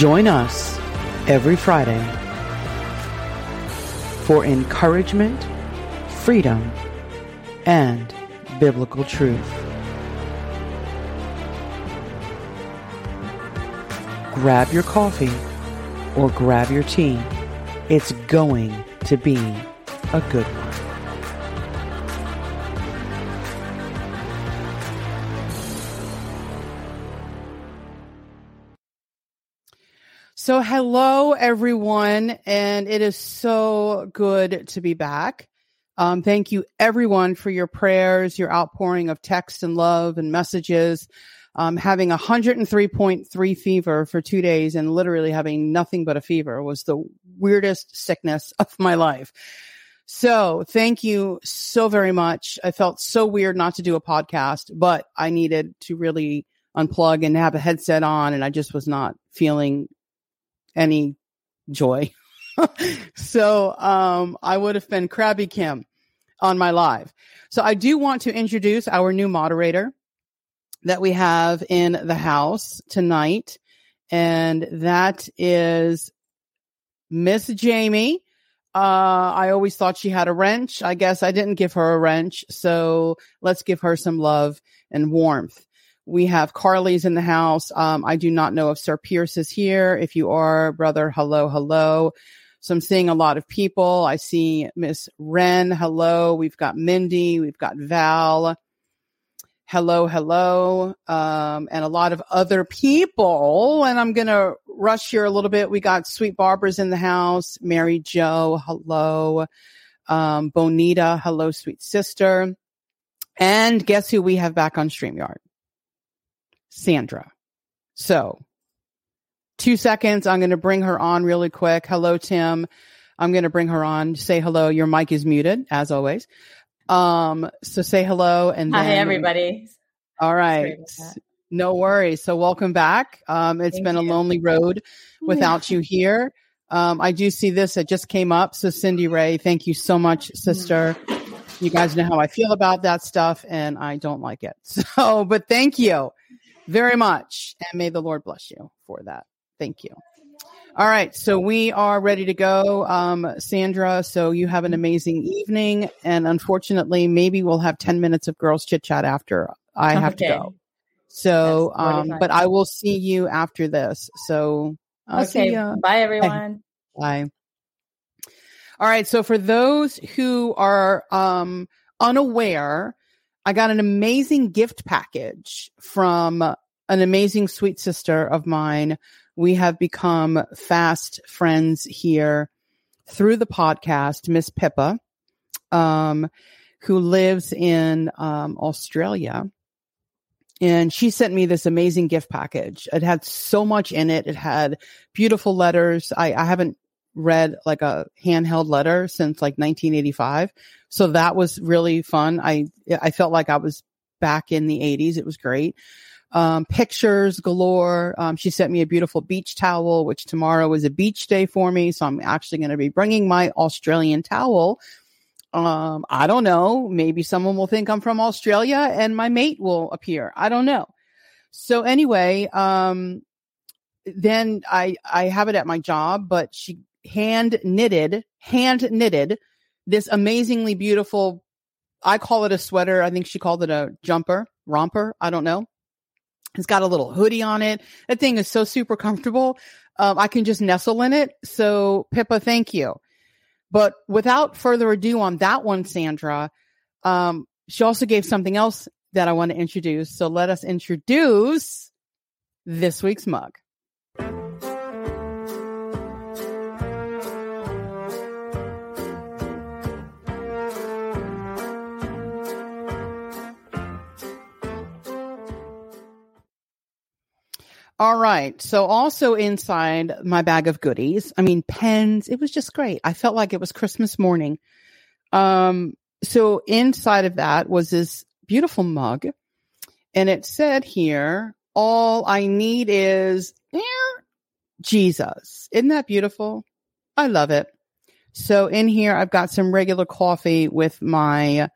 Join us every Friday for encouragement, freedom, and biblical truth. Grab your coffee or grab your tea. It's going to be a good one. So, hello, everyone, and it is so good to be back. Um, thank you, everyone, for your prayers, your outpouring of text and love and messages. Um, having 103.3 fever for two days and literally having nothing but a fever was the weirdest sickness of my life. So, thank you so very much. I felt so weird not to do a podcast, but I needed to really unplug and have a headset on, and I just was not feeling any joy. so um, I would have been Crabby Kim on my live. So I do want to introduce our new moderator that we have in the house tonight, and that is Miss Jamie. Uh, I always thought she had a wrench. I guess I didn't give her a wrench. So let's give her some love and warmth. We have Carly's in the house. Um, I do not know if Sir Pierce is here. If you are, brother, hello, hello. So I'm seeing a lot of people. I see Miss Wren. Hello. We've got Mindy. We've got Val. Hello, hello. Um, and a lot of other people. And I'm going to rush here a little bit. We got Sweet Barbara's in the house. Mary Joe. Hello. Um, Bonita. Hello, sweet sister. And guess who we have back on StreamYard? Sandra. So, two seconds. I'm going to bring her on really quick. Hello, Tim. I'm going to bring her on. Say hello. Your mic is muted, as always. Um, so say hello and then, hi everybody. All right. No worries. So welcome back. Um, it's Thank been you. a lonely road without you here. Um, I do see this. It just came up. So Cindy Ray, thank you so much, sister. You guys know how I feel about that stuff and I don't like it. So, but thank you very much. And may the Lord bless you for that. Thank you. All right. So we are ready to go. Um, Sandra, so you have an amazing evening. And unfortunately, maybe we'll have 10 minutes of girls chit chat after I have okay. to go. So, um, but I will see you after this. So, I'll okay. Bye, everyone. Bye. All right. So for those who are, um, unaware, I got an amazing gift package from an amazing sweet sister of mine. We have become fast friends here through the podcast, Miss Pippa, um, who lives in um, Australia. And she sent me this amazing gift package. It had so much in it. It had beautiful letters. I, I haven't read like a handheld letter since like 1985. So that was really fun. I, I felt like I was back in the 80s. It was great. Um, pictures galore. Um, she sent me a beautiful beach towel, which tomorrow is a beach day for me. So I'm actually going to be bringing my Australian towel. Um, I don't know. Maybe someone will think I'm from Australia and my mate will appear. I don't know. So anyway, um, then I, I have it at my job, but she hand knitted, hand knitted this amazingly beautiful, I call it a sweater. I think she called it a jumper, romper. I don't know. It's got a little hoodie on it. That thing is so super comfortable. Um, I can just nestle in it. So Pippa, thank you. But without further ado on that one, Sandra, um, she also gave something else that I want to introduce. So let us introduce this week's mug. All right. So also inside my bag of goodies, I mean pens, it was just great. I felt like it was Christmas morning. Um so inside of that was this beautiful mug and it said here, all I need is eh, Jesus. Isn't that beautiful? I love it. So in here I've got some regular coffee with my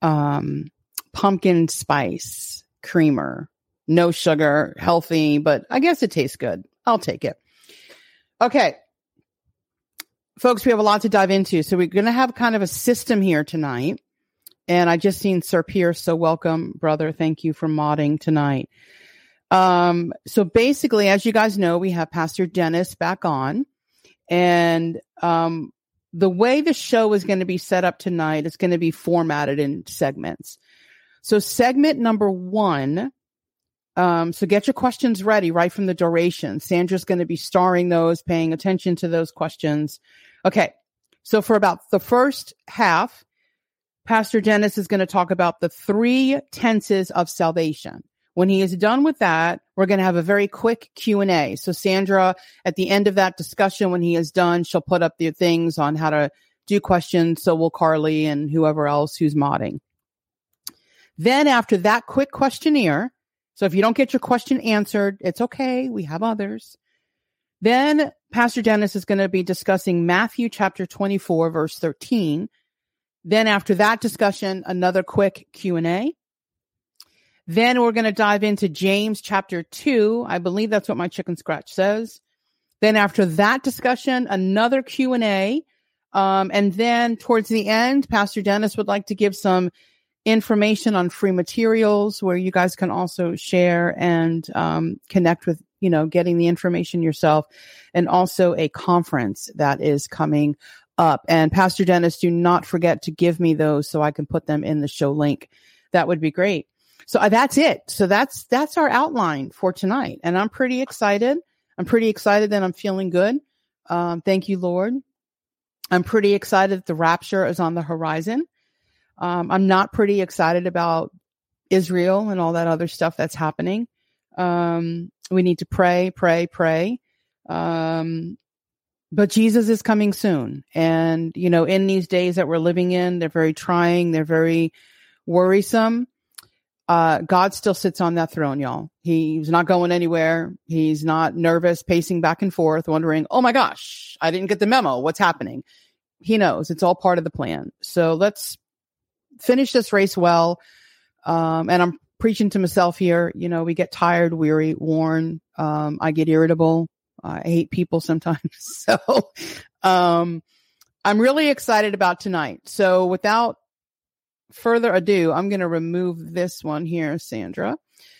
um pumpkin spice creamer. No sugar, healthy, but I guess it tastes good. I'll take it. Okay. Folks, we have a lot to dive into. So we're going to have kind of a system here tonight. And I just seen Sir Pierce. So welcome, brother. Thank you for modding tonight. Um, so basically, as you guys know, we have Pastor Dennis back on. And um, the way the show is going to be set up tonight is going to be formatted in segments. So segment number one. Um, so get your questions ready right from the duration. Sandra's going to be starring those, paying attention to those questions. Okay. So for about the first half, Pastor Dennis is going to talk about the three tenses of salvation. When he is done with that, we're going to have a very quick Q&A. So Sandra, at the end of that discussion, when he is done, she'll put up the things on how to do questions. So will Carly and whoever else who's modding. Then after that quick questionnaire, so if you don't get your question answered, it's okay. We have others. Then Pastor Dennis is going to be discussing Matthew chapter 24 verse 13. Then after that discussion, another quick Q&A. Then we're going to dive into James chapter 2. I believe that's what my chicken scratch says. Then after that discussion, another Q&A. Um, and then towards the end, Pastor Dennis would like to give some information on free materials where you guys can also share and um, connect with you know getting the information yourself and also a conference that is coming up. And pastor dennis do not forget to give me those so i can put them in the show link. That would be great. So uh, that's it. So that's that's our outline for tonight. And i'm pretty excited. I'm pretty excited that i'm feeling good. Um, thank you lord. I'm pretty excited the rapture is on the horizon um, I'm not pretty excited about Israel and all that other stuff that's happening. Um, we need to pray, pray, pray. Um, but Jesus is coming soon. And, you know, in these days that we're living in, they're very trying, they're very worrisome. Uh, God still sits on that throne, y'all. He's not going anywhere. He's not nervous, pacing back and forth, wondering, oh my gosh, I didn't get the memo. What's happening? He knows it's all part of the plan. So let's finish this race well. Um, and I'm preaching to myself here. You know, we get tired, weary, worn. Um, I get irritable. I hate people sometimes. So, um, I'm really excited about tonight. So without further ado, I'm going to remove this one here, Sandra.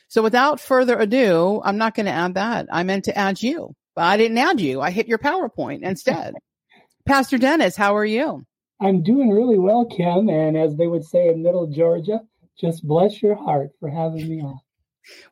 So without further ado, I'm not going to add that. I meant to add you, but I didn't add you. I hit your PowerPoint instead. Pastor Dennis, how are you? I'm doing really well, Kim. And as they would say in Middle Georgia, just bless your heart for having me on.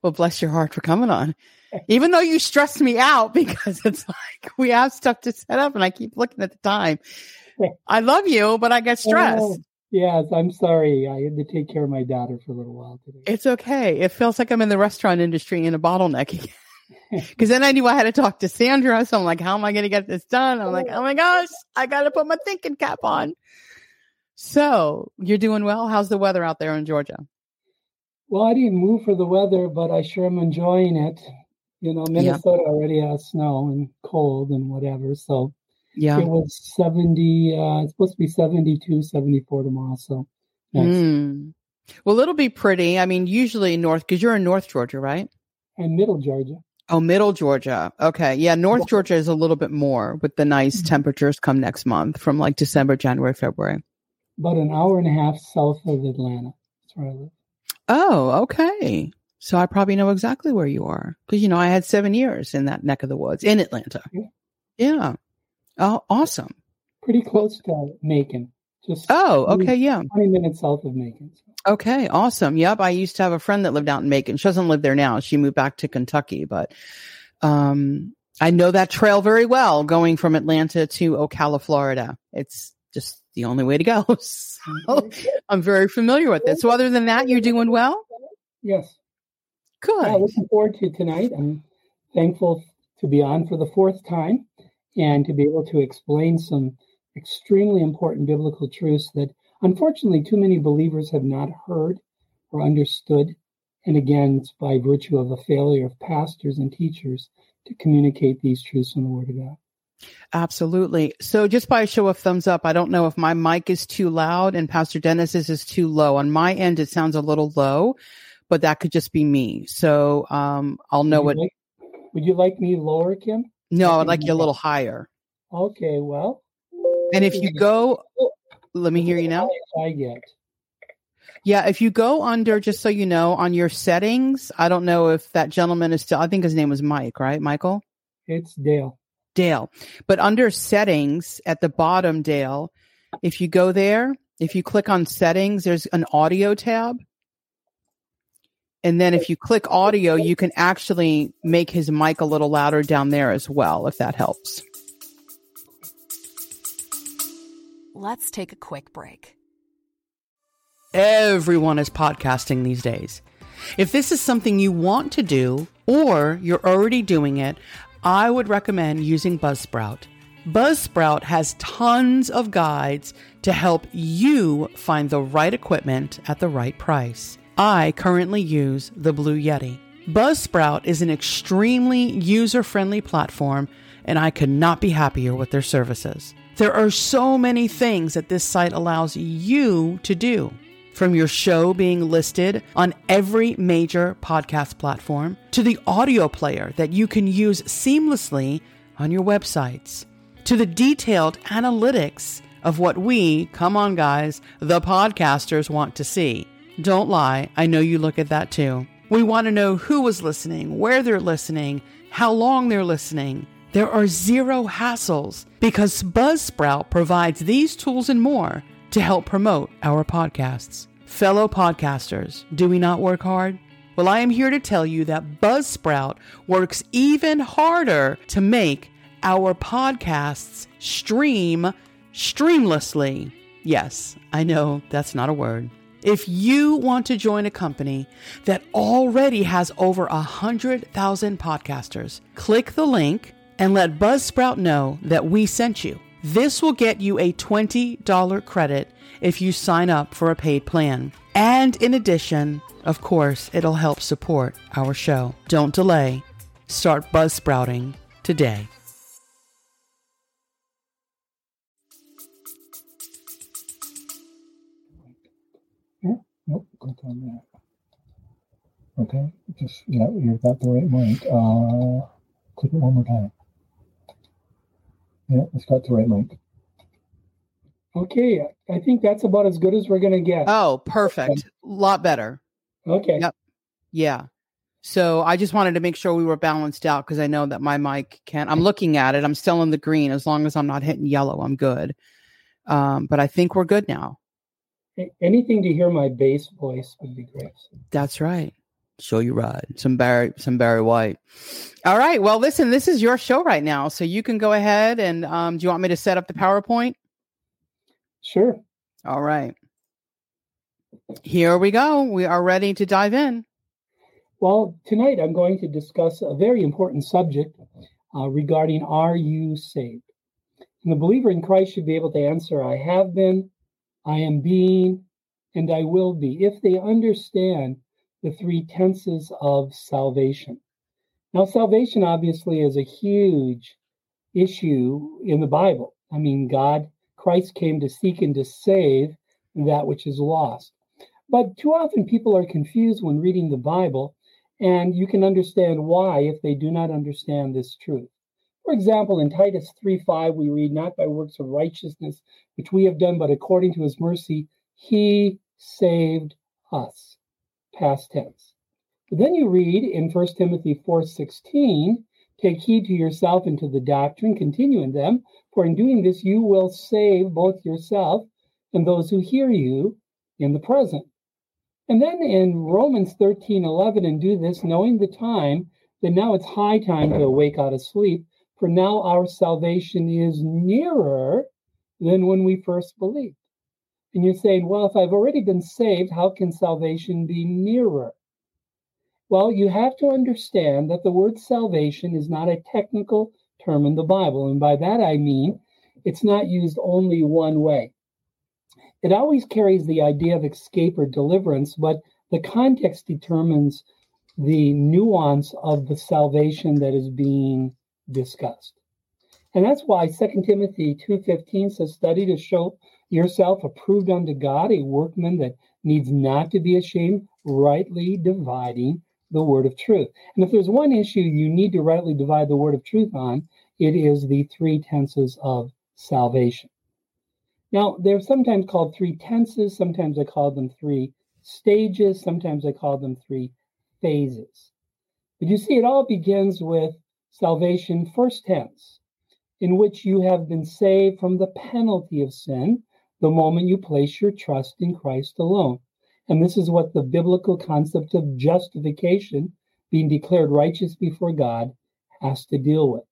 Well, bless your heart for coming on. Even though you stressed me out because it's like we have stuff to set up and I keep looking at the time. I love you, but I get stressed. Oh, yes, I'm sorry. I had to take care of my daughter for a little while today. It's okay. It feels like I'm in the restaurant industry in a bottleneck Because then I knew I had to talk to Sandra. So I'm like, how am I going to get this done? I'm like, oh my gosh, I got to put my thinking cap on. So you're doing well. How's the weather out there in Georgia? Well, I didn't move for the weather, but I sure am enjoying it. You know, Minnesota yeah. already has snow and cold and whatever. So yeah, it was 70, uh, it's supposed to be 72, 74 tomorrow. So mm. well, it'll be pretty. I mean, usually North, because you're in North Georgia, right? And Middle Georgia. Oh, middle Georgia. Okay. Yeah. North Georgia is a little bit more with the nice mm-hmm. temperatures come next month from like December, January, February. About an hour and a half south of Atlanta. That's where I live. Oh, okay. So I probably know exactly where you are because, you know, I had seven years in that neck of the woods in Atlanta. Yeah. yeah. Oh, awesome. Pretty close to Macon. Just oh, okay. Yeah. 20 minutes south of Macon. Okay, awesome. Yep, I used to have a friend that lived out in Macon. She doesn't live there now. She moved back to Kentucky, but um, I know that trail very well going from Atlanta to Ocala, Florida. It's just the only way to go. So I'm very familiar with it. So other than that, you're doing well? Yes. Good. Yeah, looking forward to tonight. I'm thankful to be on for the fourth time and to be able to explain some extremely important biblical truths that unfortunately too many believers have not heard or understood. And again, it's by virtue of a failure of pastors and teachers to communicate these truths in the Word of God. Absolutely. So just by a show of thumbs up, I don't know if my mic is too loud and Pastor Dennis's is too low. On my end, it sounds a little low, but that could just be me. So um, I'll know would what. Like, would you like me lower, Kim? No, I'd like you a little higher. Okay, well. And if you go, let me hear you now. I get. Yeah, if you go under, just so you know, on your settings, I don't know if that gentleman is still, I think his name was Mike, right? Michael? It's Dale. Dale. But under settings at the bottom, Dale, if you go there, if you click on settings, there's an audio tab. And then if you click audio, you can actually make his mic a little louder down there as well, if that helps. Let's take a quick break. Everyone is podcasting these days. If this is something you want to do or you're already doing it, I would recommend using Buzzsprout. Buzzsprout has tons of guides to help you find the right equipment at the right price. I currently use the Blue Yeti. Buzzsprout is an extremely user friendly platform, and I could not be happier with their services. There are so many things that this site allows you to do. From your show being listed on every major podcast platform to the audio player that you can use seamlessly on your websites to the detailed analytics of what we, come on guys, the podcasters want to see. Don't lie, I know you look at that too. We want to know who was listening, where they're listening, how long they're listening. There are zero hassles because Buzzsprout provides these tools and more to help promote our podcasts. Fellow podcasters, do we not work hard? Well, I am here to tell you that Buzzsprout works even harder to make our podcasts stream streamlessly. Yes, I know that's not a word. If you want to join a company that already has over a 100,000 podcasters, click the link and let Buzzsprout know that we sent you. This will get you a $20 credit if you sign up for a paid plan. And in addition, of course, it'll help support our show. Don't delay. Start buzzsprouting today. Click on that. Okay, just, yeah, you've got the right link. Uh, click it one more time. Yeah, it's got the right link. Okay, I think that's about as good as we're going to get. Oh, perfect. A lot better. Okay. Yep. Yeah. So I just wanted to make sure we were balanced out because I know that my mic can't. I'm looking at it. I'm still in the green. As long as I'm not hitting yellow, I'm good. Um, but I think we're good now. Anything to hear my bass voice would be great. That's right. Show you ride some Barry, some Barry White. All right. Well, listen, this is your show right now, so you can go ahead and um, do you want me to set up the PowerPoint? Sure. All right. Here we go. We are ready to dive in. Well, tonight I'm going to discuss a very important subject uh, regarding are you saved? And the believer in Christ should be able to answer I have been, I am being, and I will be, if they understand the three tenses of salvation. Now, salvation obviously is a huge issue in the Bible. I mean, God, Christ came to seek and to save that which is lost. But too often people are confused when reading the Bible, and you can understand why if they do not understand this truth. For example, in Titus 3:5, we read, Not by works of righteousness which we have done, but according to his mercy, he saved us past tense. But then you read in 1 Timothy 4:16, take heed to yourself and to the doctrine, continue in them, for in doing this you will save both yourself and those who hear you in the present. And then in Romans 13:11, and do this knowing the time that now it's high time to awake out of sleep, for now our salvation is nearer than when we first believed. And you're saying, well, if I've already been saved, how can salvation be nearer? Well, you have to understand that the word salvation is not a technical term in the Bible. And by that I mean it's not used only one way. It always carries the idea of escape or deliverance, but the context determines the nuance of the salvation that is being discussed. And that's why 2 Timothy 2:15 says study to show yourself approved unto God, a workman that needs not to be ashamed, rightly dividing the word of truth. And if there's one issue you need to rightly divide the word of truth on, it is the three tenses of salvation. Now, they're sometimes called three tenses, sometimes I call them three stages, sometimes I call them three phases. But you see, it all begins with salvation, first tense, in which you have been saved from the penalty of sin the moment you place your trust in Christ alone. And this is what the biblical concept of justification, being declared righteous before God, has to deal with.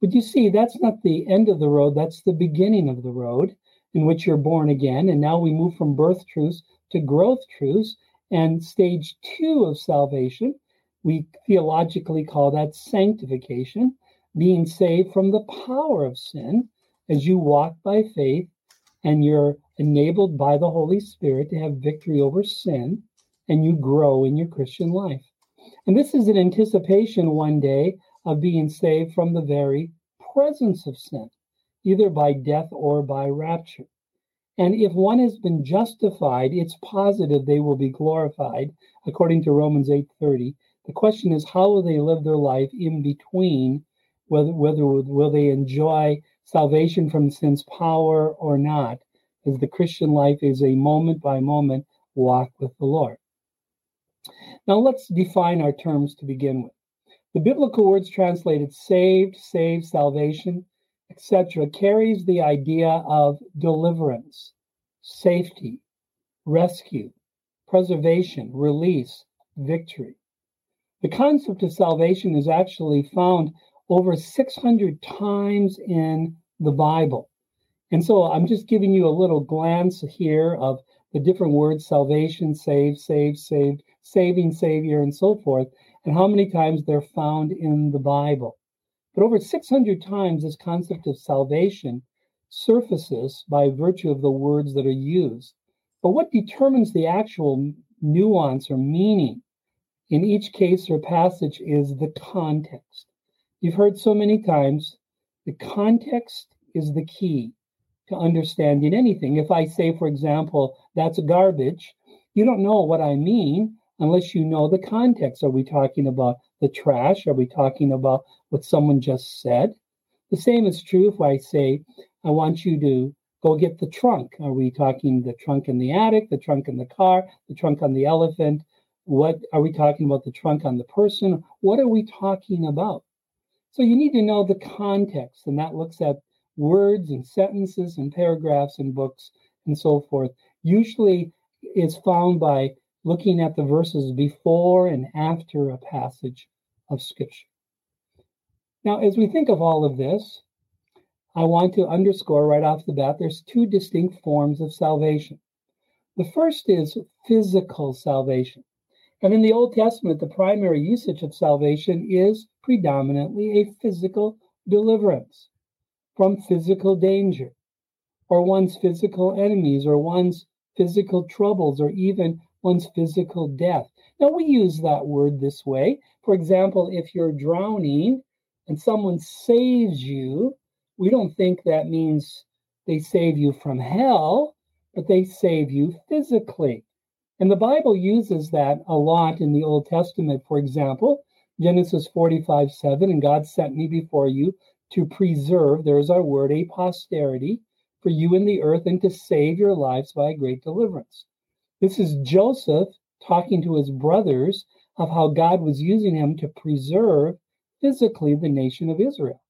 But you see, that's not the end of the road, that's the beginning of the road in which you're born again. And now we move from birth truths to growth truths. And stage two of salvation, we theologically call that sanctification, being saved from the power of sin as you walk by faith and you're enabled by the Holy Spirit to have victory over sin and you grow in your Christian life. And this is an anticipation one day of being saved from the very presence of sin either by death or by rapture. And if one has been justified, it's positive they will be glorified, according to Romans 8:30. The question is, how will they live their life in between? Whether whether will they enjoy salvation from sin's power or not? As the Christian life is a moment by moment walk with the Lord. Now let's define our terms to begin with. The biblical words translated saved, saved, salvation etc., carries the idea of deliverance, safety, rescue, preservation, release, victory. The concept of salvation is actually found over 600 times in the Bible. And so I'm just giving you a little glance here of the different words salvation, save, save, saved, saving, savior, and so forth, and how many times they're found in the Bible. But over 600 times, this concept of salvation surfaces by virtue of the words that are used. But what determines the actual nuance or meaning in each case or passage is the context. You've heard so many times the context is the key to understanding anything. If I say, for example, that's garbage, you don't know what I mean unless you know the context. Are we talking about the trash? Are we talking about what someone just said? The same is true if I say, I want you to go get the trunk. Are we talking the trunk in the attic, the trunk in the car, the trunk on the elephant? What are we talking about? The trunk on the person? What are we talking about? So you need to know the context, and that looks at words and sentences and paragraphs and books and so forth. Usually is found by looking at the verses before and after a passage of Scripture. Now, as we think of all of this, I want to underscore right off the bat there's two distinct forms of salvation. The first is physical salvation. And in the Old Testament, the primary usage of salvation is predominantly a physical deliverance from physical danger, or one's physical enemies, or one's physical troubles, or even one's physical death. Now, we use that word this way. For example, if you're drowning and someone saves you, we don't think that means they save you from hell, but they save you physically. And the Bible uses that a lot in the Old Testament. For example, Genesis 45 7, and God sent me before you to preserve, there's our word, a posterity for you in the earth and to save your lives by a great deliverance. This is Joseph talking to his brothers of how God was using him to preserve physically the nation of Israel.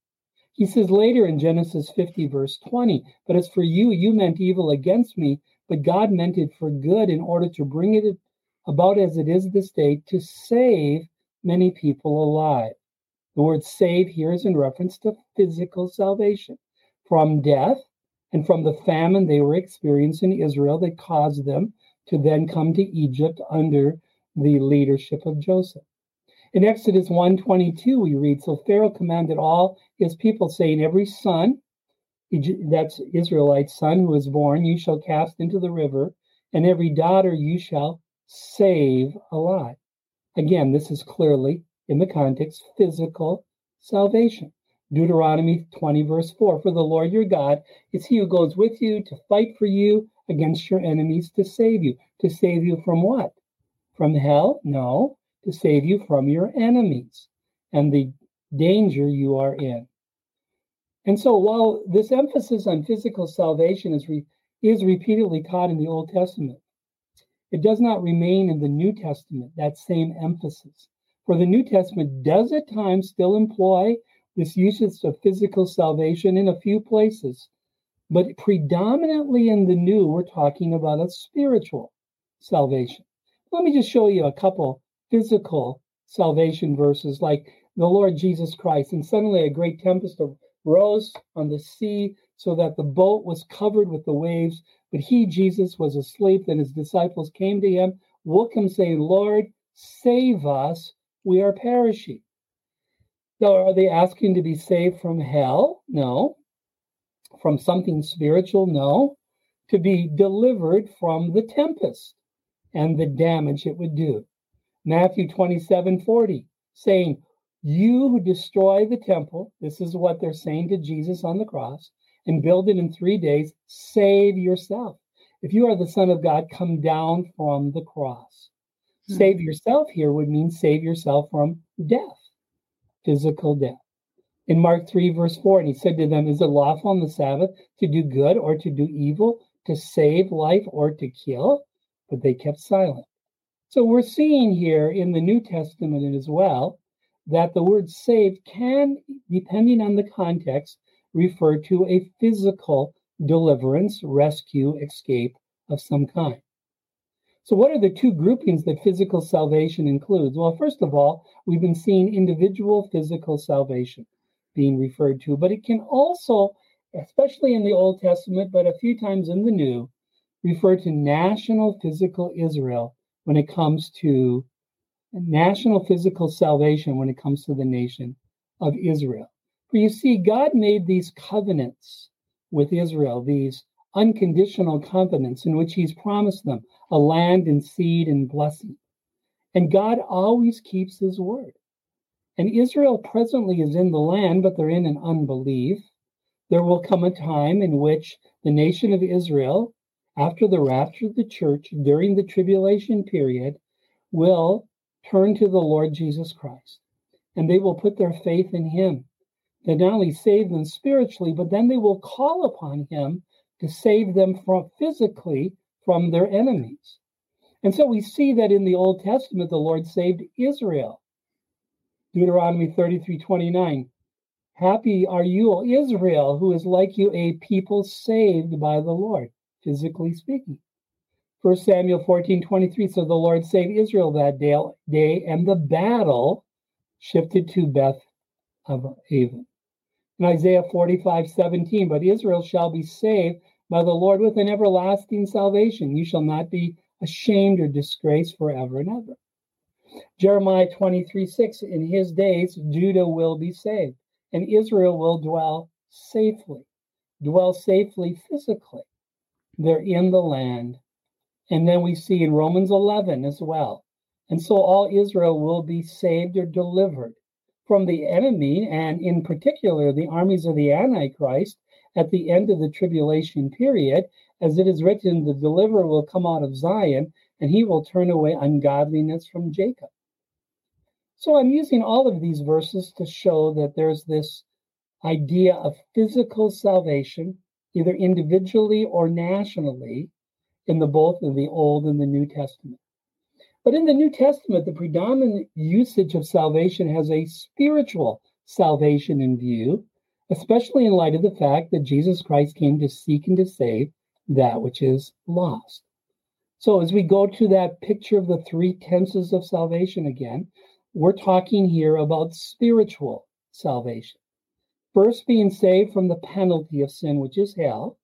He says later in Genesis 50, verse 20, But as for you, you meant evil against me, but God meant it for good in order to bring it about as it is this day to save many people alive. The word save here is in reference to physical salvation from death and from the famine they were experiencing in Israel that caused them to then come to Egypt under the leadership of Joseph. In Exodus 1:22, we read, So Pharaoh commanded all his people, saying, Every son, that's Israelite son who is born, you shall cast into the river, and every daughter you shall save alive. Again, this is clearly in the context physical salvation. Deuteronomy 20, verse 4 For the Lord your God is he who goes with you to fight for you against your enemies to save you. To save you from what? From hell? No, to save you from your enemies and the danger you are in. And so, while this emphasis on physical salvation is, re- is repeatedly taught in the Old Testament, it does not remain in the New Testament, that same emphasis. For the New Testament does at times still employ this usage of physical salvation in a few places, but predominantly in the new, we're talking about a spiritual salvation. Let me just show you a couple physical salvation verses, like the Lord Jesus Christ. And suddenly a great tempest arose on the sea, so that the boat was covered with the waves. But he, Jesus, was asleep. Then his disciples came to him, woke him, saying, Lord, save us, we are perishing. So are they asking to be saved from hell? No. From something spiritual? No. To be delivered from the tempest and the damage it would do. Matthew 27 40, saying, You who destroy the temple, this is what they're saying to Jesus on the cross, and build it in three days, save yourself. If you are the Son of God, come down from the cross. Mm-hmm. Save yourself here would mean save yourself from death physical death. In Mark 3, verse 4, and he said to them, Is it lawful on the Sabbath to do good or to do evil, to save life or to kill? But they kept silent. So we're seeing here in the New Testament as well that the word saved can, depending on the context, refer to a physical deliverance, rescue, escape of some kind. So, what are the two groupings that physical salvation includes? Well, first of all, we've been seeing individual physical salvation being referred to, but it can also, especially in the Old Testament, but a few times in the New, refer to national physical Israel when it comes to national physical salvation when it comes to the nation of Israel. For you see, God made these covenants with Israel, these unconditional covenants in which He's promised them a land and seed and blessing. And God always keeps his word. And Israel presently is in the land, but they're in an unbelief. There will come a time in which the nation of Israel, after the rapture of the church during the tribulation period, will turn to the Lord Jesus Christ. And they will put their faith in him to not only save them spiritually, but then they will call upon him to save them from physically from their enemies. And so we see that in the Old Testament, the Lord saved Israel. Deuteronomy 33 29. Happy are you, Israel, who is like you, a people saved by the Lord, physically speaking. 1 Samuel 14 23. So the Lord saved Israel that day, and the battle shifted to Beth of Aven. In Isaiah 45 17, but Israel shall be saved by the Lord with an everlasting salvation. You shall not be ashamed or disgraced forever and ever. Jeremiah 23 6, in his days, Judah will be saved, and Israel will dwell safely, dwell safely physically. They're in the land. And then we see in Romans 11 as well. And so all Israel will be saved or delivered from the enemy, and in particular, the armies of the Antichrist at the end of the tribulation period, as it is written, the deliverer will come out of Zion and he will turn away ungodliness from Jacob. So I'm using all of these verses to show that there's this idea of physical salvation, either individually or nationally, in the both of the Old and the New Testament. But in the New Testament, the predominant usage of salvation has a spiritual salvation in view, especially in light of the fact that Jesus Christ came to seek and to save that which is lost. So, as we go to that picture of the three tenses of salvation again, we're talking here about spiritual salvation. First, being saved from the penalty of sin, which is hell.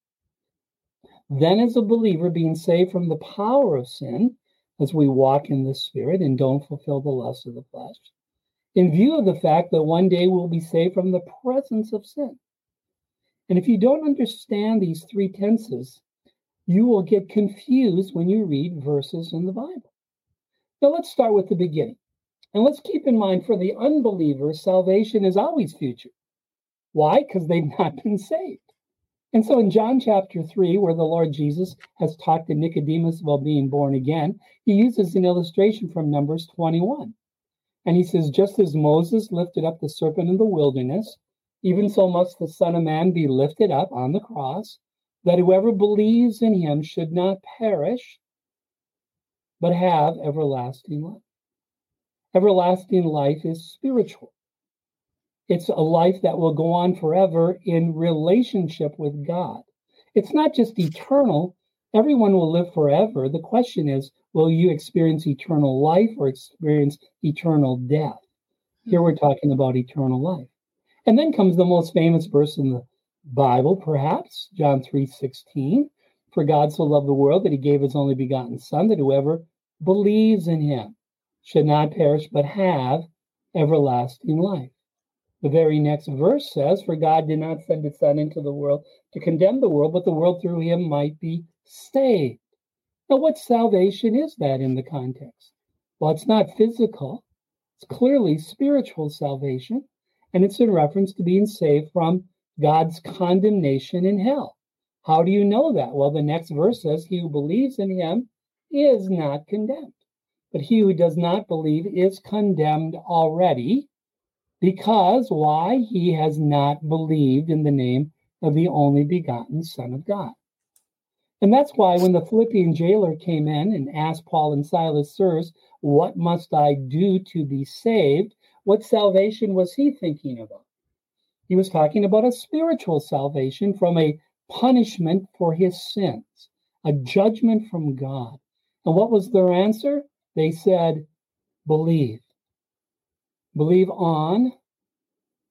Then, as a believer, being saved from the power of sin as we walk in the Spirit and don't fulfill the lusts of the flesh. in view of the fact that one day we'll be saved from the presence of sin. And if you don't understand these three tenses, you will get confused when you read verses in the Bible. Now, let's start with the beginning. And let's keep in mind for the unbeliever, salvation is always future. Why? Because they've not been saved. And so in John chapter 3, where the Lord Jesus has talked to Nicodemus about being born again, he uses an illustration from Numbers 21. And he says, Just as Moses lifted up the serpent in the wilderness, even so must the Son of Man be lifted up on the cross, that whoever believes in him should not perish, but have everlasting life. Everlasting life is spiritual. It's a life that will go on forever in relationship with God. It's not just eternal. Everyone will live forever. The question is, will you experience eternal life or experience eternal death? Here we're mm-hmm. talking about eternal life. And then comes the most famous verse in the Bible, perhaps, John 3 16. For God so loved the world that he gave his only begotten Son, that whoever believes in him should not perish, but have everlasting life. The very next verse says, For God did not send his Son into the world to condemn the world, but the world through him might be saved. Now, what salvation is that in the context? Well, it's not physical, it's clearly spiritual salvation, and it's in reference to being saved from God's condemnation in hell. How do you know that? Well, the next verse says, He who believes in him is not condemned. But he who does not believe is condemned already because why? He has not believed in the name of the only begotten Son of God. And that's why when the Philippian jailer came in and asked Paul and Silas, Sirs, what must I do to be saved? What salvation was he thinking about? He was talking about a spiritual salvation from a punishment for his sins, a judgment from God. And what was their answer? They said, Believe. Believe on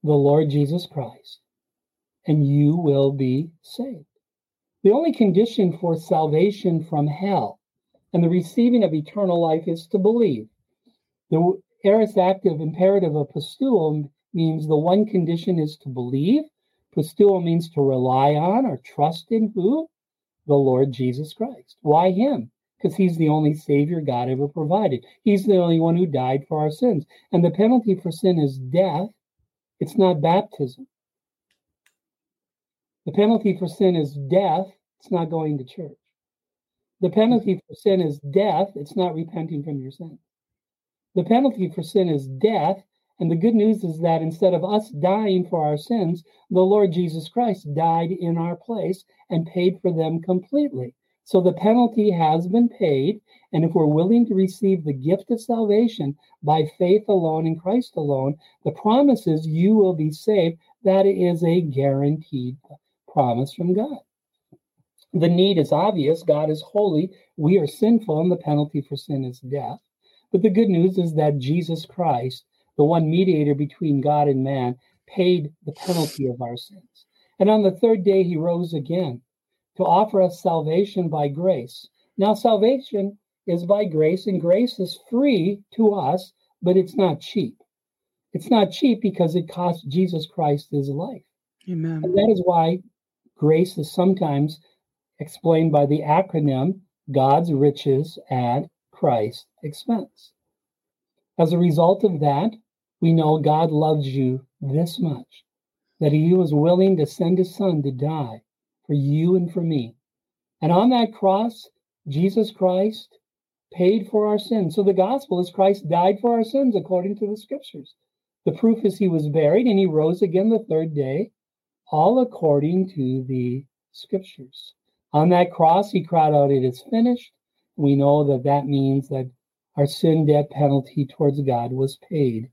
the Lord Jesus Christ, and you will be saved. The only condition for salvation from hell and the receiving of eternal life is to believe. The aorist active imperative of pisteuo means the one condition is to believe. Pisteuo means to rely on or trust in who? The Lord Jesus Christ. Why him? Because he's the only Savior God ever provided. He's the only one who died for our sins. And the penalty for sin is death, it's not baptism. The penalty for sin is death, it's not going to church. The penalty for sin is death, it's not repenting from your sin. The penalty for sin is death, and the good news is that instead of us dying for our sins, the Lord Jesus Christ died in our place and paid for them completely. So the penalty has been paid. And if we're willing to receive the gift of salvation by faith alone in Christ alone, the promise is you will be saved. That is a guaranteed promise from God. The need is obvious. God is holy. We are sinful, and the penalty for sin is death. But the good news is that Jesus Christ, the one mediator between God and man, paid the penalty of our sins. And on the third day, he rose again to offer us salvation by grace. Now, salvation is by grace, and grace is free to us, but it's not cheap. It's not cheap because it cost Jesus Christ his life. Amen. And that is why grace is sometimes explained by the acronym God's riches at Christ's expense. As a result of that, we know God loves you this much that he was willing to send his son to die for you and for me. And on that cross, Jesus Christ paid for our sins. So the gospel is Christ died for our sins according to the scriptures. The proof is he was buried and he rose again the third day, all according to the scriptures. On that cross, he cried out, It is finished. We know that that means that our sin debt penalty towards God was paid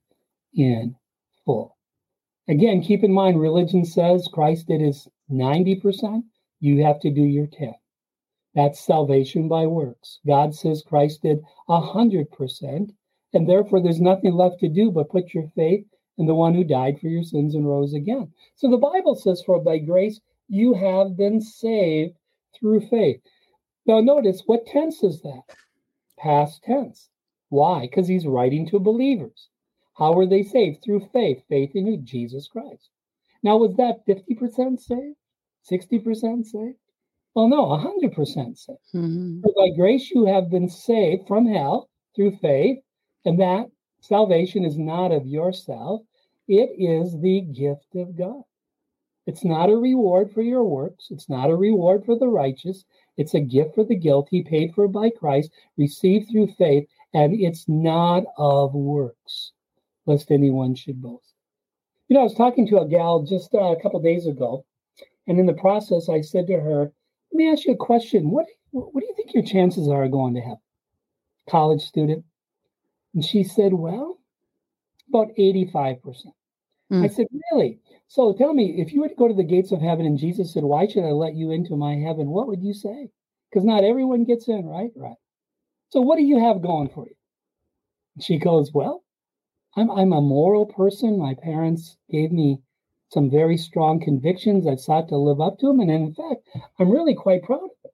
in full. Again, keep in mind, religion says Christ did his 90%, you have to do your 10. That's salvation by works. God says Christ did 100%, and therefore there's nothing left to do but put your faith in the one who died for your sins and rose again. So the Bible says, For by grace you have been saved through faith. Now, notice what tense is that? Past tense. Why? Because he's writing to believers. How were they saved? Through faith, faith in Jesus Christ. Now, was that 50% saved? 60% saved? Well, no, 100% saved. Mm-hmm. by grace you have been saved from hell through faith, and that salvation is not of yourself, it is the gift of God. It's not a reward for your works. It's not a reward for the righteous. It's a gift for the guilty, paid for by Christ, received through faith, and it's not of works, lest anyone should boast. You know, I was talking to a gal just uh, a couple days ago, and in the process, I said to her, "Let me ask you a question. What what do you think your chances are going to heaven?" College student, and she said, "Well, about eighty-five percent." Mm. I said, "Really?" So tell me, if you were to go to the gates of heaven and Jesus said, Why should I let you into my heaven? What would you say? Because not everyone gets in, right? Right. So what do you have going for you? She goes, Well, I'm I'm a moral person. My parents gave me some very strong convictions. I've sought to live up to them. And in fact, I'm really quite proud of it.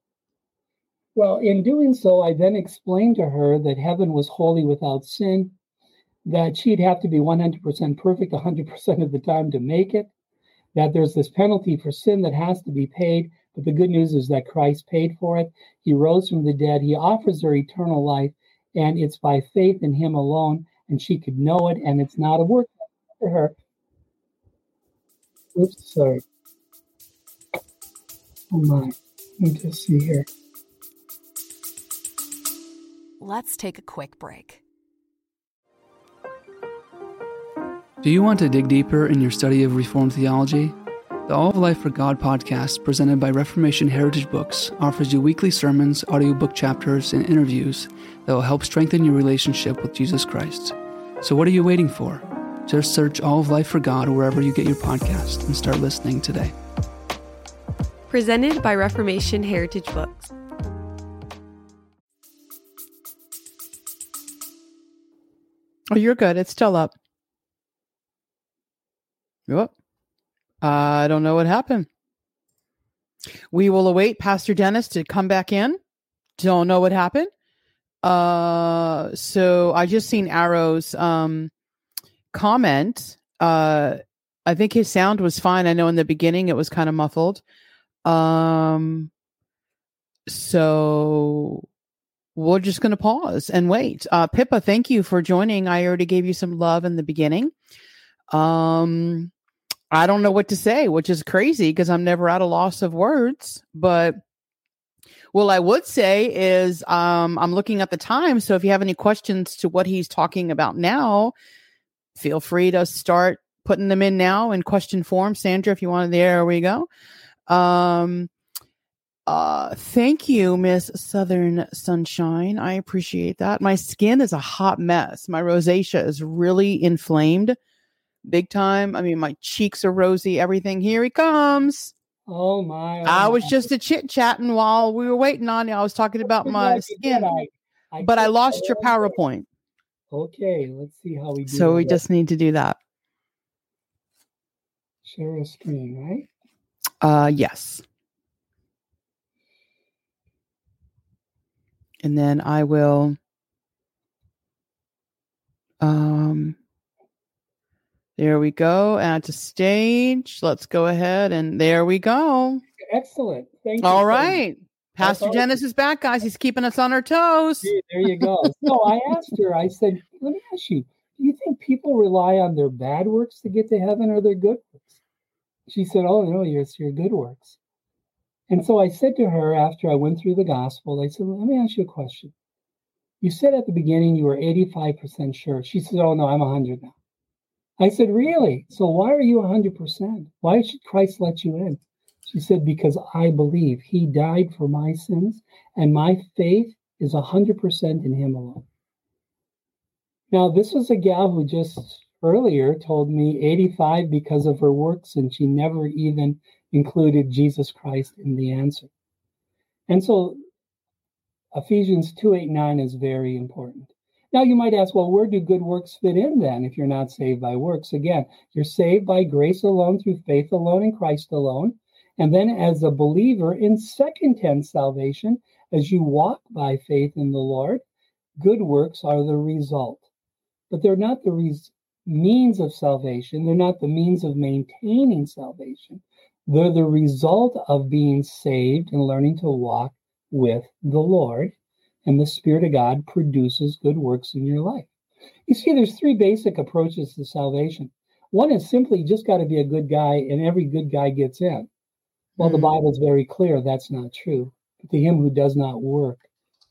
Well, in doing so, I then explained to her that heaven was holy without sin that she'd have to be 100% perfect 100% of the time to make it, that there's this penalty for sin that has to be paid. But the good news is that Christ paid for it. He rose from the dead. He offers her eternal life, and it's by faith in Him alone. And she could know it, and it's not a work for her. Oops, sorry. Oh my. Let me just see here. Let's take a quick break. Do you want to dig deeper in your study of Reformed theology? The All of Life for God podcast, presented by Reformation Heritage Books, offers you weekly sermons, audiobook chapters, and interviews that will help strengthen your relationship with Jesus Christ. So, what are you waiting for? Just search All of Life for God wherever you get your podcast and start listening today. Presented by Reformation Heritage Books. Oh, you're good. It's still up. Yep. I don't know what happened. We will await Pastor Dennis to come back in. Don't know what happened. Uh, so I just seen Arrow's um comment. Uh, I think his sound was fine. I know in the beginning it was kind of muffled. Um, so we're just going to pause and wait. Uh, Pippa, thank you for joining. I already gave you some love in the beginning. Um, I don't know what to say, which is crazy because I'm never at a loss of words. But well, I would say is um, I'm looking at the time. So if you have any questions to what he's talking about now, feel free to start putting them in now in question form. Sandra, if you want, to, there we go. Um, uh, thank you, Miss Southern Sunshine. I appreciate that. My skin is a hot mess. My rosacea is really inflamed big time. I mean, my cheeks are rosy, everything. Here he comes. Oh my! Oh I was just a chit chatting while we were waiting on you. I was talking about my skin, I, I but I lost your PowerPoint. Okay, let's see how we do. So we just need to do that. Share a screen, right? Uh, yes. And then I will. Um, there we go. Add to stage. Let's go ahead and there we go. Excellent. Thank you. All right. Pastor Dennis is back, guys. He's keeping us on our toes. There you go. so I asked her, I said, let me ask you, do you think people rely on their bad works to get to heaven or their good works? She said, Oh, no, it's your good works. And so I said to her after I went through the gospel, I said, Let me ask you a question. You said at the beginning you were 85% sure. She said, Oh, no, I'm 100 now. I said, Really? So why are you 100%? Why should Christ let you in? She said, Because I believe he died for my sins, and my faith is 100% in him alone. Now, this was a gal who just earlier told me 85 because of her works, and she never even included Jesus Christ in the answer. And so Ephesians 2 8 9 is very important. Now you might ask, well, where do good works fit in then if you're not saved by works? Again, you're saved by grace alone through faith alone in Christ alone. And then as a believer in second tense salvation, as you walk by faith in the Lord, good works are the result. But they're not the res- means of salvation. They're not the means of maintaining salvation. They're the result of being saved and learning to walk with the Lord. And the Spirit of God produces good works in your life. You see, there's three basic approaches to salvation. One is simply just got to be a good guy, and every good guy gets in. Well, mm-hmm. the hmm. Bible's very clear that's not true. But to him who does not work,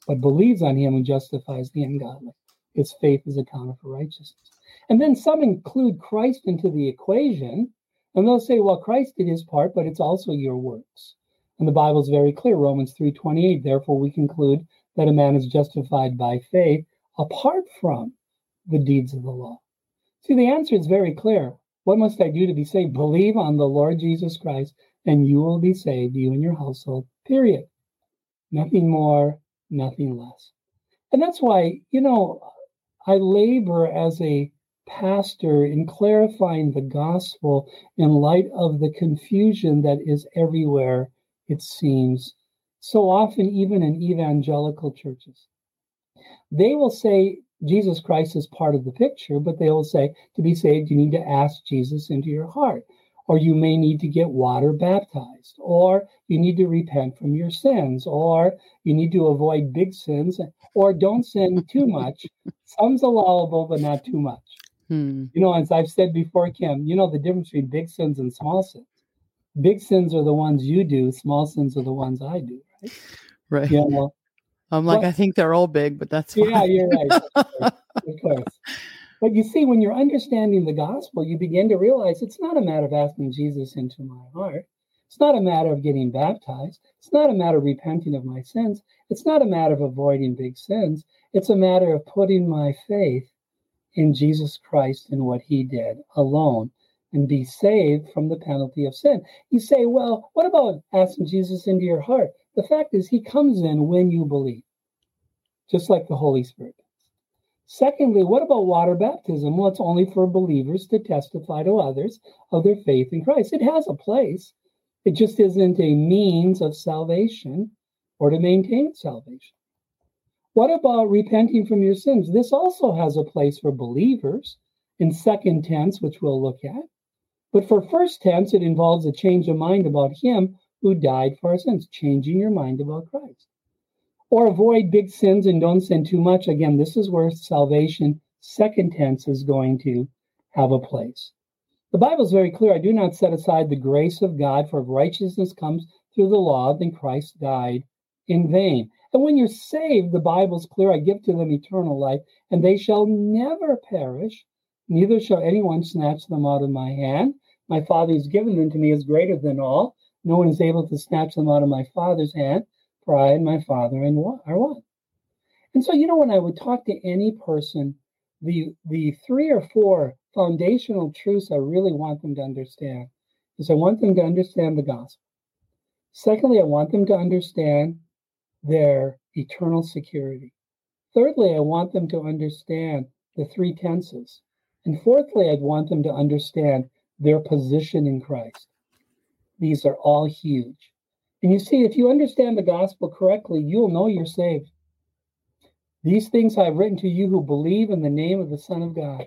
but believes on him and justifies the ungodly, his faith is accounted for righteousness. And then some include Christ into the equation, and they'll say, well, Christ did his part, but it's also your works. And the Bible's very clear, Romans 3:28. Therefore, we conclude that a man is justified by faith apart from the deeds of the law. See, the answer is very clear. What must I do to be saved? Believe on the Lord Jesus Christ, and you will be saved, you and your household. Period. Nothing more, nothing less. And that's why, you know, I labor as a pastor in clarifying the gospel in light of the confusion that is everywhere, it seems, so often, even in evangelical churches. They will say Jesus Christ is part of the picture, but they will say to be saved, you need to ask Jesus into your heart, or you may need to get water baptized, or you need to repent from your sins, or you need to avoid big sins, or don't sin too much. Some's allowable, but not too much. Hmm. You know, as I've said before, Kim, you know the difference between big sins and small sins. Big sins are the ones you do, small sins are the ones I do, right? Right. You know, I'm like, I think they're all big, but that's fine. Yeah, you're right. of course. But you see, when you're understanding the gospel, you begin to realize it's not a matter of asking Jesus into my heart. It's not a matter of getting baptized. It's not a matter of repenting of my sins. It's not a matter of avoiding big sins. It's a matter of putting my faith in Jesus Christ and what he did alone and be saved from the penalty of sin. You say, well, what about asking Jesus into your heart? The fact is, he comes in when you believe, just like the Holy Spirit. Secondly, what about water baptism? Well, it's only for believers to testify to others of their faith in Christ. It has a place, it just isn't a means of salvation or to maintain salvation. What about repenting from your sins? This also has a place for believers in second tense, which we'll look at. But for first tense, it involves a change of mind about Him who died for our sins, changing your mind about Christ. Or avoid big sins and don't sin too much. Again, this is where salvation, second tense, is going to have a place. The Bible is very clear. I do not set aside the grace of God, for if righteousness comes through the law, then Christ died in vain. And when you're saved, the Bible's clear I give to them eternal life, and they shall never perish, neither shall anyone snatch them out of my hand. My Father who's given them to me is greater than all. No one is able to snatch them out of my Father's hand, for I and my Father and one, are one. And so, you know, when I would talk to any person, the the three or four foundational truths I really want them to understand is I want them to understand the gospel. Secondly, I want them to understand their eternal security. Thirdly, I want them to understand the three tenses. And fourthly, I'd want them to understand their position in Christ. These are all huge. And you see, if you understand the gospel correctly, you'll know you're saved. These things I've written to you who believe in the name of the Son of God,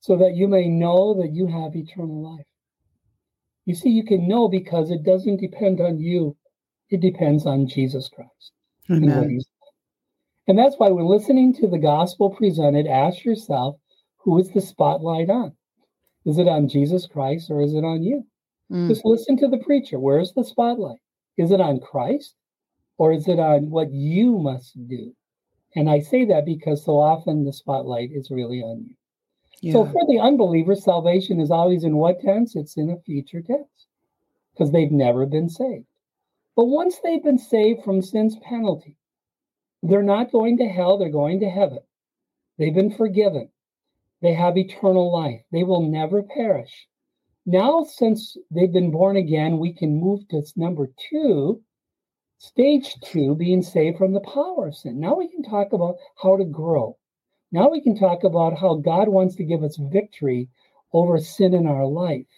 so that you may know that you have eternal life. You see, you can know because it doesn't depend on you, it depends on Jesus Christ. Amen. And, and that's why when listening to the gospel presented, ask yourself, who is the spotlight on? Is it on Jesus Christ or is it on you? Mm. Just listen to the preacher. Where's the spotlight? Is it on Christ or is it on what you must do? And I say that because so often the spotlight is really on you. Yeah. So for the unbeliever, salvation is always in what tense? It's in a future tense because they've never been saved. But once they've been saved from sin's penalty, they're not going to hell, they're going to heaven. They've been forgiven. They have eternal life. They will never perish. Now, since they've been born again, we can move to number two, stage two, being saved from the power of sin. Now we can talk about how to grow. Now we can talk about how God wants to give us victory over sin in our life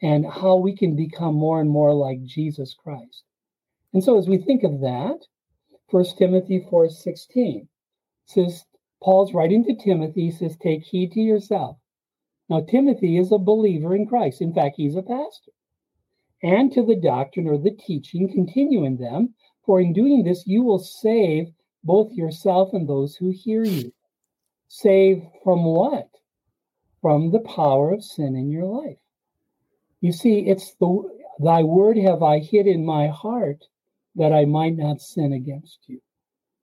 and how we can become more and more like Jesus Christ. And so as we think of that, 1 Timothy 4:16 says Paul's writing to Timothy says take heed to yourself Now, Timothy is a believer in Christ. In fact, he's a pastor. And to the doctrine or the teaching, continue in them, for in doing this, you will save both yourself and those who hear you. Save from what? From the power of sin in your life. You see, it's the thy word have I hid in my heart that I might not sin against you.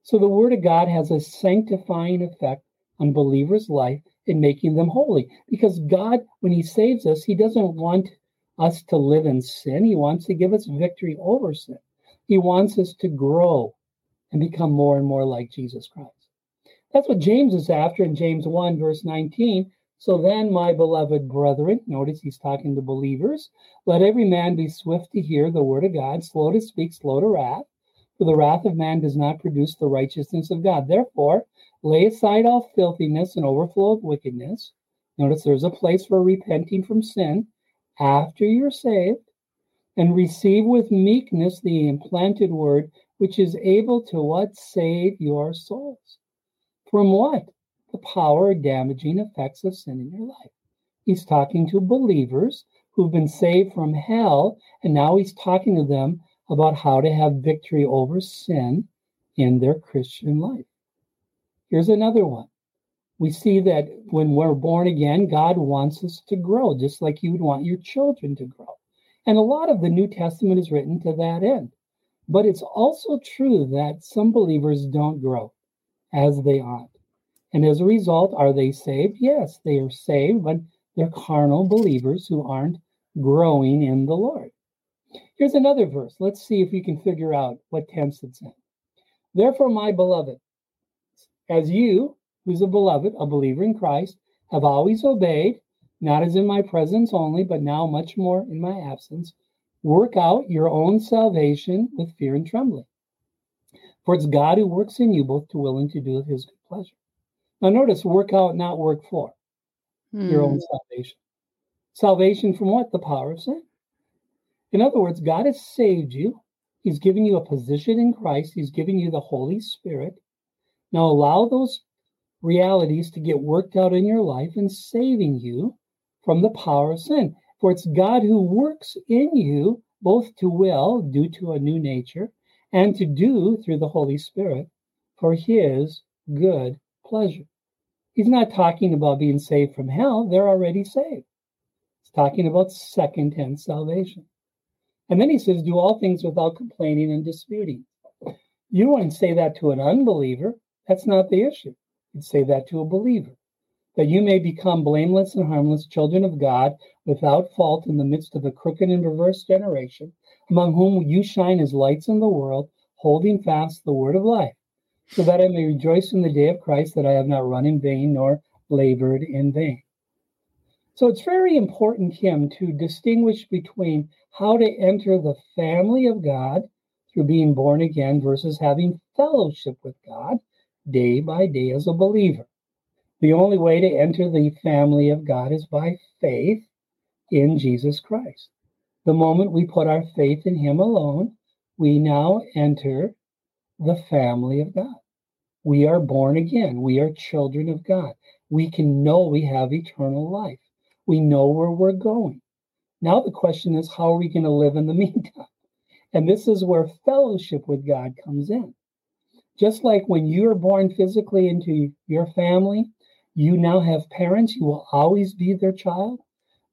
So the word of God has a sanctifying effect on believers' life in making them holy. Because God, when He saves us, He doesn't want us to live in sin. He wants to give us victory over sin. He wants us to grow and become more and more like Jesus Christ. That's what James is after in James 1, verse 19. So then, my beloved brethren, notice he's talking to believers, let every man be swift to hear the word of God, slow to speak, slow to wrath, for the wrath of man does not produce the righteousness of God. Therefore, lay aside all filthiness and overflow of wickedness. Notice there's a place for repenting from sin after you're saved, and receive with meekness the implanted word, which is able to what? Save your souls. From what? The power or damaging effects of sin in your life. He's talking to believers who've been saved from hell, and now he's talking to them about how to have victory over sin in their Christian life. Here's another one. We see that when we're born again, God wants us to grow, just like you would want your children to grow. And a lot of the New Testament is written to that end. But it's also true that some believers don't grow as they ought. And as a result, are they saved? Yes, they are saved, but they're carnal believers who aren't growing in the Lord. Here's another verse. Let's see if we can figure out what tense it's in. Therefore, my beloved, as you, who's a beloved, a believer in Christ, have always obeyed, not as in my presence only, but now much more in my absence, work out your own salvation with fear and trembling. For it's God who works in you both to will and to do of his good pleasure. Now, notice work out, not work for hmm. your own hmm. salvation. Salvation from what? The power of sin. In other words, God has saved you. He's given you a position in Christ. He's giving you the Holy Spirit. Now allow those realities to get worked out in your life and saving you from the power of sin. For it's God who works in you both to will, due to a new nature, and to do through the Holy Spirit for his good pleasure. He's not talking about being saved from hell, they're already saved. He's talking about second hand salvation. And then he says, Do all things without complaining and disputing. You wouldn't say that to an unbeliever. That's not the issue. You'd say that to a believer. That you may become blameless and harmless children of God without fault in the midst of a crooked and perverse generation, among whom you shine as lights in the world, holding fast the word of life, so that I may rejoice in the day of Christ that I have not run in vain nor labored in vain. So it's very important, Kim, to distinguish between how to enter the family of God through being born again versus having fellowship with God day by day as a believer. The only way to enter the family of God is by faith in Jesus Christ. The moment we put our faith in Him alone, we now enter the family of God. We are born again. We are children of God. We can know we have eternal life. We know where we're going. Now the question is, how are we going to live in the meantime? And this is where fellowship with God comes in. Just like when you are born physically into your family, you now have parents, you will always be their child.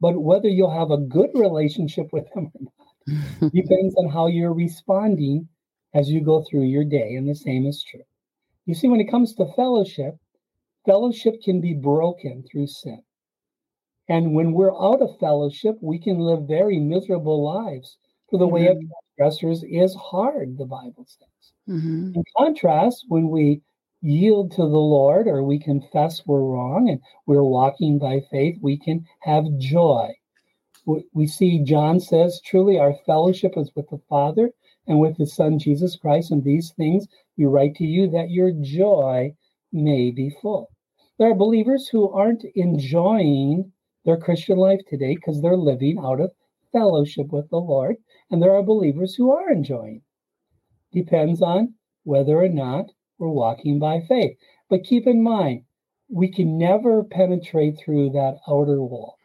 But whether you'll have a good relationship with them or not depends on how you're responding as you go through your day. And the same is true. You see, when it comes to fellowship, fellowship can be broken through sin. And when we're out of fellowship, we can live very miserable lives. For the mm-hmm. way of transgressors is hard, the Bible says. Mm-hmm. In contrast, when we yield to the Lord or we confess we're wrong and we're walking by faith, we can have joy. We see John says, truly our fellowship is with the Father and with his Son Jesus Christ, and these things we write to you that your joy may be full. There are believers who aren't enjoying their Christian life today because they're living out of fellowship with the Lord. And there are believers who are enjoying. Depends on whether or not we're walking by faith. But keep in mind, we can never penetrate through that outer wall.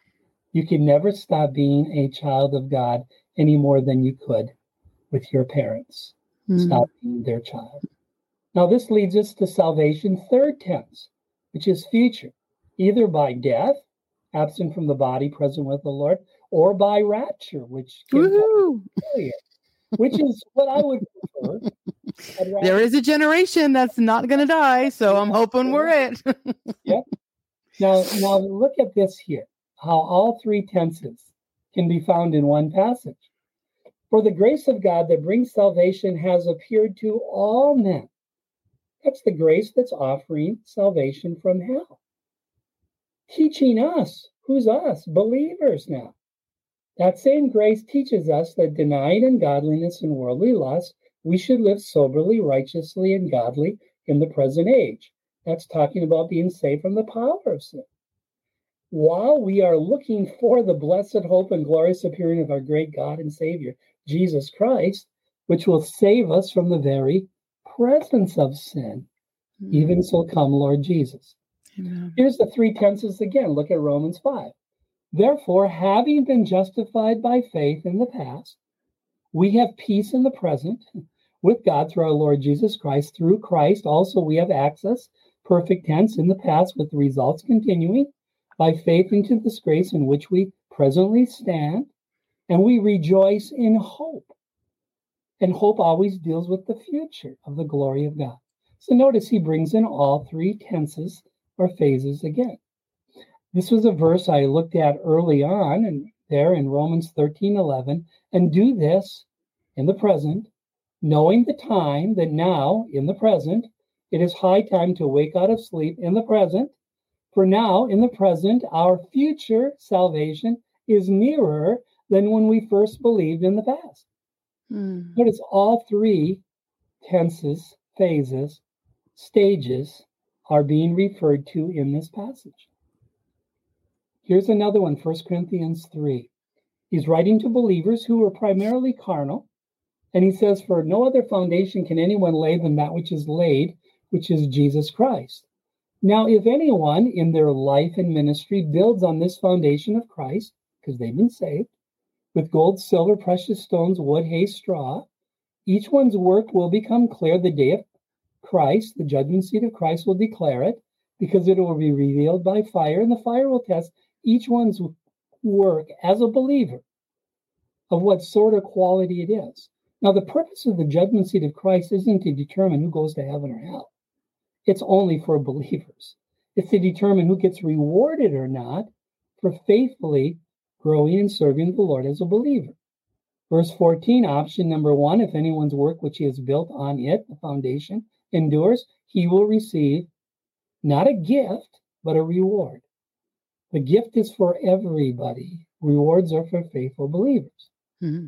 You can never stop being a child of God any more than you could with your parents. Mm-hmm. Stop being their child. Now, this leads us to salvation, third tense, which is future, either by death, absent from the body, present with the Lord, or by rapture, which which is what I would. There is a generation that's not going to die, so I'm hoping we're it. yep. Now, now look at this here. How all three tenses can be found in one passage. For the grace of God that brings salvation has appeared to all men. That's the grace that's offering salvation from hell. Teaching us, who's us? Believers now. That same grace teaches us that denying ungodliness and worldly lust, we should live soberly, righteously, and godly in the present age. That's talking about being saved from the power of sin. While we are looking for the blessed hope and glorious appearing of our great God and Savior, Jesus Christ, which will save us from the very presence of sin. Mm-hmm. Even so, come, Lord Jesus. Amen. Here's the three tenses again. Look at Romans 5. Therefore, having been justified by faith in the past, we have peace in the present with God through our Lord Jesus Christ. Through Christ, also, we have access, perfect tense in the past, with the results continuing by faith into this grace in which we presently stand and we rejoice in hope. And hope always deals with the future of the glory of God. So notice he brings in all three tenses or phases again. This was a verse I looked at early on and there in Romans 13 11. And do this in the present, knowing the time that now, in the present, it is high time to wake out of sleep in the present. For now, in the present, our future salvation is nearer than when we first believed in the past. Mm. it's all three tenses, phases, stages are being referred to in this passage. Here's another one, 1 Corinthians 3. He's writing to believers who were primarily carnal, and he says, For no other foundation can anyone lay than that which is laid, which is Jesus Christ. Now, if anyone in their life and ministry builds on this foundation of Christ, because they've been saved, with gold, silver, precious stones, wood, hay, straw. Each one's work will become clear the day of Christ. The judgment seat of Christ will declare it because it will be revealed by fire, and the fire will test each one's work as a believer of what sort of quality it is. Now, the purpose of the judgment seat of Christ isn't to determine who goes to heaven or hell, it's only for believers. It's to determine who gets rewarded or not for faithfully growing and serving the Lord as a believer. Verse 14, option number one if anyone's work which he has built on it, the foundation, endures, he will receive not a gift, but a reward. The gift is for everybody, rewards are for faithful believers. Mm-hmm.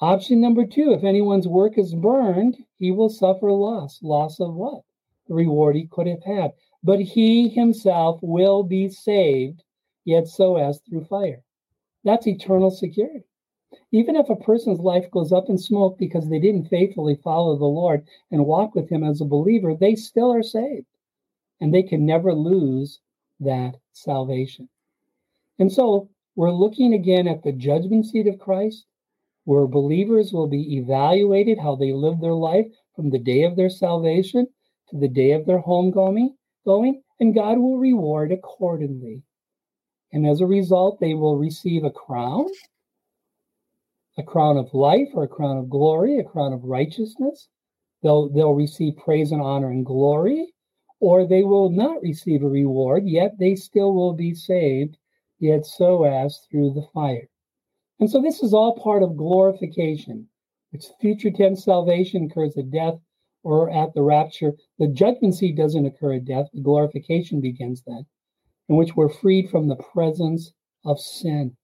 Option number two if anyone's work is burned, he will suffer loss. Loss of what? The reward he could have had. But he himself will be saved, yet so as through fire. That's eternal security. Even if a person's life goes up in smoke because they didn't faithfully follow the Lord and walk with Him as a believer, they still are saved. And they can never lose that salvation. And so we're looking again at the judgment seat of Christ, where believers will be evaluated how they live their life from the day of their salvation to the day of their homecoming, going, and God will reward accordingly. And as a result, they will receive a crown, a crown of life or a crown of glory, a crown of righteousness. They'll, they'll receive praise and honor and glory, or they will not receive a reward, yet they still will be saved, yet so as through the fire. And so this is all part of glorification. Its future tense salvation occurs at death or at the rapture. The judgment seat doesn't occur at death, the glorification begins then in which we're freed from the presence of sin.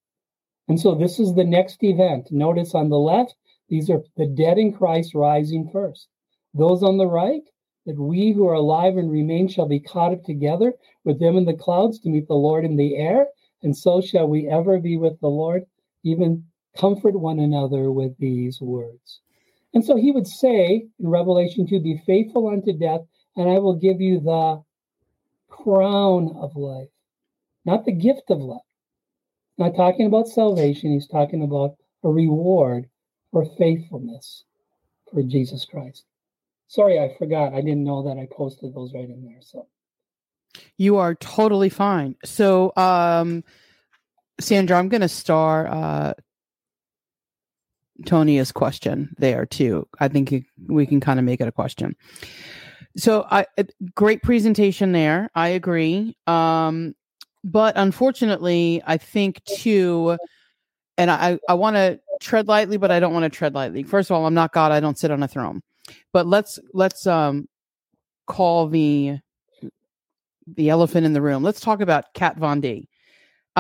And so this is the next event. Notice on the left, these are the dead in Christ rising first. Those on the right, that we who are alive and remain shall be caught up together with them in the clouds to meet the Lord in the air. And so shall we ever be with the Lord, even comfort one another with these words. And so he would say in Revelation 2 Be faithful unto death, and I will give you the crown of life, not the gift of life. Not talking about salvation, he's talking about a reward for faithfulness for Jesus Christ. Sorry, I forgot. I didn't know that I posted those right in there. So you are totally fine. So, um, Sandra, I'm going to star uh, question there too. I think we can kind of make it a question. So, I great presentation there. I agree. Um, but unfortunately, I think too, and I I want to tread lightly, but I don't want to tread lightly. First of all, I'm not God. I don't sit on a throne. But let's let's um call the the elephant in the room. Let's talk about Kat Von D.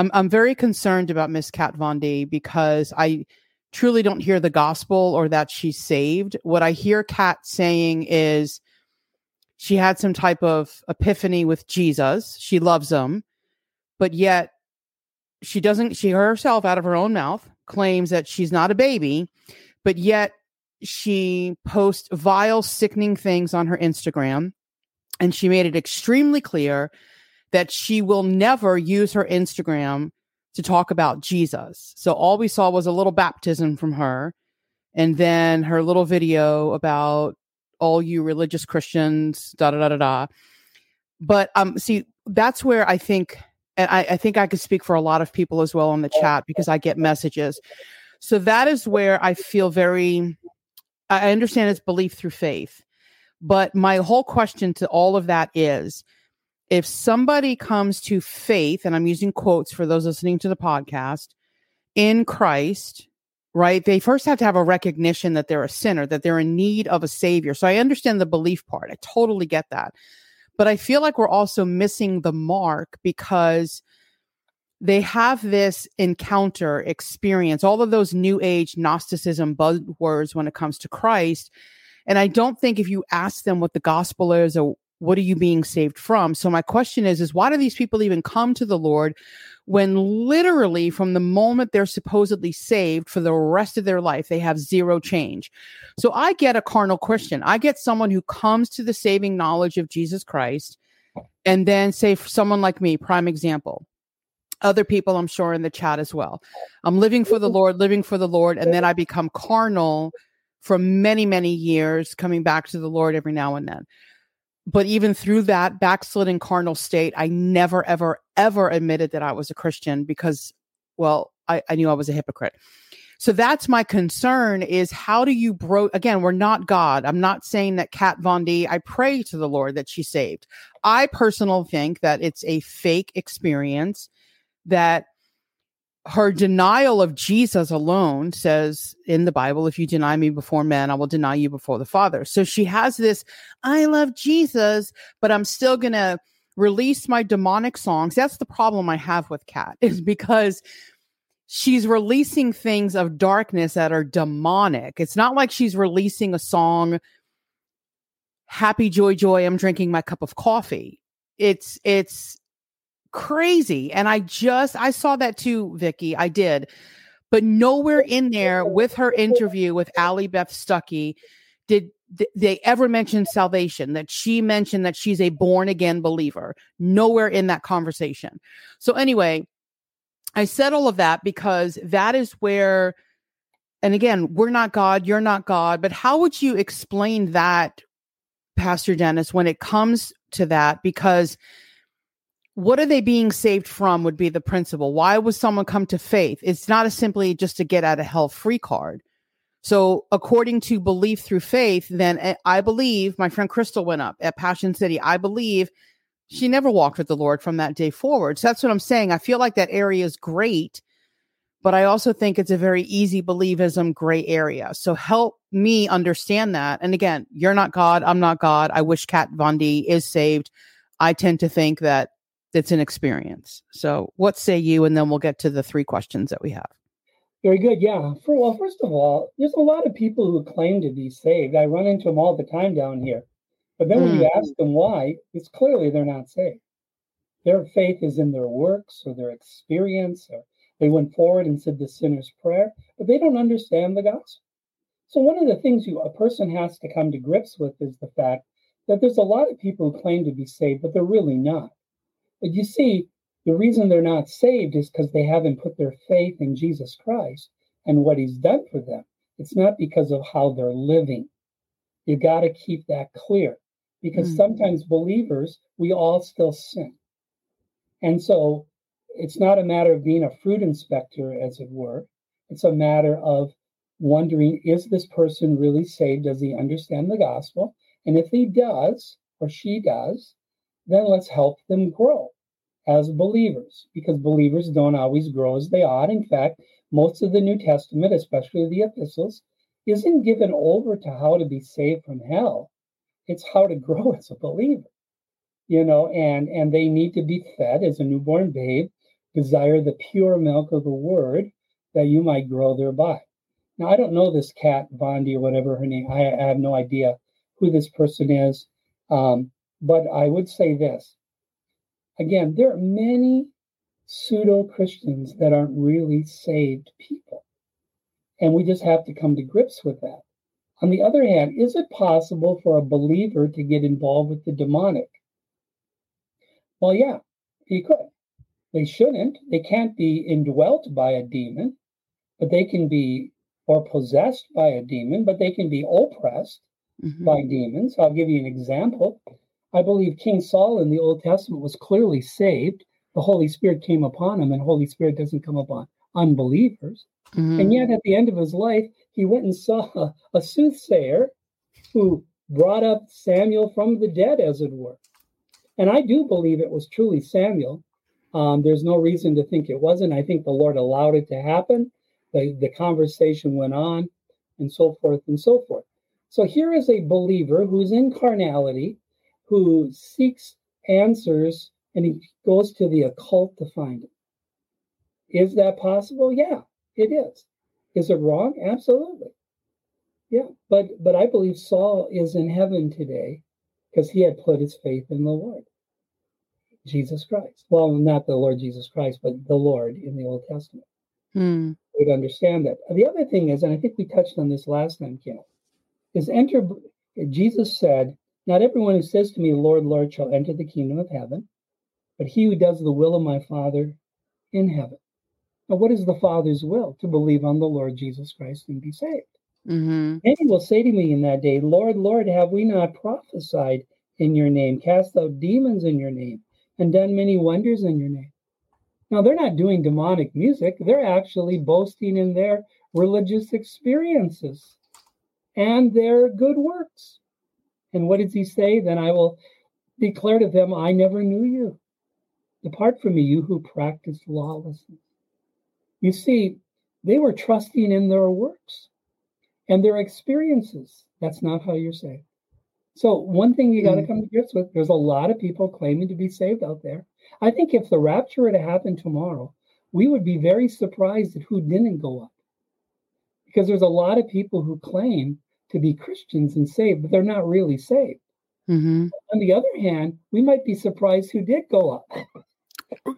I'm I'm very concerned about Miss Kat Von D because I truly don't hear the gospel or that she's saved. What I hear Kat saying is she had some type of epiphany with Jesus. She loves him, but yet she doesn't she herself out of her own mouth claims that she's not a baby, but yet she posts vile, sickening things on her Instagram. And she made it extremely clear that she will never use her Instagram to talk about Jesus. So all we saw was a little baptism from her and then her little video about all you religious Christians, da da da da da. But um, see, that's where I think, and I, I think I could speak for a lot of people as well on the chat because I get messages. So that is where I feel very I understand it's belief through faith. But my whole question to all of that is if somebody comes to faith, and I'm using quotes for those listening to the podcast, in Christ, right? They first have to have a recognition that they're a sinner, that they're in need of a savior. So I understand the belief part. I totally get that. But I feel like we're also missing the mark because they have this encounter experience, all of those new age Gnosticism buzzwords when it comes to Christ. And I don't think if you ask them what the gospel is or what are you being saved from? So my question is, is why do these people even come to the Lord when literally from the moment they're supposedly saved for the rest of their life, they have zero change? So I get a carnal Christian. I get someone who comes to the saving knowledge of Jesus Christ and then say for someone like me, prime example other people i'm sure in the chat as well i'm living for the lord living for the lord and then i become carnal for many many years coming back to the lord every now and then but even through that backsliding carnal state i never ever ever admitted that i was a christian because well i, I knew i was a hypocrite. So that's my concern is how do you bro again we're not god. I'm not saying that kat von d i pray to the lord that she's saved. I personally think that it's a fake experience that her denial of Jesus alone says in the Bible, if you deny me before men, I will deny you before the Father. So she has this, I love Jesus, but I'm still going to release my demonic songs. That's the problem I have with Kat, is because she's releasing things of darkness that are demonic. It's not like she's releasing a song, Happy Joy Joy, I'm drinking my cup of coffee. It's, it's, crazy. And I just I saw that too, Vicky. I did. But nowhere in there with her interview with Allie Beth Stuckey did they ever mention salvation, that she mentioned that she's a born again believer. Nowhere in that conversation. So, anyway, I said all of that because that is where, and again, we're not God, you're not God, but how would you explain that, Pastor Dennis, when it comes to that? Because what are they being saved from would be the principle. Why would someone come to faith? It's not a simply just to get out of hell free card. So, according to belief through faith, then eh, I believe my friend Crystal went up at Passion City. I believe she never walked with the Lord from that day forward. So, that's what I'm saying. I feel like that area is great, but I also think it's a very easy believism gray area. So, help me understand that. And again, you're not God. I'm not God. I wish Kat Von D is saved. I tend to think that it's an experience. So, what say you? And then we'll get to the three questions that we have. Very good. Yeah. For, well, first of all, there's a lot of people who claim to be saved. I run into them all the time down here. But then mm. when you mm. ask them why, it's clearly they're not saved. Their faith is in their works or their experience, or they went forward and said the sinner's prayer, but they don't understand the gospel. So one of the things you a person has to come to grips with is the fact that there's a lot of people who claim to be saved, but they're really not. But you see, the reason they're not saved is because they haven't put their faith in Jesus Christ and what he's done for them. It's not because of how they're living. You got to keep that clear because mm-hmm. sometimes believers, we all still sin. And so it's not a matter of being a fruit inspector, as it were. It's a matter of wondering is this person really saved? Does he understand the gospel? And if he does, or she does, then let's help them grow as believers because believers don't always grow as they ought. In fact, most of the New Testament, especially the epistles, isn't given over to how to be saved from hell. It's how to grow as a believer. You know, and and they need to be fed as a newborn babe, desire the pure milk of the word that you might grow thereby. Now I don't know this Kat Von D or whatever her name. I, I have no idea who this person is. Um, but I would say this. Again, there are many pseudo Christians that aren't really saved people. And we just have to come to grips with that. On the other hand, is it possible for a believer to get involved with the demonic? Well, yeah, he could. They shouldn't. They can't be indwelt by a demon, but they can be, or possessed by a demon, but they can be oppressed mm-hmm. by demons. I'll give you an example. I believe King Saul in the Old Testament was clearly saved. The Holy Spirit came upon him, and Holy Spirit doesn't come upon unbelievers. Mm-hmm. And yet, at the end of his life, he went and saw a, a soothsayer who brought up Samuel from the dead, as it were. And I do believe it was truly Samuel. Um, there's no reason to think it wasn't. I think the Lord allowed it to happen. The, the conversation went on, and so forth and so forth. So here is a believer who's in carnality, who seeks answers, and he goes to the occult to find it. Is that possible? Yeah. It is. Is it wrong? Absolutely. Yeah, but but I believe Saul is in heaven today because he had put his faith in the Lord, Jesus Christ. Well, not the Lord Jesus Christ, but the Lord in the Old Testament. Hmm. We'd understand that. The other thing is, and I think we touched on this last time, Kim, is enter. Jesus said, "Not everyone who says to me, Lord, Lord, shall enter the kingdom of heaven, but he who does the will of my Father in heaven." Now, what is the Father's will? To believe on the Lord Jesus Christ and be saved. Mm-hmm. Many will say to me in that day, Lord, Lord, have we not prophesied in your name, cast out demons in your name, and done many wonders in your name? Now, they're not doing demonic music, they're actually boasting in their religious experiences and their good works. And what does he say? Then I will declare to them, I never knew you. Depart from me, you who practice lawlessness. You see, they were trusting in their works and their experiences. That's not how you're saved. So, one thing you got to mm. come to grips with there's a lot of people claiming to be saved out there. I think if the rapture were to happen tomorrow, we would be very surprised at who didn't go up. Because there's a lot of people who claim to be Christians and saved, but they're not really saved. Mm-hmm. On the other hand, we might be surprised who did go up.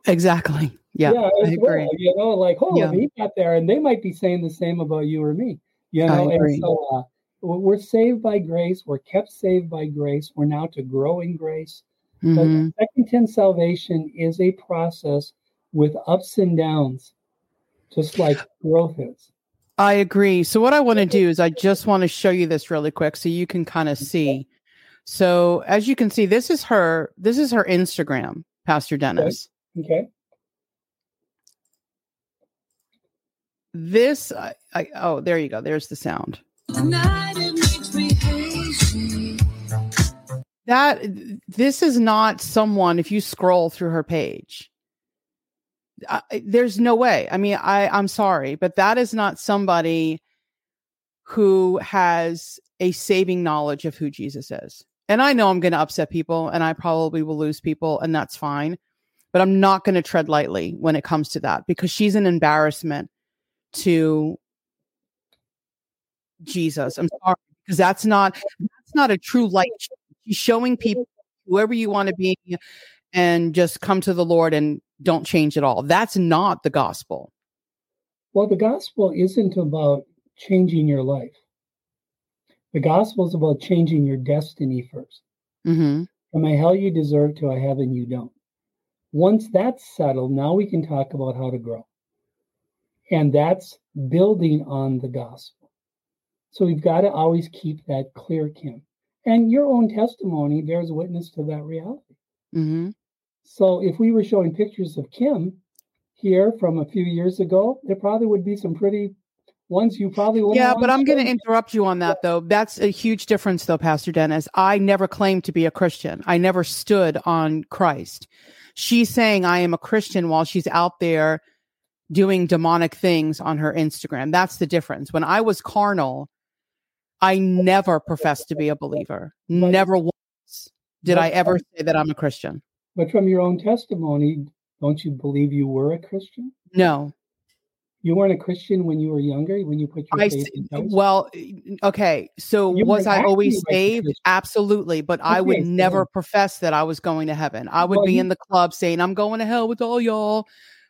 Exactly. Yeah, yeah I agree. Well, you know, like, oh, yeah. he got there, and they might be saying the same about you or me. You know, and so uh, we're saved by grace. We're kept saved by grace. We're now to grow in grace. Mm-hmm. But second ten salvation is a process with ups and downs, just like growth is. I agree. So what I want to do is I just want to show you this really quick so you can kind of see. So as you can see, this is her. This is her Instagram, Pastor Dennis. Okay. okay. this I, I, oh there you go there's the sound that this is not someone if you scroll through her page I, there's no way i mean i i'm sorry but that is not somebody who has a saving knowledge of who jesus is and i know i'm going to upset people and i probably will lose people and that's fine but i'm not going to tread lightly when it comes to that because she's an embarrassment to Jesus. I'm sorry because that's not that's not a true light. She's showing people whoever you want to be and just come to the Lord and don't change at all. That's not the gospel. Well, the gospel isn't about changing your life. The gospel is about changing your destiny 1st mm-hmm. From a hell you deserve to a heaven you don't. Once that's settled, now we can talk about how to grow. And that's building on the gospel. So we've got to always keep that clear, Kim. And your own testimony bears witness to that reality. Mm-hmm. So if we were showing pictures of Kim here from a few years ago, there probably would be some pretty ones you probably would Yeah, but I'm going to interrupt you on that though. That's a huge difference though, Pastor Dennis. I never claimed to be a Christian. I never stood on Christ. She's saying I am a Christian while she's out there doing demonic things on her Instagram. That's the difference. When I was carnal, I never professed to be a believer. Never once did I ever say that I'm a Christian. But from your own testimony, don't you believe you were a Christian? No. You weren't a Christian when you were younger, when you put your I, faith in Christ? Well, okay. So you was I always saved? Absolutely. But okay, I would never profess that I was going to heaven. I would well, be you, in the club saying, I'm going to hell with all y'all.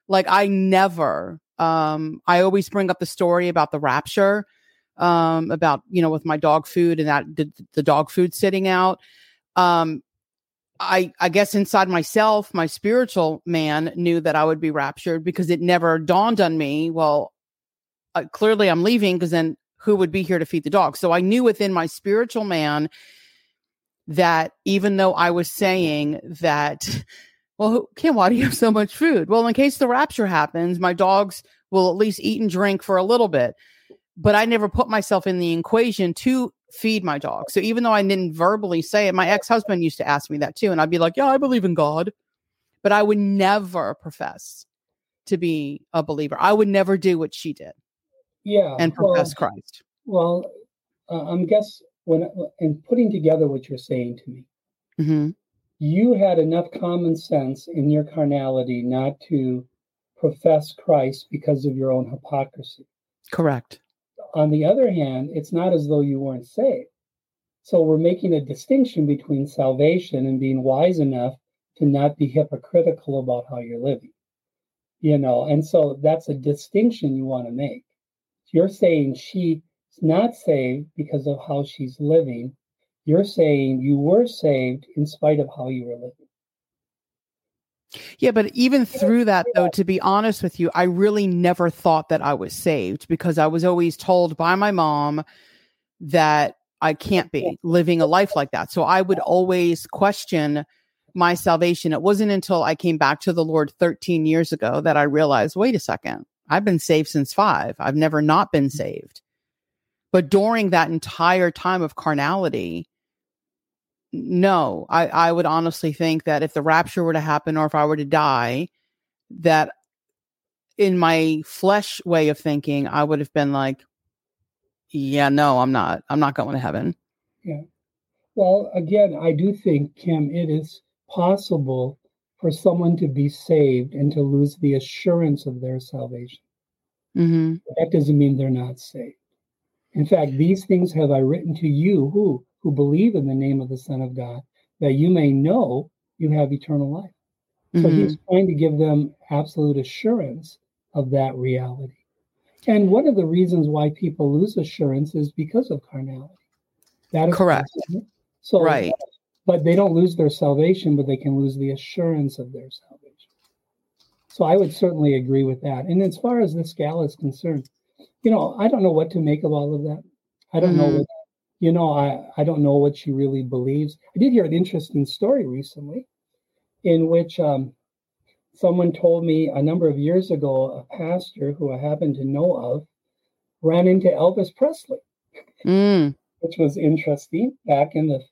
Like I never, um, I always bring up the story about the rapture, um, about, you know, with my dog food and that the, the dog food sitting out. Um, I, I guess inside myself, my spiritual man knew that I would be raptured because it never dawned on me. Well, uh, clearly I'm leaving because then who would be here to feed the dog? So I knew within my spiritual man that even though I was saying that, well, Kim, why do you have so much food? Well, in case the rapture happens, my dogs will at least eat and drink for a little bit. But I never put myself in the equation to feed my dog. So even though I didn't verbally say it, my ex husband used to ask me that too. And I'd be like, yeah, I believe in God. But I would never profess to be a believer. I would never do what she did. Yeah. And profess well, Christ. Well, uh, I'm guess when in putting together what you're saying to me, mm-hmm. you had enough common sense in your carnality not to profess Christ because of your own hypocrisy. Correct. On the other hand, it's not as though you weren't saved. So we're making a distinction between salvation and being wise enough to not be hypocritical about how you're living. You know, and so that's a distinction you want to make. You're saying she's not saved because of how she's living. You're saying you were saved in spite of how you were living. Yeah, but even through that, though, to be honest with you, I really never thought that I was saved because I was always told by my mom that I can't be living a life like that. So I would always question my salvation. It wasn't until I came back to the Lord 13 years ago that I realized wait a second, I've been saved since five. I've never not been mm. saved. But during that entire time of carnality, no, I, I would honestly think that if the rapture were to happen or if I were to die, that in my flesh way of thinking, I would have been like, yeah, no, I'm not. I'm not going to heaven. Yeah. Well, again, I do think, Kim, it is possible for someone to be saved and to lose the assurance of their salvation. Mm-hmm. That doesn't mean they're not saved. In fact, these things have I written to you who who believe in the name of the Son of God, that you may know you have eternal life. Mm-hmm. So he's trying to give them absolute assurance of that reality. And one of the reasons why people lose assurance is because of carnality. That is correct. Possible. So, right. But they don't lose their salvation, but they can lose the assurance of their salvation. So I would certainly agree with that. And as far as this gal is concerned, you know, I don't know what to make of all of that. I don't mm-hmm. know what you know, I, I don't know what she really believes. I did hear an interesting story recently in which um, someone told me a number of years ago, a pastor who I happen to know of ran into Elvis Presley, mm. which was interesting back in the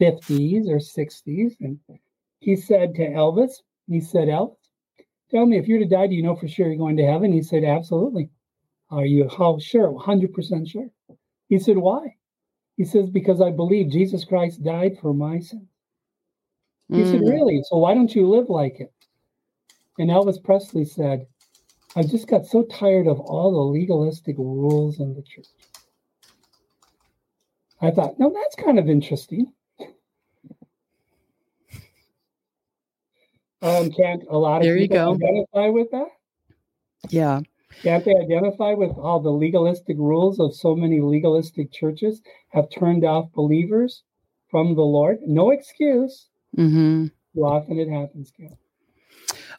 50s or 60s. And he said to Elvis, he said, Elvis, tell me if you're to die, do you know for sure you're going to heaven? He said, absolutely. Are you how sure? 100% sure. He said, Why? He says, Because I believe Jesus Christ died for my sins. He mm. said, Really? So why don't you live like it? And Elvis Presley said, I just got so tired of all the legalistic rules in the church. I thought, no, that's kind of interesting. Um, can't a lot of there people identify with that? Yeah. Can't they identify with all the legalistic rules of so many legalistic churches have turned off believers from the Lord? No excuse. Mm-hmm. Too often it happens, Ken.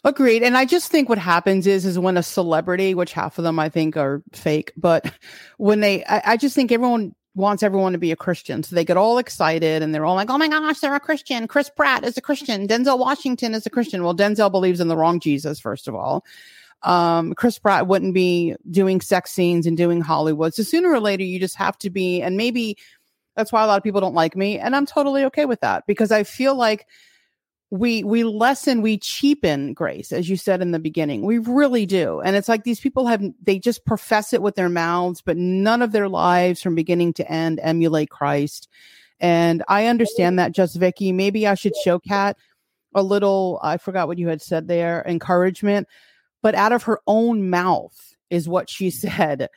Agreed. And I just think what happens is is when a celebrity, which half of them I think are fake, but when they I, I just think everyone wants everyone to be a Christian. So they get all excited and they're all like, oh my gosh, they're a Christian. Chris Pratt is a Christian. Denzel Washington is a Christian. Well, Denzel believes in the wrong Jesus, first of all. Um, Chris Pratt wouldn't be doing sex scenes and doing Hollywood. So sooner or later, you just have to be, and maybe that's why a lot of people don't like me. And I'm totally okay with that because I feel like we we lessen we cheapen grace as you said in the beginning we really do and it's like these people have they just profess it with their mouths but none of their lives from beginning to end emulate christ and i understand that just vicky maybe i should show kat a little i forgot what you had said there encouragement but out of her own mouth is what she said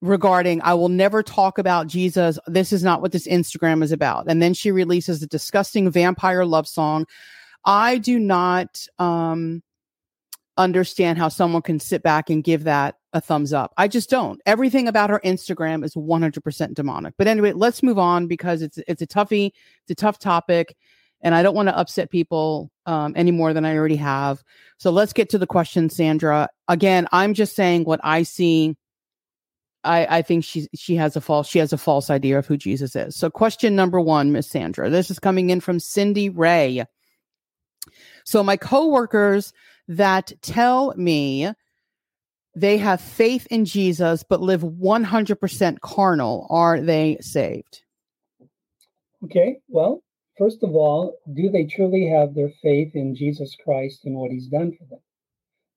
regarding I will never talk about Jesus. This is not what this Instagram is about. And then she releases a disgusting vampire love song. I do not um understand how someone can sit back and give that a thumbs up. I just don't. Everything about her Instagram is 100% demonic. But anyway, let's move on because it's it's a toughie, it's a tough topic and I don't want to upset people um, any more than I already have. So let's get to the question, Sandra. Again, I'm just saying what I see I, I think she she has a false she has a false idea of who Jesus is. So question number one, Miss Sandra. This is coming in from Cindy Ray. So my coworkers that tell me they have faith in Jesus but live 100% carnal, are they saved? Okay, well, first of all, do they truly have their faith in Jesus Christ and what he's done for them?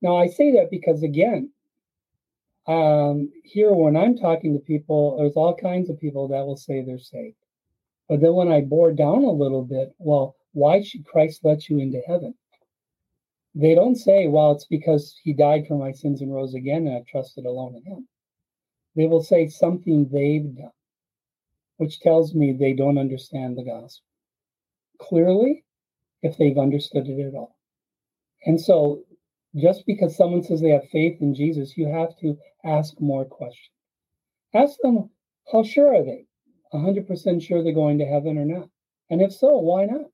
Now, I say that because, again, um, here, when I'm talking to people, there's all kinds of people that will say they're saved. But then when I bore down a little bit, well, why should Christ let you into heaven? They don't say, well, it's because he died for my sins and rose again and I trusted alone in him. They will say something they've done, which tells me they don't understand the gospel clearly if they've understood it at all. And so just because someone says they have faith in Jesus, you have to ask more questions. Ask them, how sure are they? 100% sure they're going to heaven or not? And if so, why not?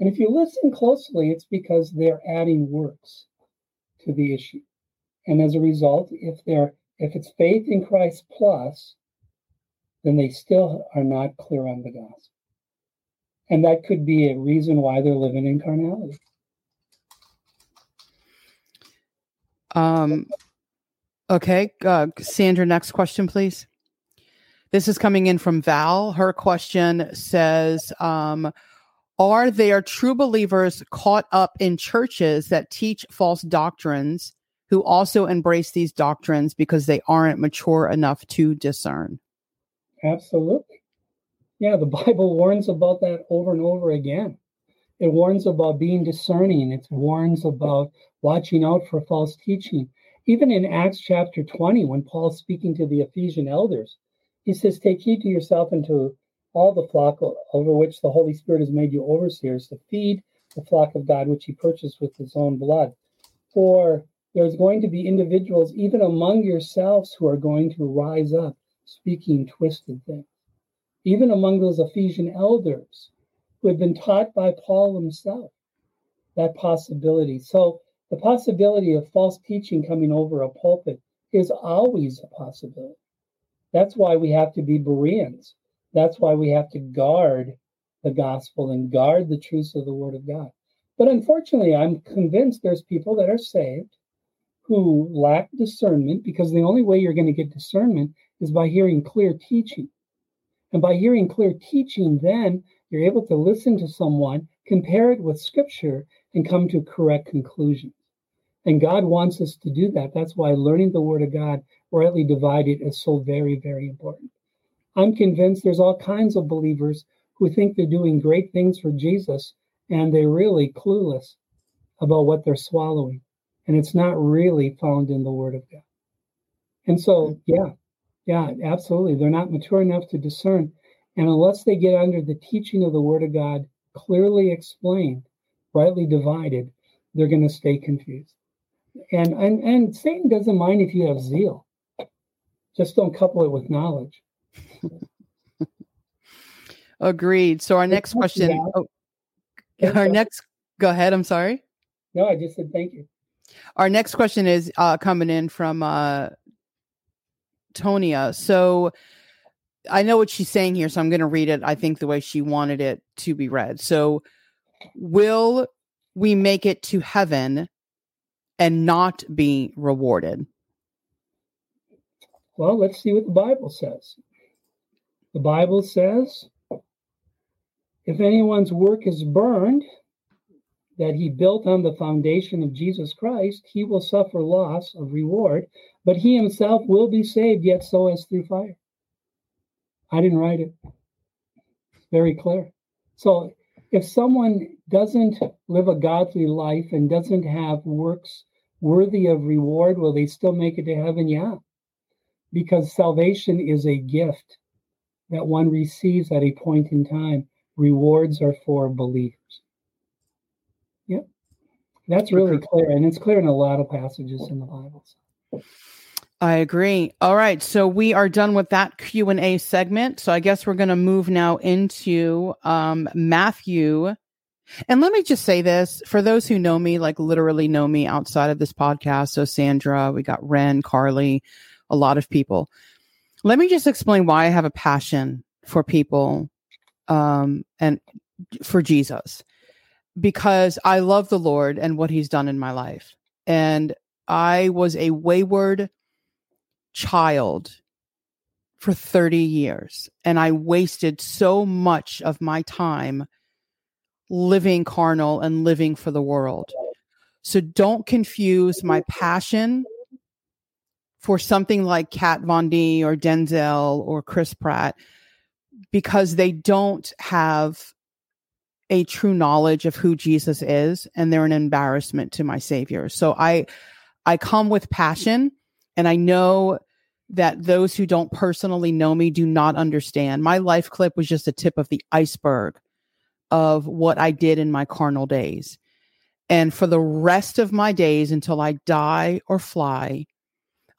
And if you listen closely, it's because they're adding works to the issue. And as a result, if they're if it's faith in Christ plus, then they still are not clear on the gospel. And that could be a reason why they're living in carnality. Um, okay, uh, Sandra, next question, please. This is coming in from Val. Her question says, um, "Are there true believers caught up in churches that teach false doctrines who also embrace these doctrines because they aren't mature enough to discern?" Absolutely. Yeah, the Bible warns about that over and over again. It warns about being discerning. It warns about watching out for false teaching. Even in Acts chapter 20, when Paul's speaking to the Ephesian elders, he says, Take heed to yourself and to all the flock over which the Holy Spirit has made you overseers to feed the flock of God, which he purchased with his own blood. For there's going to be individuals, even among yourselves, who are going to rise up speaking twisted things. Even among those Ephesian elders who had been taught by Paul himself that possibility. So the possibility of false teaching coming over a pulpit is always a possibility. That's why we have to be Bereans. That's why we have to guard the gospel and guard the truths of the word of God. But unfortunately, I'm convinced there's people that are saved who lack discernment because the only way you're going to get discernment is by hearing clear teaching. And by hearing clear teaching, then you're able to listen to someone, compare it with scripture, and come to correct conclusions. And God wants us to do that. That's why learning the Word of God, rightly divided, is so very, very important. I'm convinced there's all kinds of believers who think they're doing great things for Jesus, and they're really clueless about what they're swallowing. And it's not really found in the Word of God. And so, yeah, yeah, absolutely. They're not mature enough to discern. And unless they get under the teaching of the Word of God, clearly explained, rightly divided, they're going to stay confused. And, and and Satan doesn't mind if you have zeal. Just don't couple it with knowledge. Agreed. So our next question. Oh, our next. Go ahead. I'm sorry. No, I just said thank you. Our next question is uh, coming in from uh, Tonia. So I know what she's saying here, so I'm going to read it. I think the way she wanted it to be read. So, will we make it to heaven and not be rewarded? Well, let's see what the Bible says. The Bible says, if anyone's work is burned, that he built on the foundation of Jesus Christ, he will suffer loss of reward, but he himself will be saved, yet so as through fire. I didn't write it. It's Very clear. So if someone doesn't live a godly life and doesn't have works worthy of reward, will they still make it to heaven? Yeah. Because salvation is a gift that one receives at a point in time. Rewards are for believers. Yep. That's really clear. And it's clear in a lot of passages in the Bible. I agree. All right, so we are done with that Q and A segment. So I guess we're going to move now into um, Matthew. And let me just say this for those who know me, like literally know me outside of this podcast. So Sandra, we got Ren, Carly, a lot of people. Let me just explain why I have a passion for people um, and for Jesus because I love the Lord and what he's done in my life. And I was a wayward child for 30 years and I wasted so much of my time living carnal and living for the world. So don't confuse my passion for something like Kat Von D or Denzel or Chris Pratt because they don't have a true knowledge of who Jesus is and they're an embarrassment to my savior. So I I come with passion and I know that those who don't personally know me do not understand. My life clip was just a tip of the iceberg of what I did in my carnal days. And for the rest of my days until I die or fly,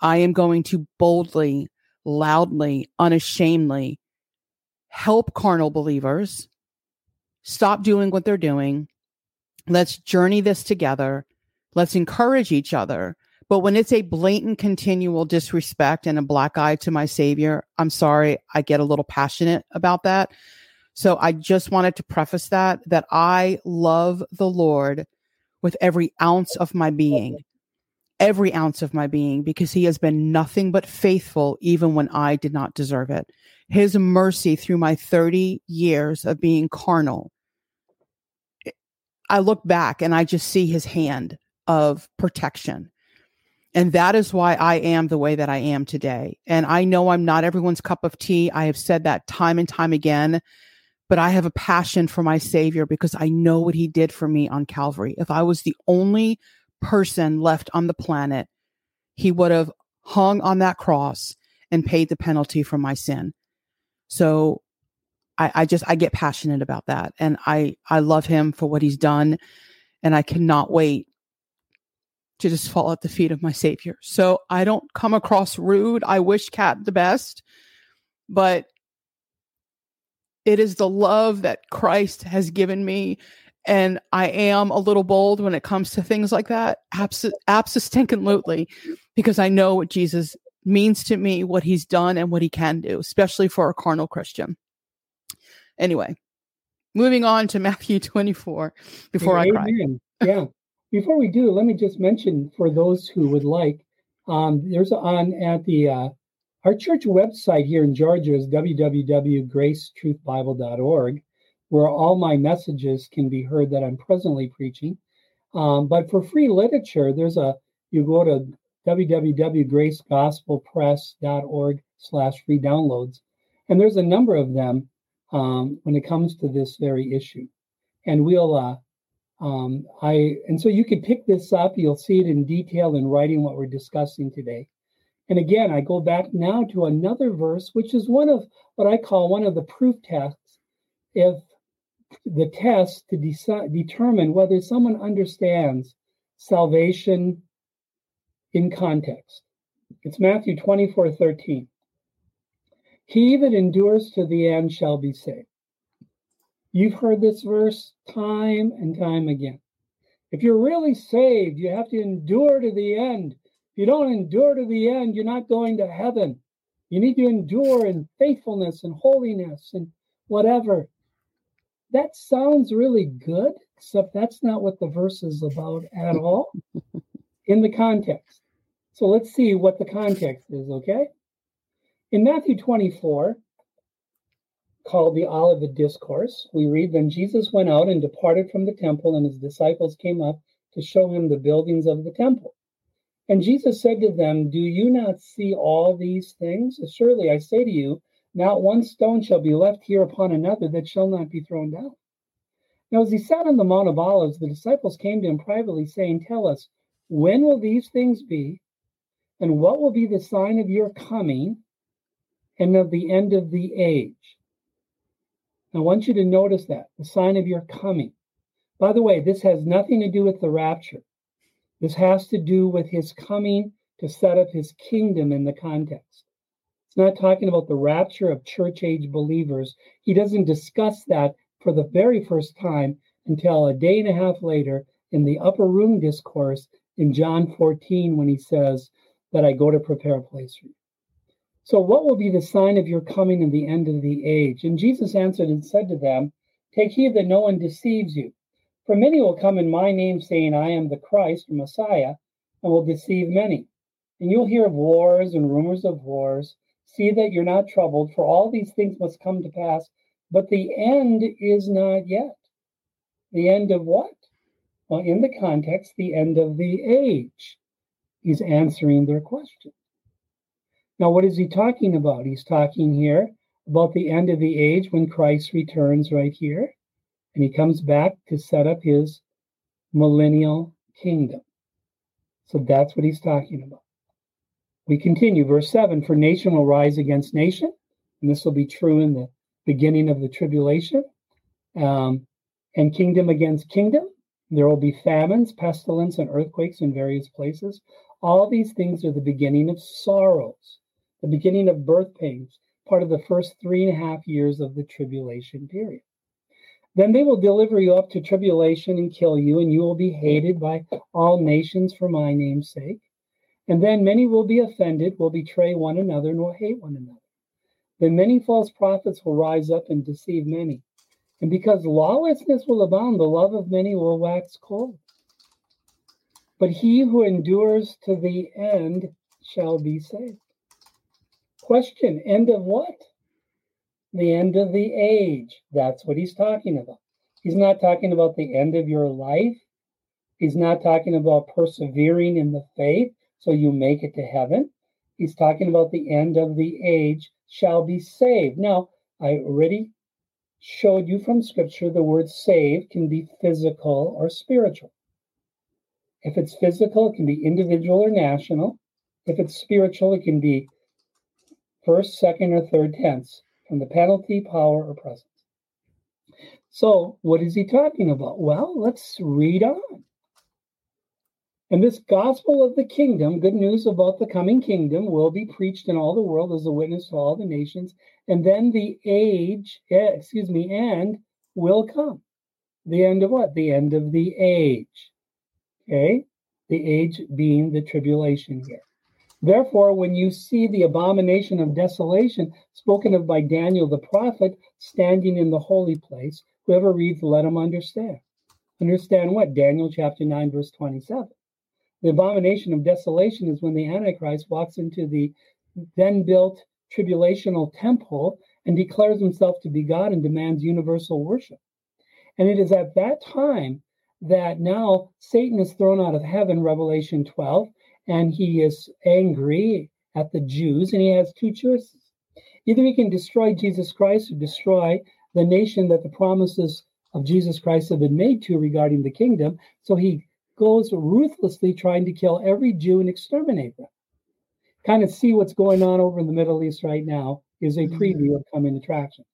I am going to boldly, loudly, unashamedly help carnal believers stop doing what they're doing. Let's journey this together. Let's encourage each other. But when it's a blatant, continual disrespect and a black eye to my savior, I'm sorry, I get a little passionate about that. So I just wanted to preface that, that I love the Lord with every ounce of my being, every ounce of my being, because he has been nothing but faithful, even when I did not deserve it. His mercy through my 30 years of being carnal I look back and I just see his hand of protection. And that is why I am the way that I am today. And I know I'm not everyone's cup of tea. I have said that time and time again, but I have a passion for my Savior because I know what he did for me on Calvary. If I was the only person left on the planet, he would have hung on that cross and paid the penalty for my sin. So I, I just I get passionate about that, and I I love him for what he's done, and I cannot wait to just fall at the feet of my Savior. So I don't come across rude. I wish Kat the best, but it is the love that Christ has given me. And I am a little bold when it comes to things like that. Abs- absolutely, because I know what Jesus means to me, what he's done, and what he can do, especially for a carnal Christian. Anyway, moving on to Matthew 24 before Amen. I cry. yeah. Before we do, let me just mention for those who would like, um, there's on at the uh, our church website here in Georgia is www.gracetruthbible.org, where all my messages can be heard that I'm presently preaching. Um, but for free literature, there's a you go to www.gracegospelpress.org slash free downloads, and there's a number of them um, when it comes to this very issue. And we'll, uh, um, I, and so you can pick this up. You'll see it in detail in writing what we're discussing today. And again, I go back now to another verse, which is one of what I call one of the proof tests. If the test to decide, determine whether someone understands salvation in context. It's Matthew 24 13. He that endures to the end shall be saved. You've heard this verse time and time again. If you're really saved, you have to endure to the end. If you don't endure to the end, you're not going to heaven. You need to endure in faithfulness and holiness and whatever. That sounds really good, except that's not what the verse is about at all in the context. So let's see what the context is, okay? In Matthew 24, called the Olivet Discourse, we read Then Jesus went out and departed from the temple, and his disciples came up to show him the buildings of the temple. And Jesus said to them, Do you not see all these things? Surely I say to you, not one stone shall be left here upon another that shall not be thrown down. Now, as he sat on the Mount of Olives, the disciples came to him privately, saying, Tell us, when will these things be? And what will be the sign of your coming and of the end of the age? I want you to notice that the sign of your coming. By the way, this has nothing to do with the rapture. This has to do with his coming to set up his kingdom in the context. It's not talking about the rapture of church age believers. He doesn't discuss that for the very first time until a day and a half later in the upper room discourse in John 14 when he says that I go to prepare a place for you. So, what will be the sign of your coming and the end of the age? And Jesus answered and said to them, Take heed that no one deceives you. For many will come in my name, saying, I am the Christ or Messiah, and will deceive many. And you'll hear of wars and rumors of wars. See that you're not troubled, for all these things must come to pass, but the end is not yet. The end of what? Well, in the context, the end of the age. He's answering their question. Now, what is he talking about? He's talking here about the end of the age when Christ returns right here, and he comes back to set up his millennial kingdom. So that's what he's talking about. We continue, verse 7 For nation will rise against nation, and this will be true in the beginning of the tribulation, um, and kingdom against kingdom. There will be famines, pestilence, and earthquakes in various places. All these things are the beginning of sorrows the beginning of birth pains, part of the first three and a half years of the tribulation period. Then they will deliver you up to tribulation and kill you, and you will be hated by all nations for my name's sake. And then many will be offended, will betray one another, and will hate one another. Then many false prophets will rise up and deceive many. And because lawlessness will abound, the love of many will wax cold. But he who endures to the end shall be saved. Question End of what? The end of the age. That's what he's talking about. He's not talking about the end of your life. He's not talking about persevering in the faith so you make it to heaven. He's talking about the end of the age shall be saved. Now, I already showed you from scripture the word saved can be physical or spiritual. If it's physical, it can be individual or national. If it's spiritual, it can be first, second, or third tense from the penalty, power, or presence. So, what is he talking about? Well, let's read on. And this gospel of the kingdom, good news about the coming kingdom, will be preached in all the world as a witness to all the nations. And then the age, eh, excuse me, and will come. The end of what? The end of the age. Okay? The age being the tribulation here. Therefore, when you see the abomination of desolation spoken of by Daniel the prophet standing in the holy place, whoever reads, let him understand. Understand what? Daniel chapter 9, verse 27. The abomination of desolation is when the Antichrist walks into the then built tribulational temple and declares himself to be God and demands universal worship. And it is at that time that now Satan is thrown out of heaven, Revelation 12, and he is angry at the Jews, and he has two choices. Either he can destroy Jesus Christ or destroy the nation that the promises of Jesus Christ have been made to regarding the kingdom. So he goes ruthlessly trying to kill every Jew and exterminate them. Kind of see what's going on over in the Middle East right now is a mm-hmm. preview of coming attraction.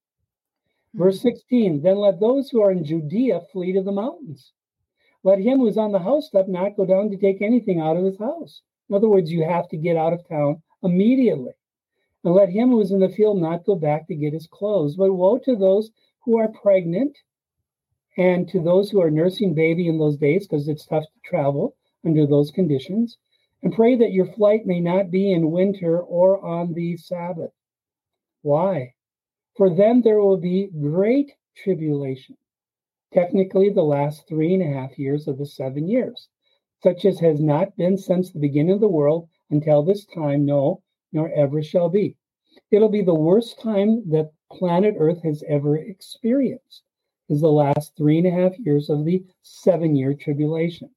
Verse mm-hmm. 16 Then let those who are in Judea flee to the mountains. Let him who's on the housetop not go down to take anything out of his house. In other words, you have to get out of town immediately. And let him who is in the field not go back to get his clothes. But woe to those who are pregnant And to those who are nursing baby in those days, because it's tough to travel under those conditions, and pray that your flight may not be in winter or on the Sabbath. Why? For them there will be great tribulation, technically the last three and a half years of the seven years, such as has not been since the beginning of the world until this time, no, nor ever shall be. It'll be the worst time that planet Earth has ever experienced, is the last three and a half years of the seven year tribulation.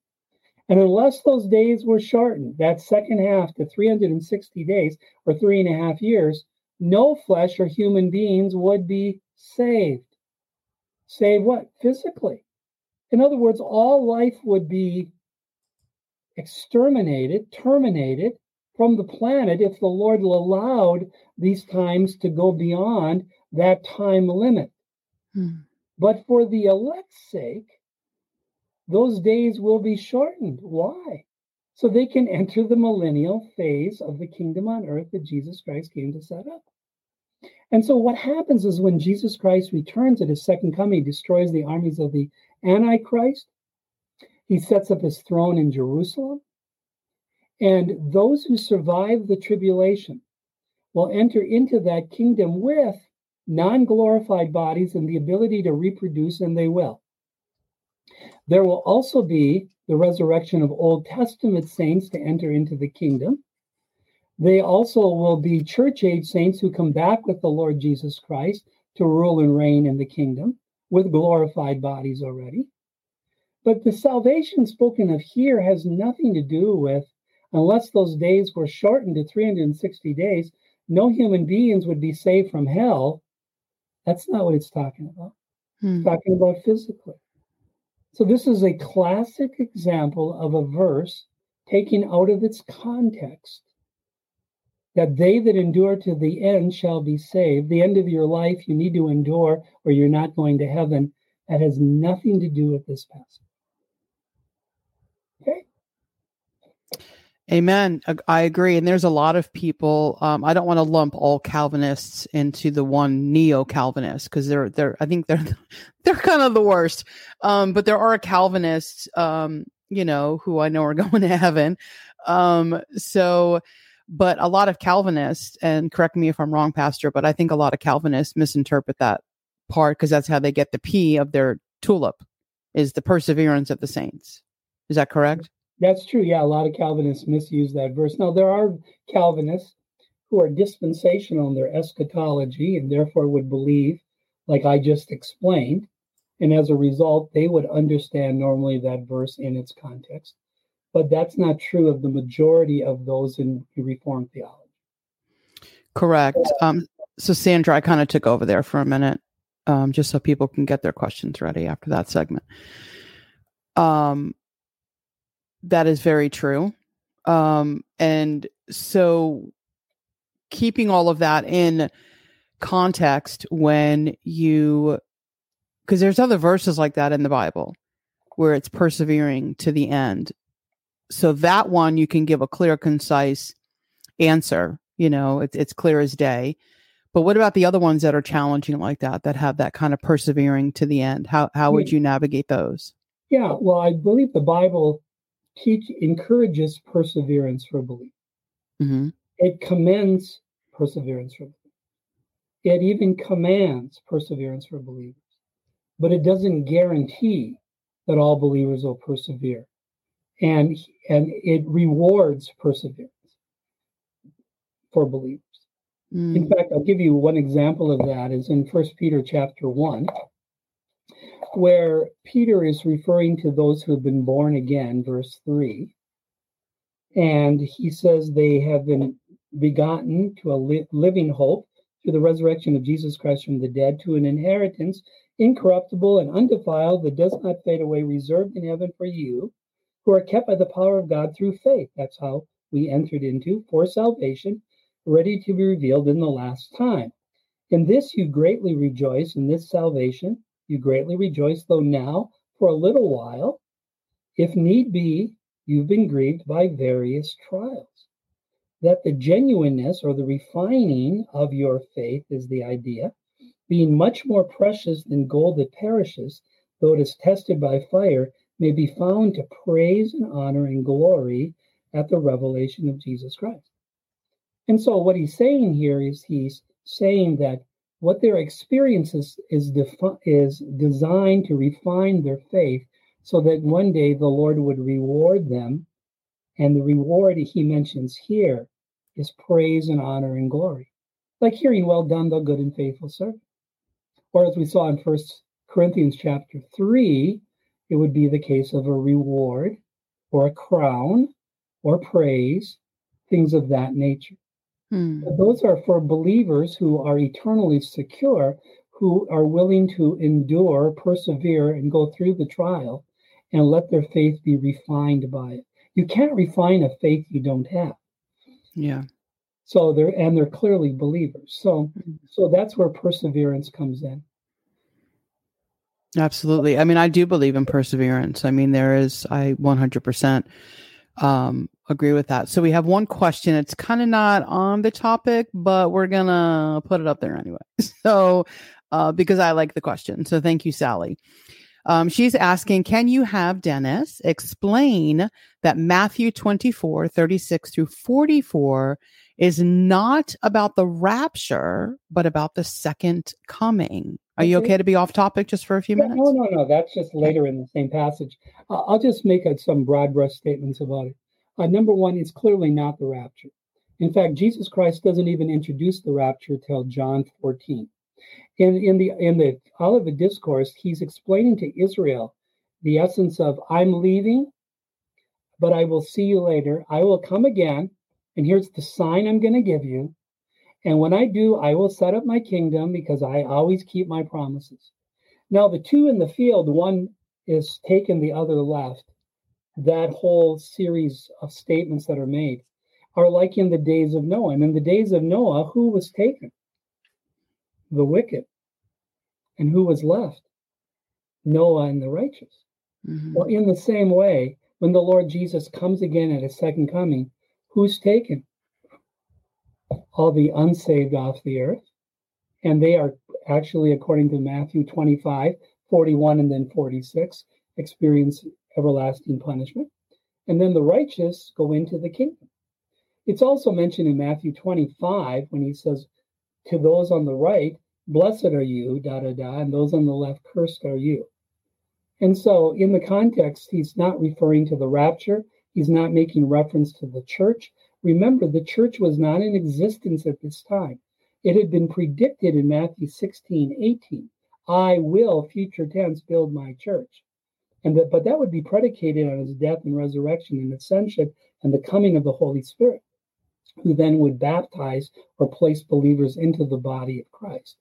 And unless those days were shortened, that second half to 360 days or three and a half years, no flesh or human beings would be saved. Save what? Physically. In other words, all life would be exterminated, terminated from the planet if the Lord allowed these times to go beyond that time limit. Hmm. But for the elect's sake, those days will be shortened. Why? So they can enter the millennial phase of the kingdom on earth that Jesus Christ came to set up. And so what happens is when Jesus Christ returns at his second coming, he destroys the armies of the Antichrist. He sets up his throne in Jerusalem. And those who survive the tribulation will enter into that kingdom with non glorified bodies and the ability to reproduce, and they will. There will also be the resurrection of Old Testament saints to enter into the kingdom. They also will be church age saints who come back with the Lord Jesus Christ to rule and reign in the kingdom with glorified bodies already. But the salvation spoken of here has nothing to do with, unless those days were shortened to 360 days, no human beings would be saved from hell. That's not what it's talking about. Hmm. It's talking about physically. So, this is a classic example of a verse taken out of its context that they that endure to the end shall be saved. The end of your life, you need to endure or you're not going to heaven. That has nothing to do with this passage. Okay? Amen. I agree. And there's a lot of people. Um, I don't want to lump all Calvinists into the one neo Calvinist because they're they're I think they're they're kind of the worst. Um, but there are Calvinists, um, you know, who I know are going to heaven. Um, so, but a lot of Calvinists, and correct me if I'm wrong, Pastor, but I think a lot of Calvinists misinterpret that part because that's how they get the P of their tulip, is the perseverance of the saints. Is that correct? That's true. Yeah, a lot of Calvinists misuse that verse. Now, there are Calvinists who are dispensational in their eschatology and therefore would believe, like I just explained. And as a result, they would understand normally that verse in its context. But that's not true of the majority of those in Reformed theology. Correct. Um, so, Sandra, I kind of took over there for a minute um, just so people can get their questions ready after that segment. Um, that is very true. Um, and so keeping all of that in context when you because there's other verses like that in the Bible where it's persevering to the end. So that one you can give a clear, concise answer. You know, it's it's clear as day. But what about the other ones that are challenging like that, that have that kind of persevering to the end? How how would you navigate those? Yeah, well, I believe the Bible teach encourages perseverance for belief. Mm-hmm. It commends perseverance for belief. It even commands perseverance for believers, but it doesn't guarantee that all believers will persevere, and and it rewards perseverance for believers. Mm. In fact, I'll give you one example of that is in First Peter chapter one where Peter is referring to those who have been born again, verse 3. And he says they have been begotten to a li- living hope through the resurrection of Jesus Christ from the dead, to an inheritance incorruptible and undefiled that does not fade away, reserved in heaven for you, who are kept by the power of God through faith. That's how we entered into for salvation, ready to be revealed in the last time. In this you greatly rejoice, in this salvation you greatly rejoice, though now, for a little while, if need be, you've been grieved by various trials. That the genuineness or the refining of your faith is the idea, being much more precious than gold that perishes, though it is tested by fire, may be found to praise and honor and glory at the revelation of Jesus Christ. And so, what he's saying here is he's saying that what their experiences is, defi- is designed to refine their faith so that one day the Lord would reward them. And the reward he mentions here is praise and honor and glory. Like hearing, well done, the good and faithful servant. Or as we saw in First Corinthians chapter 3, it would be the case of a reward or a crown or praise, things of that nature. Hmm. Those are for believers who are eternally secure, who are willing to endure, persevere, and go through the trial and let their faith be refined by it. You can't refine a faith you don't have. Yeah. So they're and they're clearly believers. So hmm. so that's where perseverance comes in. Absolutely. I mean, I do believe in perseverance. I mean, there is, I 100% um, agree with that. So we have one question. It's kind of not on the topic, but we're going to put it up there anyway. So, uh, because I like the question. So thank you, Sally. Um, she's asking, can you have Dennis explain that Matthew 24, 36 through 44 is not about the rapture, but about the second coming? Are you okay to be off topic just for a few minutes? No, no, no. That's just later in the same passage. Uh, I'll just make a, some broad brush statements about it. Uh, number one, it's clearly not the rapture. In fact, Jesus Christ doesn't even introduce the rapture till John 14. In, in the in the Olivet Discourse, he's explaining to Israel the essence of I'm leaving, but I will see you later. I will come again, and here's the sign I'm going to give you. And when I do, I will set up my kingdom because I always keep my promises. Now, the two in the field, one is taken, the other left. That whole series of statements that are made are like in the days of Noah. And in the days of Noah, who was taken? The wicked. And who was left? Noah and the righteous. Mm-hmm. Well, in the same way, when the Lord Jesus comes again at his second coming, who's taken? all the unsaved off the earth. And they are actually, according to Matthew 25, 41, and then 46, experience everlasting punishment. And then the righteous go into the kingdom. It's also mentioned in Matthew 25 when he says, To those on the right, blessed are you, da da da, and those on the left, cursed are you. And so, in the context, he's not referring to the rapture, he's not making reference to the church, Remember, the church was not in existence at this time. It had been predicted in Matthew 16, 18. I will, future tense, build my church. And that, but that would be predicated on his death and resurrection and ascension and the coming of the Holy Spirit, who then would baptize or place believers into the body of Christ.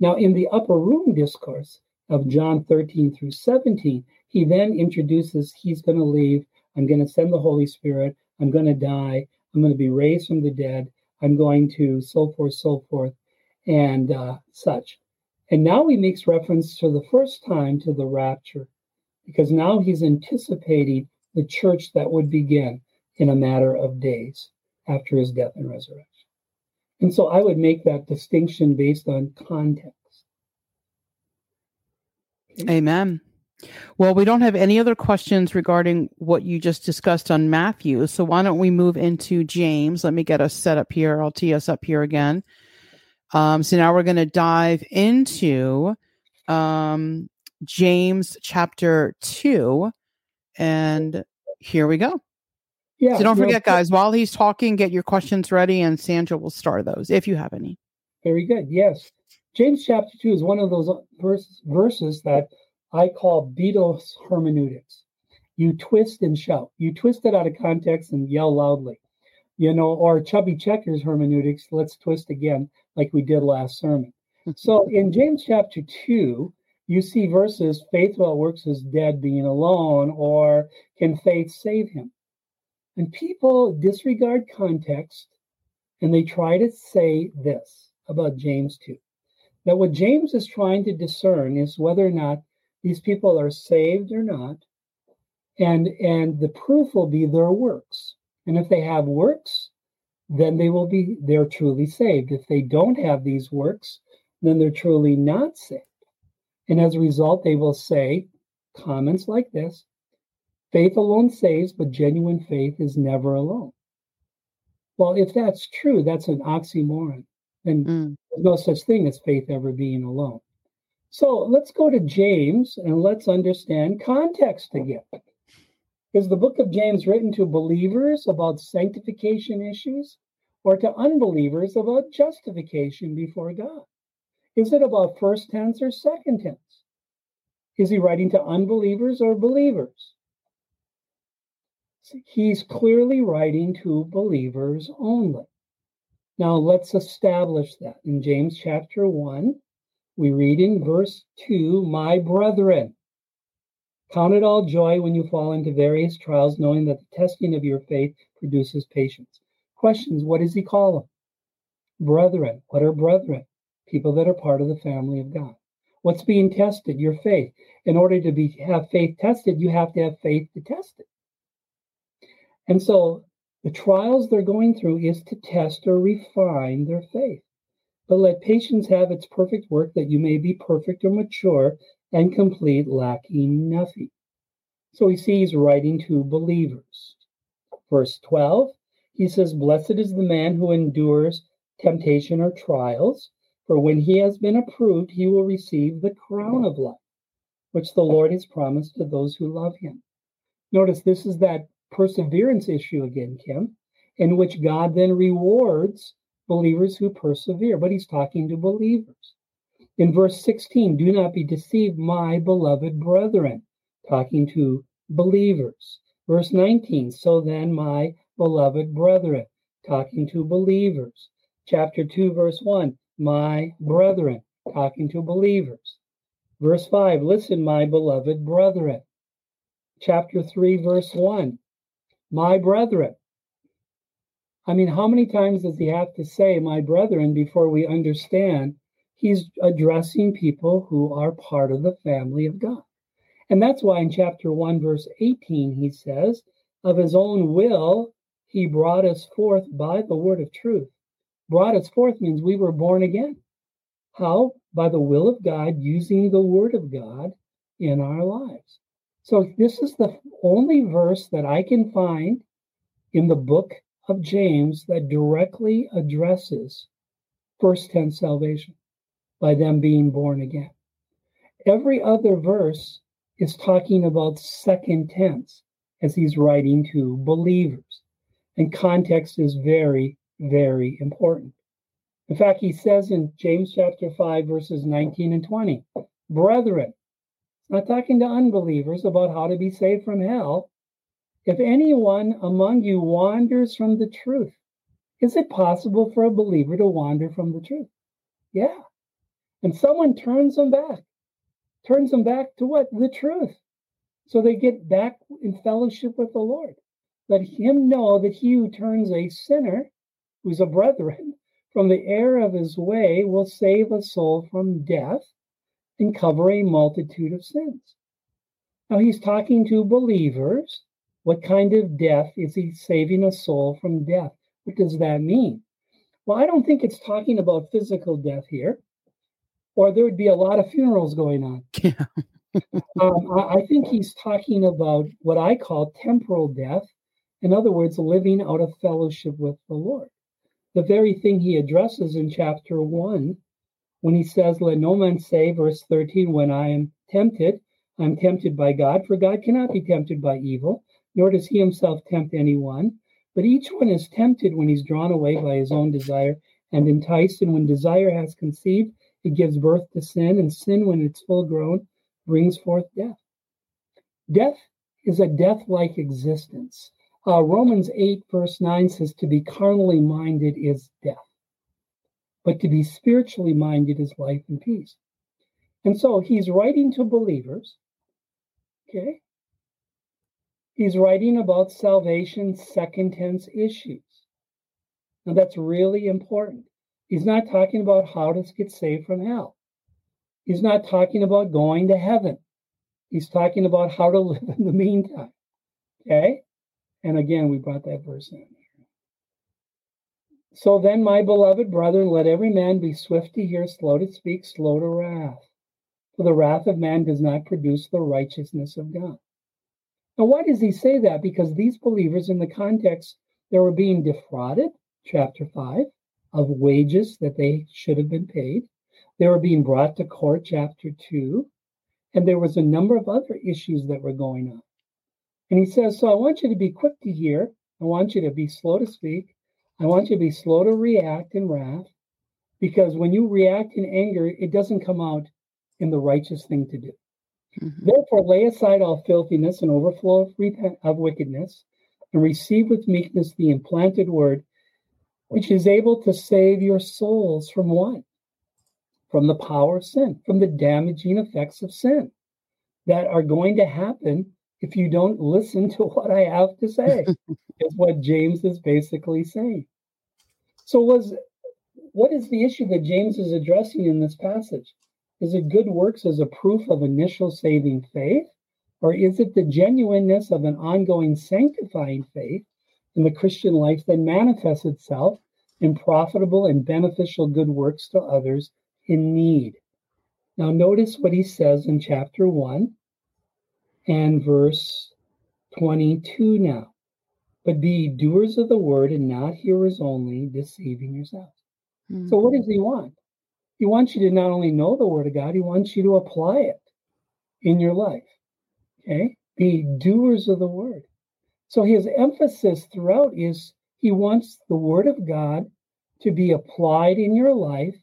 Now, in the upper room discourse of John 13 through 17, he then introduces he's going to leave. I'm going to send the Holy Spirit. I'm going to die. I'm going to be raised from the dead. I'm going to so forth, so forth, and uh, such. And now he makes reference for the first time to the rapture, because now he's anticipating the church that would begin in a matter of days after his death and resurrection. And so I would make that distinction based on context. Okay? Amen. Well, we don't have any other questions regarding what you just discussed on Matthew. So why don't we move into James? Let me get us set up here. I'll tee us up here again. Um, so now we're going to dive into um, James chapter 2. And here we go. Yeah, so don't forget, guys, while he's talking, get your questions ready and Sandra will start those if you have any. Very good. Yes. James chapter 2 is one of those verses, verses that I call Beatles hermeneutics. You twist and shout. You twist it out of context and yell loudly. You know, or Chubby Checkers hermeneutics, let's twist again, like we did last sermon. so in James chapter 2, you see verses faith without works is dead being alone, or can faith save him? And people disregard context and they try to say this about James 2 that what James is trying to discern is whether or not these people are saved or not and and the proof will be their works and if they have works then they will be they're truly saved if they don't have these works then they're truly not saved and as a result they will say comments like this Faith alone saves, but genuine faith is never alone. Well, if that's true, that's an oxymoron. and mm. there's no such thing as faith ever being alone. So let's go to James and let's understand context again. Is the book of James written to believers about sanctification issues or to unbelievers about justification before God? Is it about first tense or second tense? Is he writing to unbelievers or believers? He's clearly writing to believers only. Now let's establish that. In James chapter 1, we read in verse 2 My brethren, count it all joy when you fall into various trials, knowing that the testing of your faith produces patience. Questions What does he call them? Brethren. What are brethren? People that are part of the family of God. What's being tested? Your faith. In order to be have faith tested, you have to have faith to test it. And so the trials they're going through is to test or refine their faith. But let patience have its perfect work that you may be perfect or mature and complete, lacking nothing. So we see he's writing to believers. Verse 12, he says, Blessed is the man who endures temptation or trials, for when he has been approved, he will receive the crown of life, which the Lord has promised to those who love him. Notice this is that perseverance issue again, Kim, in which God then rewards believers who persevere. But he's talking to believers. In verse 16, do not be deceived, my beloved brethren, talking to believers. Verse 19, so then, my beloved brethren, talking to believers. Chapter 2, verse 1, my brethren, talking to believers. Verse 5, listen, my beloved brethren. Chapter 3, verse 1, my brethren. I mean, how many times does he have to say, my brethren, before we understand he's addressing people who are part of the family of God? And that's why in chapter 1, verse 18, he says, Of his own will, he brought us forth by the word of truth. Brought us forth means we were born again. How? By the will of God, using the word of God in our lives. So this is the only verse that I can find in the book of James that directly addresses first tense salvation by them being born again. Every other verse is talking about second tense as he's writing to believers. And context is very, very important. In fact, he says in James chapter 5, verses 19 and 20, Brethren, not talking to unbelievers about how to be saved from hell. If anyone among you wanders from the truth, is it possible for a believer to wander from the truth? Yeah. And someone turns them back, turns them back to what? The truth. So they get back in fellowship with the Lord. Let him know that he who turns a sinner, who's a brethren, from the error of his way will save a soul from death and cover a multitude of sins. Now he's talking to believers. What kind of death is he saving a soul from death? What does that mean? Well, I don't think it's talking about physical death here, or there would be a lot of funerals going on. Yeah. um, I, I think he's talking about what I call temporal death. In other words, living out of fellowship with the Lord. The very thing he addresses in chapter one when he says, Let no man say, verse 13, when I am tempted, I'm tempted by God, for God cannot be tempted by evil, nor does he himself tempt anyone. But each one is tempted when he's drawn away by his own desire and enticed. And when desire has conceived, it gives birth to sin, and sin, when it's full grown, brings forth death. Death is a death like existence. Uh, Romans 8, verse 9 says, To be carnally minded is death but to be spiritually minded is life and peace. And so he's writing to believers. Okay. He's writing about salvation second tense issues. Now that's really important. He's not talking about how to get saved from hell. He's not talking about going to heaven. He's talking about how to live in the meantime. Okay? And again, we brought that verse in. So then, my beloved brethren, let every man be swift to hear, slow to speak, slow to wrath. for the wrath of man does not produce the righteousness of God. Now, why does he say that? Because these believers, in the context, they were being defrauded, chapter 5, of wages that they should have been paid. They were being brought to court, chapter 2. And there was a number of other issues that were going on. And he says, So I want you to be quick to hear. I want you to be slow to speak. I want you to be slow to react in wrath. Because when you react in anger, it doesn't come out in the righteous thing to do. Mm-hmm. Therefore, lay aside all filthiness and overflow of, repent, of wickedness, and receive with meekness the implanted word, which is able to save your souls from what? From the power of sin, from the damaging effects of sin that are going to happen if you don't listen to what I have to say, is what James is basically saying. So, was what is the issue that James is addressing in this passage? Is it good works as a proof of initial saving faith? Or is it the genuineness of an ongoing sanctifying faith in the Christian life that manifests itself in profitable and beneficial good works to others in need? Now, notice what he says in chapter 1 and verse 22 now. But be doers of the word and not hearers only, deceiving yourselves. Mm-hmm. So, what does he want? He wants you to not only know the Word of God, He wants you to apply it in your life. Okay? Be doers of the Word. So his emphasis throughout is he wants the Word of God to be applied in your life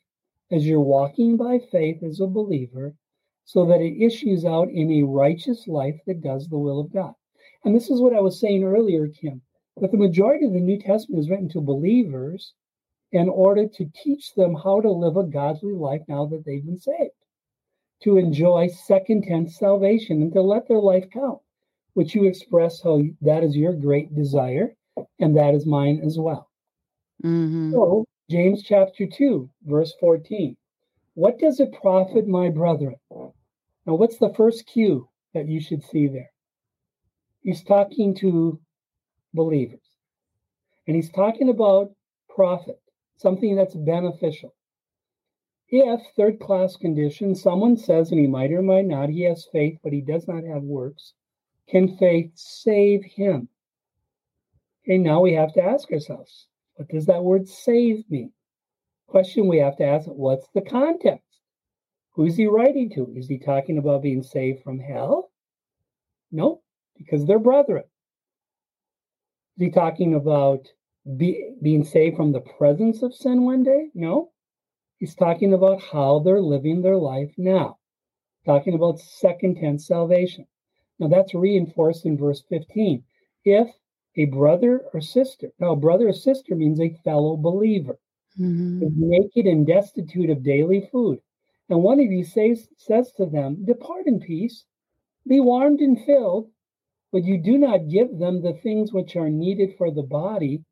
as you're walking by faith as a believer so that it issues out in a righteous life that does the will of God. And this is what I was saying earlier, Kim, that the majority of the New Testament is written to believers in order to teach them how to live a godly life now that they've been saved, to enjoy second tense salvation and to let their life count, which you express how that is your great desire and that is mine as well. Mm-hmm. So, James chapter 2, verse 14. What does it profit, my brethren? Now, what's the first cue that you should see there? He's talking to believers, and he's talking about profit something that's beneficial. If, third class condition, someone says, and he might or might not, he has faith, but he does not have works, can faith save him? Okay, now we have to ask ourselves, what does that word save mean? Question we have to ask, what's the context? Who's he writing to? Is he talking about being saved from hell? No, because they're brethren. Is he talking about be, being saved from the presence of sin one day? No. He's talking about how they're living their life now, talking about second tense salvation. Now that's reinforced in verse 15. If a brother or sister, now a brother or sister means a fellow believer, mm-hmm. is naked and destitute of daily food, and one of you says, says to them, Depart in peace, be warmed and filled, but you do not give them the things which are needed for the body,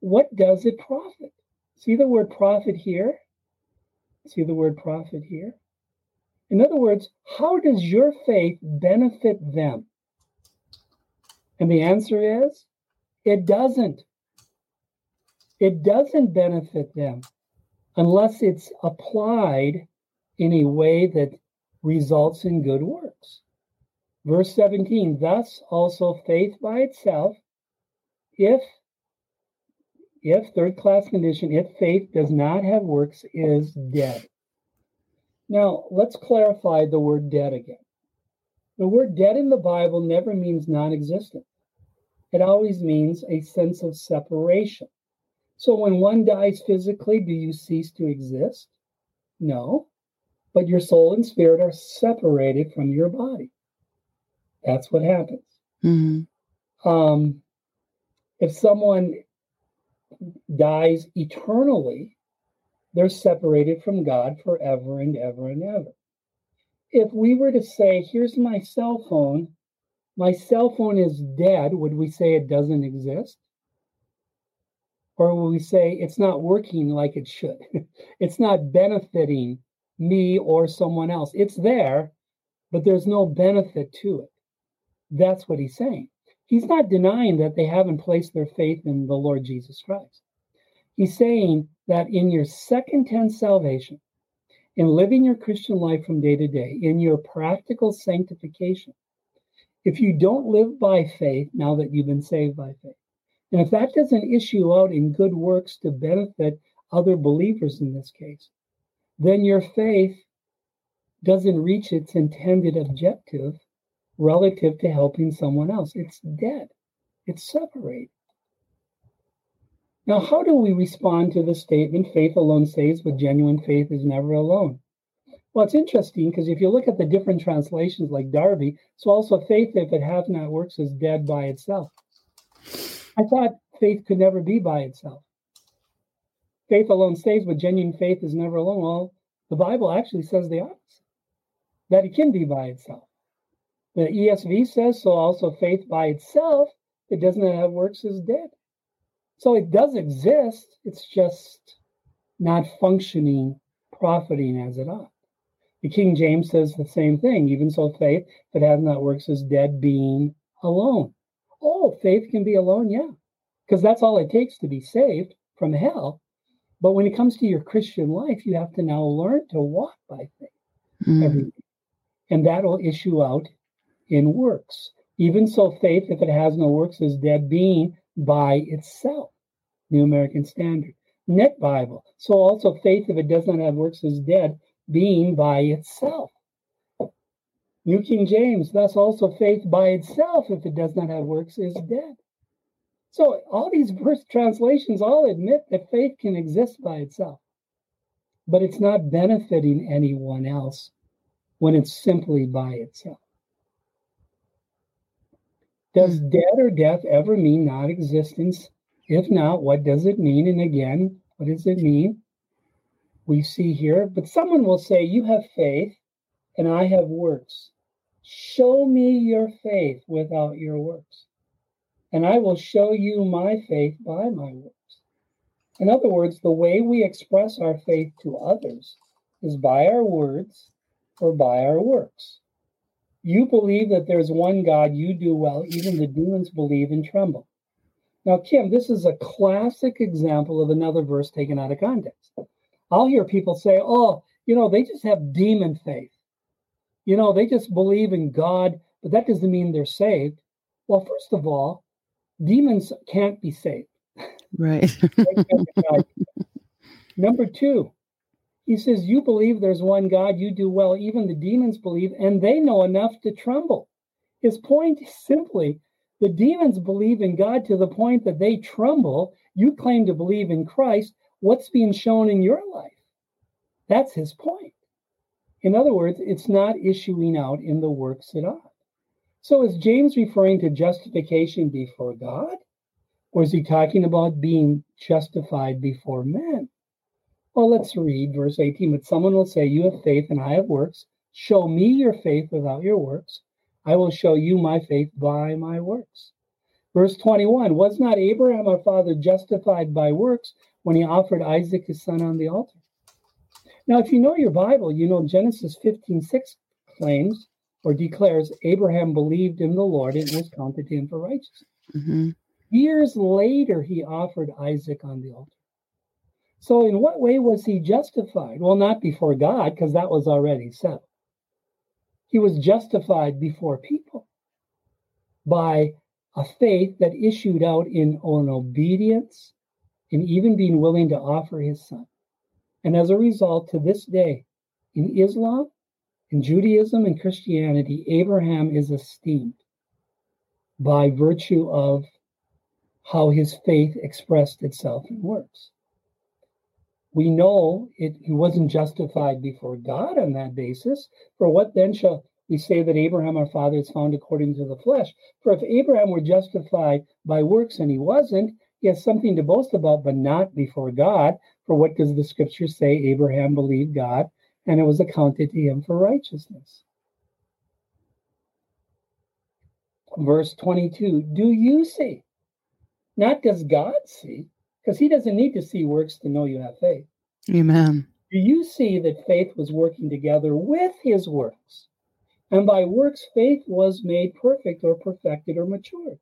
what does it profit? See the word profit here? See the word profit here? In other words, how does your faith benefit them? And the answer is it doesn't. It doesn't benefit them unless it's applied in a way that results in good works. Verse 17, thus also faith by itself, if if third class condition, if faith does not have works, is dead. Now, let's clarify the word dead again. The word dead in the Bible never means non existent, it always means a sense of separation. So when one dies physically, do you cease to exist? No, but your soul and spirit are separated from your body. That's what happens. Mm-hmm. Um, if someone dies eternally, they're separated from God forever and ever and ever. If we were to say, here's my cell phone, my cell phone is dead, would we say it doesn't exist? Or would we say it's not working like it should? it's not benefiting me or someone else. It's there, but there's no benefit to it. That's what he's saying. He's not denying that they haven't placed their faith in the Lord Jesus Christ. He's saying that in your second tense salvation, in living your Christian life from day to day, in your practical sanctification, if you don't live by faith now that you've been saved by faith, and if that doesn't issue out in good works to benefit other believers in this case, then your faith doesn't reach its intended objective relative to helping someone else. It's dead, it's separate. Now, how do we respond to the statement, faith alone saves, but genuine faith is never alone? Well, it's interesting because if you look at the different translations, like Darby, so also faith, if it has not works, is dead by itself. I thought faith could never be by itself. Faith alone saves, but genuine faith is never alone. Well, the Bible actually says the opposite that it can be by itself. The ESV says so also faith by itself, it does not have works, is dead. So it does exist, it's just not functioning, profiting as it ought. The King James says the same thing. Even so, faith, if it has not works, is dead, being alone. Oh, faith can be alone, yeah, because that's all it takes to be saved from hell. But when it comes to your Christian life, you have to now learn to walk by faith mm. every day and that'll issue out in works. Even so, faith, if it has no works, is dead being by itself. New American Standard. Net Bible. So also faith, if it does not have works, is dead being by itself. New King James, thus also faith by itself, if it does not have works, is dead. So all these verse translations all admit that faith can exist by itself, but it's not benefiting anyone else when it's simply by itself. Does hmm. dead or death ever mean non existence? If not, what does it mean? And again, what does it mean? We see here, but someone will say, You have faith and I have works. Show me your faith without your works, and I will show you my faith by my works. In other words, the way we express our faith to others is by our words or by our works. You believe that there's one God, you do well, even the demons believe and tremble. Now, Kim, this is a classic example of another verse taken out of context. I'll hear people say, oh, you know, they just have demon faith. You know, they just believe in God, but that doesn't mean they're saved. Well, first of all, demons can't be saved. Right. Number two, he says, You believe there's one God, you do well. Even the demons believe, and they know enough to tremble. His point is simply the demons believe in God to the point that they tremble. You claim to believe in Christ. What's being shown in your life? That's his point. In other words, it's not issuing out in the works at all. So is James referring to justification before God? Or is he talking about being justified before men? Well, let's read verse 18. But someone will say, You have faith and I have works. Show me your faith without your works. I will show you my faith by my works. Verse 21 Was not Abraham our father justified by works when he offered Isaac his son on the altar? Now, if you know your Bible, you know Genesis 15 6 claims or declares Abraham believed in the Lord and was counted to him for righteousness. Mm-hmm. Years later, he offered Isaac on the altar. So, in what way was he justified? Well, not before God, because that was already settled. He was justified before people by a faith that issued out in an obedience and even being willing to offer his son. And as a result, to this day, in Islam, in Judaism, and Christianity, Abraham is esteemed by virtue of how his faith expressed itself in works we know it, he wasn't justified before God on that basis. For what then shall we say that Abraham our father is found according to the flesh? For if Abraham were justified by works and he wasn't, he has something to boast about, but not before God. For what does the scripture say? Abraham believed God, and it was accounted to him for righteousness. Verse 22 Do you see? Not does God see, because he doesn't need to see works to know you have faith. Amen. Do you see that faith was working together with his works? And by works, faith was made perfect or perfected or matured.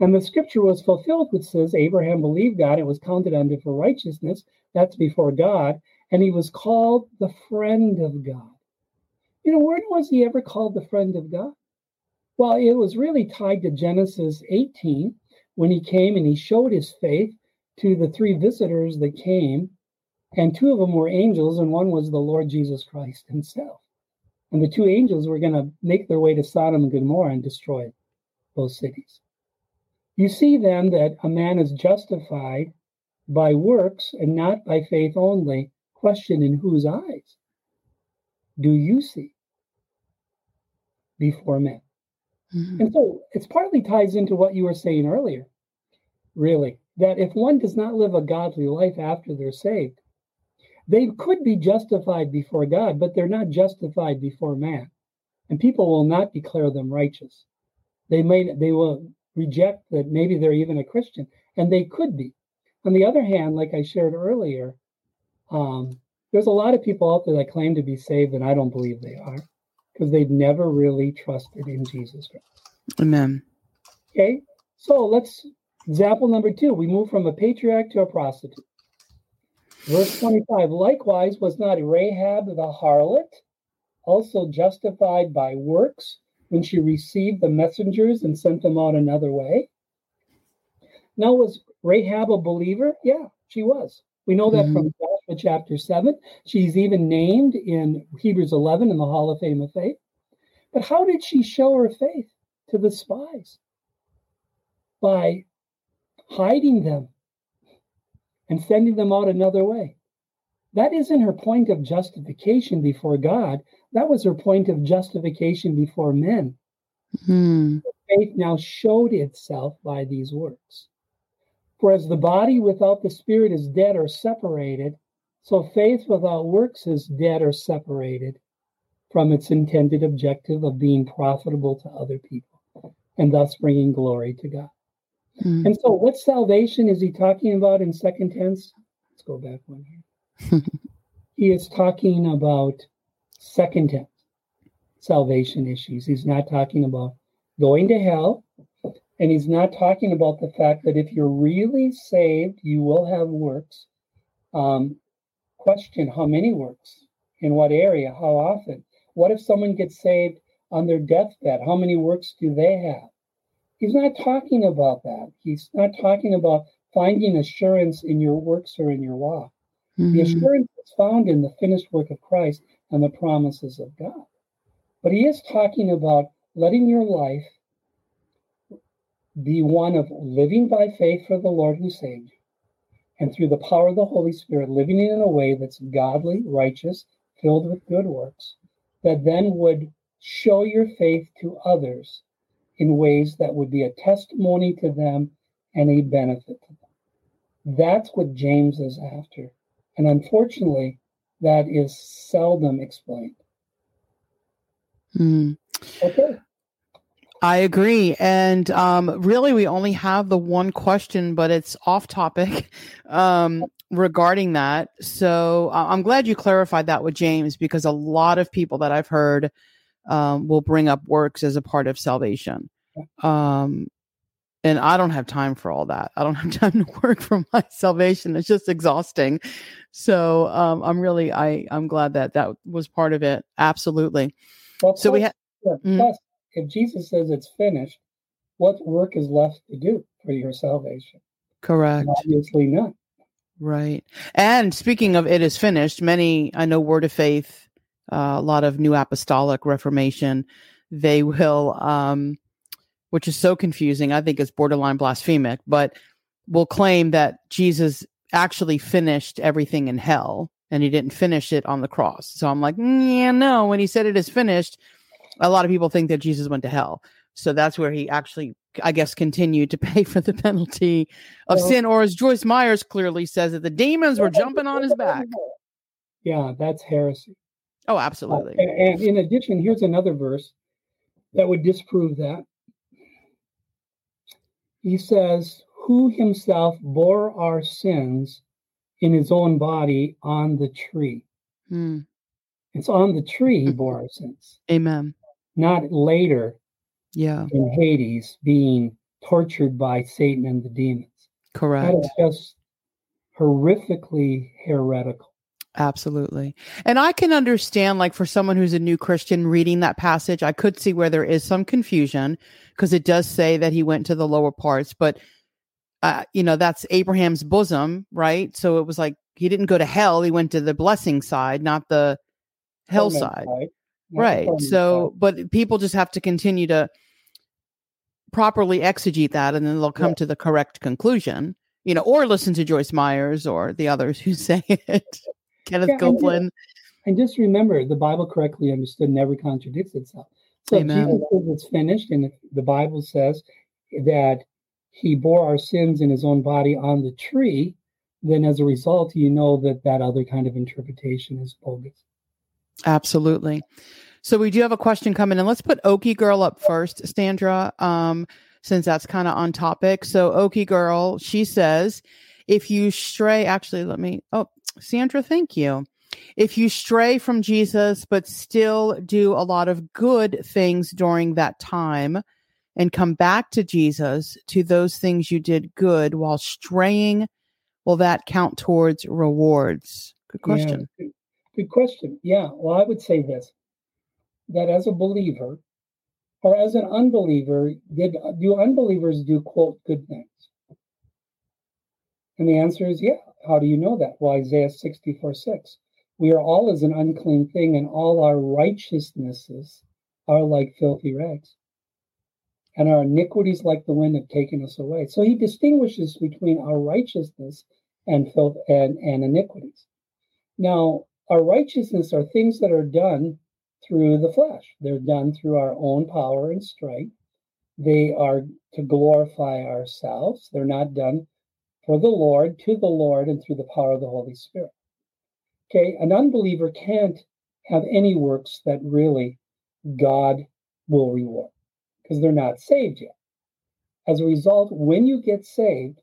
And the scripture was fulfilled, which says Abraham believed God, it was counted unto for righteousness. That's before God. and he was called the friend of God. You know, where was he ever called the friend of God? Well, it was really tied to Genesis 18 when he came and he showed his faith to the three visitors that came, and two of them were angels, and one was the Lord Jesus Christ himself. And the two angels were going to make their way to Sodom and Gomorrah and destroy those cities. You see then that a man is justified by works and not by faith only. Question in whose eyes do you see before men? Mm-hmm. And so it's partly ties into what you were saying earlier, really, that if one does not live a godly life after they're saved, they could be justified before God, but they're not justified before man. And people will not declare them righteous. They may they will reject that maybe they're even a Christian, and they could be. On the other hand, like I shared earlier, um, there's a lot of people out there that claim to be saved, and I don't believe they are because they've never really trusted in Jesus Christ. Amen. Okay, so let's example number two. We move from a patriarch to a prostitute. Verse 25 Likewise, was not Rahab the harlot also justified by works when she received the messengers and sent them out another way? Now, was Rahab a believer? Yeah, she was. We know that mm-hmm. from Joshua chapter 7. She's even named in Hebrews 11 in the Hall of Fame of Faith. But how did she show her faith to the spies? By hiding them and sending them out another way. That isn't her point of justification before God. That was her point of justification before men. Mm. Faith now showed itself by these works. For as the body without the spirit is dead or separated, so faith without works is dead or separated from its intended objective of being profitable to other people and thus bringing glory to God. Mm. And so, what salvation is he talking about in second tense? Let's go back one here. he is talking about second tense salvation issues. He's not talking about going to hell. And he's not talking about the fact that if you're really saved, you will have works. Um, question how many works? In what area? How often? What if someone gets saved on their deathbed? How many works do they have? He's not talking about that. He's not talking about finding assurance in your works or in your walk. Mm-hmm. The assurance is found in the finished work of Christ and the promises of God. But he is talking about letting your life be one of living by faith for the Lord who saved you, and through the power of the Holy Spirit, living in a way that's godly, righteous, filled with good works, that then would show your faith to others in ways that would be a testimony to them and a benefit to them. That's what James is after. And unfortunately, that is seldom explained. Mm. Okay. I agree. And um, really, we only have the one question, but it's off topic um, regarding that. So uh, I'm glad you clarified that with James because a lot of people that I've heard um, will bring up works as a part of salvation. Um, and I don't have time for all that. I don't have time to work for my salvation. It's just exhausting. So um, I'm really I I'm glad that that was part of it. Absolutely. Well, so plus, we have. Yeah, plus, if Jesus says it's finished, what work is left to do for your salvation? Correct. obviously not. Right. And speaking of it is finished, many, I know Word of Faith, uh, a lot of New Apostolic Reformation, they will, um, which is so confusing. I think it's borderline blasphemic, but will claim that Jesus actually finished everything in hell and he didn't finish it on the cross. So I'm like, mm, yeah, no. When he said it is finished, a lot of people think that Jesus went to hell. So that's where he actually, I guess, continued to pay for the penalty of well, sin. Or as Joyce Myers clearly says, that the demons were jumping on his back. Yeah, that's heresy. Oh, absolutely. Uh, and, and in addition, here's another verse that would disprove that. He says, Who himself bore our sins in his own body on the tree. Hmm. It's on the tree he bore our sins. Amen not later yeah in hades being tortured by satan and the demons correct that is just horrifically heretical Absolutely. And I can understand, like, for someone who's a new Christian reading that passage, I could see where there is some confusion because it does say that he went to the lower parts, but, uh, you know, that's Abraham's bosom, right? So it was like he didn't go to hell, he went to the blessing side, not the hell side. Right. So, side. but people just have to continue to properly exegete that and then they'll come yeah. to the correct conclusion, you know, or listen to Joyce Myers or the others who say it. Kenneth yeah, Copeland. And just remember, the Bible correctly understood never contradicts itself. So Amen. Jesus says it's finished, and the Bible says that he bore our sins in his own body on the tree, then as a result, you know that that other kind of interpretation is bogus. Absolutely. So we do have a question coming in. Let's put Okie Girl up first, Sandra, um, since that's kind of on topic. So Okie Girl, she says, if you stray, actually, let me, oh, Sandra, thank you. If you stray from Jesus, but still do a lot of good things during that time and come back to Jesus, to those things you did good while straying, will that count towards rewards? Good question. Yeah, good, good question. Yeah. Well, I would say this that as a believer or as an unbeliever, did do unbelievers do quote good things? And the answer is yeah. How do you know that? Well, Isaiah 64 6. We are all as an unclean thing, and all our righteousnesses are like filthy rags. And our iniquities, like the wind, have taken us away. So he distinguishes between our righteousness and filth and, and iniquities. Now, our righteousness are things that are done through the flesh. They're done through our own power and strength. They are to glorify ourselves. They're not done for the Lord, to the Lord, and through the power of the Holy Spirit. Okay, an unbeliever can't have any works that really God will reward because they're not saved yet. As a result, when you get saved,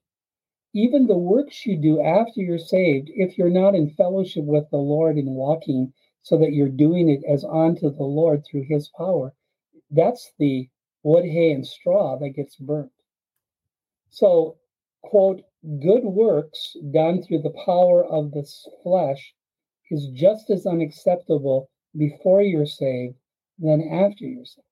even the works you do after you're saved, if you're not in fellowship with the Lord and walking so that you're doing it as unto the Lord through his power, that's the wood, hay, and straw that gets burnt. So, quote, good works done through the power of the flesh is just as unacceptable before you're saved than after you're saved.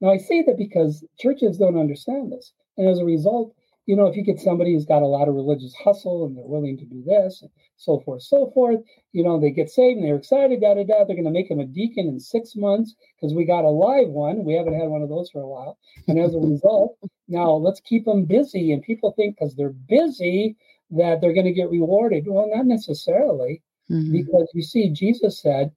Now, I say that because churches don't understand this. And as a result, you know, if you get somebody who's got a lot of religious hustle and they're willing to do this and so forth, so forth, you know, they get saved and they're excited, da da da. They're going to make him a deacon in six months because we got a live one. We haven't had one of those for a while. And as a result, now let's keep them busy. And people think because they're busy that they're going to get rewarded. Well, not necessarily, mm-hmm. because you see, Jesus said,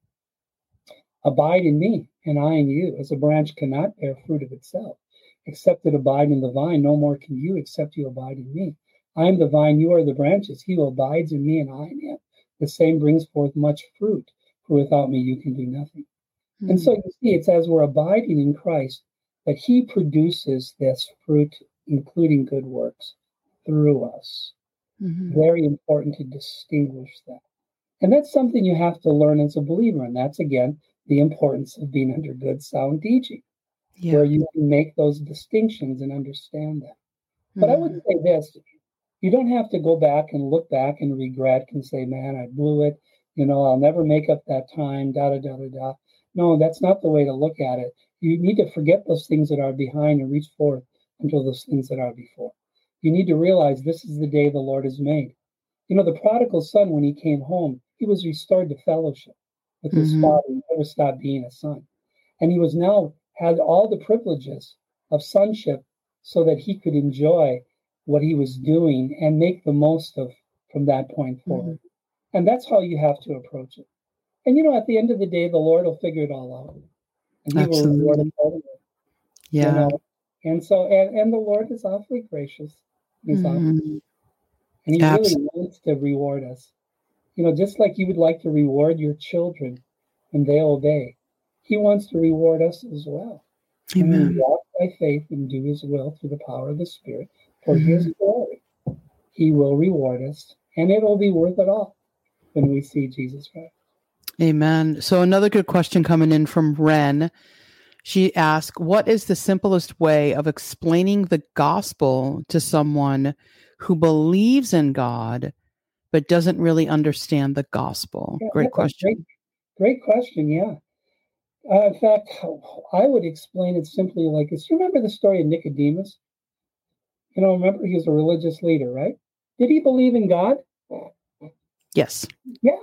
Abide in me and I in you, as a branch cannot bear fruit of itself except that abide in the vine, no more can you except you abide in me. I am the vine, you are the branches. He who abides in me and I in him, the same brings forth much fruit, for without me you can do nothing. Mm-hmm. And so you see, it's as we're abiding in Christ that he produces this fruit, including good works, through us. Mm-hmm. Very important to distinguish that. And that's something you have to learn as a believer. And that's, again, the importance of being under good, sound teaching yeah. where you can make those distinctions and understand them. But mm-hmm. I would mm-hmm. say this you don't have to go back and look back and regret and say, man, I blew it. You know, I'll never make up that time, da da da da da. No, that's not the way to look at it. You need to forget those things that are behind and reach forth until those things that are before. You need to realize this is the day the Lord has made. You know, the prodigal son, when he came home, he was restored to fellowship with his mm-hmm. father. He never stopped being a son. And he was now had all the privileges of sonship so that he could enjoy what he was doing and make the most of from that point mm-hmm. forward. Mm-hmm. And that's how you have to approach it. And you know, at the end of the day, the Lord will figure it all out. And he Absolutely. will reward us Yeah. You know? And so and, and the Lord is awfully gracious. He's mm-hmm. awfully, and he Absolutely. really wants to reward us. You know, just like you would like to reward your children when they obey. He wants to reward us as well. Amen. And we walk by faith and do his will through the power of the Spirit for mm-hmm. his glory. He will reward us, and it'll be worth it all when we see Jesus Christ. Amen. So another good question coming in from Ren. She asked, What is the simplest way of explaining the gospel to someone who believes in God but doesn't really understand the gospel? Yeah, great question. Great, great, question. Yeah. Uh, in fact, I would explain it simply like this. You remember the story of Nicodemus? You know, remember he was a religious leader, right? Did he believe in God? Yes. Yeah.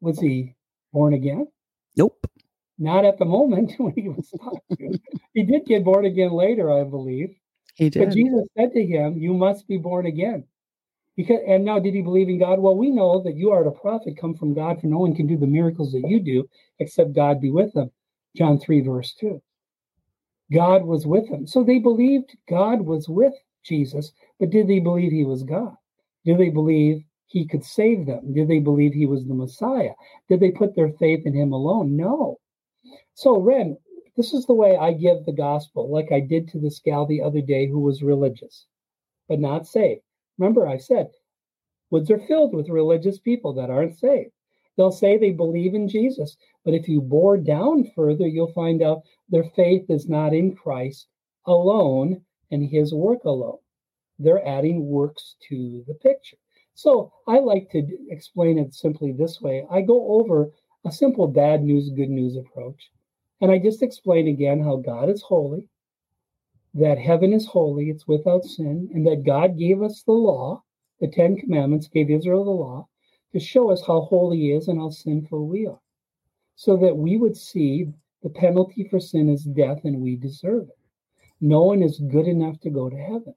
Was he born again? Nope. Not at the moment when he was he did get born again later, I believe. He did. But Jesus said to him, You must be born again. Because and now did he believe in God? Well, we know that you are a prophet come from God, for no one can do the miracles that you do except God be with them. John 3, verse 2. God was with them. So they believed God was with Jesus, but did they believe he was God? Did they believe he could save them? Did they believe he was the Messiah? Did they put their faith in him alone? No. So, Ren, this is the way I give the gospel, like I did to this gal the other day who was religious, but not saved. Remember, I said, woods are filled with religious people that aren't saved. They'll say they believe in Jesus, but if you bore down further, you'll find out their faith is not in Christ alone and his work alone. They're adding works to the picture. So I like to explain it simply this way I go over a simple bad news, good news approach. And I just explain again how God is holy, that heaven is holy, it's without sin, and that God gave us the law, the Ten Commandments gave Israel the law, to show us how holy He is and how sinful we are, so that we would see the penalty for sin is death and we deserve it. No one is good enough to go to heaven.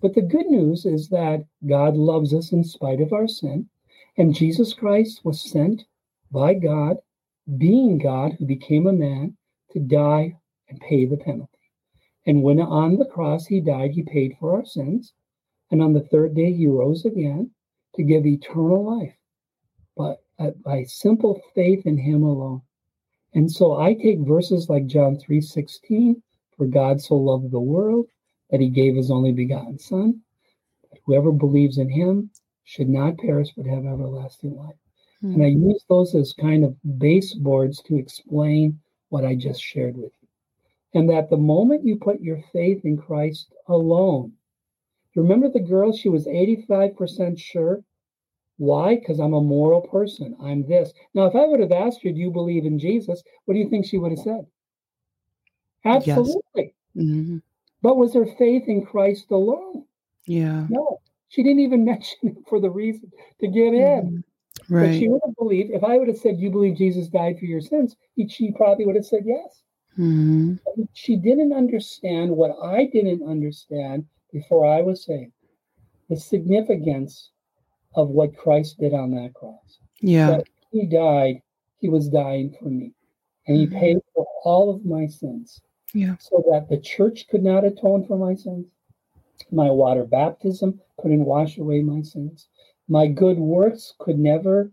But the good news is that God loves us in spite of our sin, and Jesus Christ was sent by God being God who became a man to die and pay the penalty. And when on the cross he died, he paid for our sins. And on the third day he rose again to give eternal life but uh, by simple faith in him alone. And so I take verses like John 3:16, for God so loved the world that he gave his only begotten son, that whoever believes in him should not perish but have everlasting life. Mm-hmm. And I use those as kind of baseboards to explain what I just shared with you. And that the moment you put your faith in Christ alone, remember the girl, she was 85% sure. Why? Because I'm a moral person. I'm this. Now, if I would have asked her, Do you believe in Jesus? What do you think she would have said? Absolutely. Yes. Mm-hmm. But was her faith in Christ alone? Yeah. No. She didn't even mention it for the reason to get in. Mm-hmm. Right. But she would have believed, if I would have said, You believe Jesus died for your sins, she probably would have said yes. Mm-hmm. She didn't understand what I didn't understand before I was saved the significance of what Christ did on that cross. Yeah. That he died, he was dying for me. And he mm-hmm. paid for all of my sins. Yeah. So that the church could not atone for my sins. My water baptism couldn't wash away my sins. My good works could never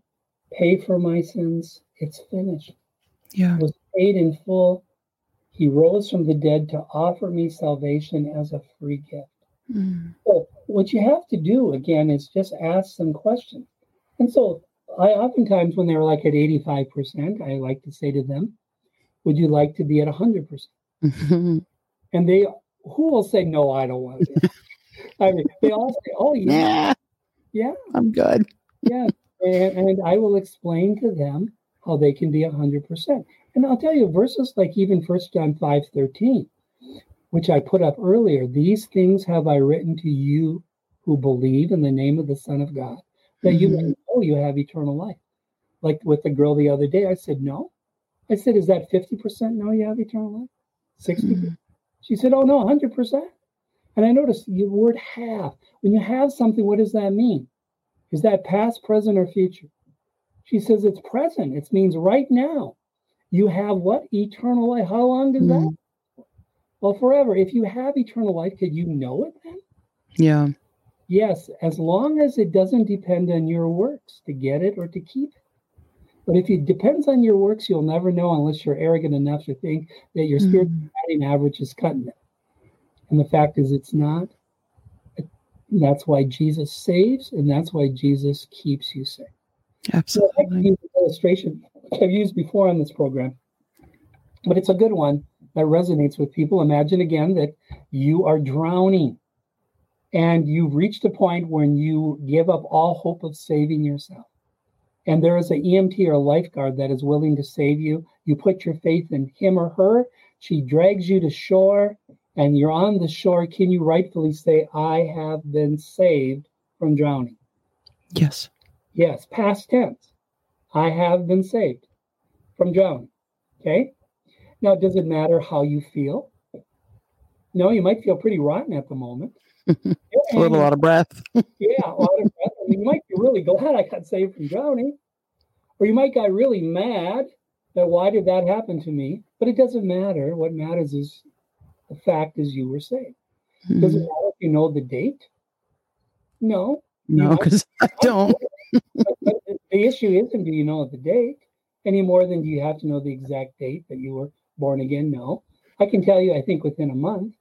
pay for my sins. It's finished. Yeah. It was paid in full. He rose from the dead to offer me salvation as a free gift. Mm. So what you have to do again is just ask some questions. And so I oftentimes when they're like at 85%, I like to say to them, would you like to be at 100%? Mm-hmm. And they, who will say, no, I don't want to. I mean, they all say, oh, yeah. Yeah. I'm good. yeah. And, and I will explain to them how they can be 100%. And I'll tell you, verses like even First John 5 13, which I put up earlier, these things have I written to you who believe in the name of the Son of God, that mm-hmm. you may know you have eternal life. Like with the girl the other day, I said, No. I said, Is that 50% no, you have eternal life? 60 mm-hmm. She said, Oh, no, 100%. And I noticed the word have. When you have something, what does that mean? Is that past, present, or future? She says it's present. It means right now. You have what? Eternal life. How long does mm-hmm. that? Well, forever. If you have eternal life, could you know it then? Yeah. Yes, as long as it doesn't depend on your works to get it or to keep it. But if it depends on your works, you'll never know unless you're arrogant enough to think that your mm-hmm. spiritual batting average is cutting it. And the fact is, it's not. That's why Jesus saves, and that's why Jesus keeps you safe. Absolutely. So an illustration I've used before on this program, but it's a good one that resonates with people. Imagine again that you are drowning and you've reached a point when you give up all hope of saving yourself, and there is an EMT or a lifeguard that is willing to save you, you put your faith in him or her, she drags you to shore, and you're on the shore, can you rightfully say, I have been saved from drowning? Yes. Yes, past tense. I have been saved from drowning. Okay. Now, does it matter how you feel? No, you might feel pretty rotten at the moment. a little out of breath. yeah, a lot of breath. I mean, you might be really glad I got saved from drowning. Or you might get really mad that why did that happen to me? But it doesn't matter. What matters is the fact is you were saved. Mm-hmm. Does it mm-hmm. matter if you know the date? No. No, because I don't. the issue isn't do you know the date any more than do you have to know the exact date that you were born again? No. I can tell you, I think within a month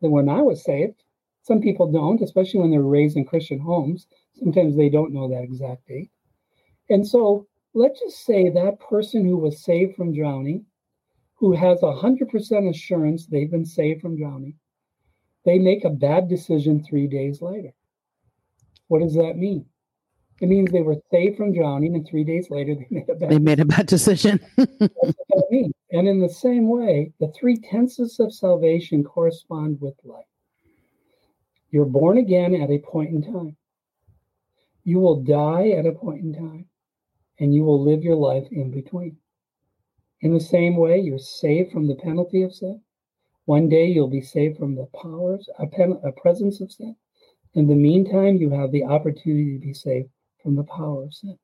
that when I was saved, some people don't, especially when they're raised in Christian homes. Sometimes they don't know that exact date. And so let's just say that person who was saved from drowning, who has a 100% assurance they've been saved from drowning, they make a bad decision three days later. What does that mean? It means they were saved from drowning, and three days later they made a bad. They made a bad decision. and in the same way, the three tenses of salvation correspond with life. You're born again at a point in time. You will die at a point in time, and you will live your life in between. In the same way, you're saved from the penalty of sin. One day you'll be saved from the powers, a, pen, a presence of sin. In the meantime, you have the opportunity to be saved from the power of sin.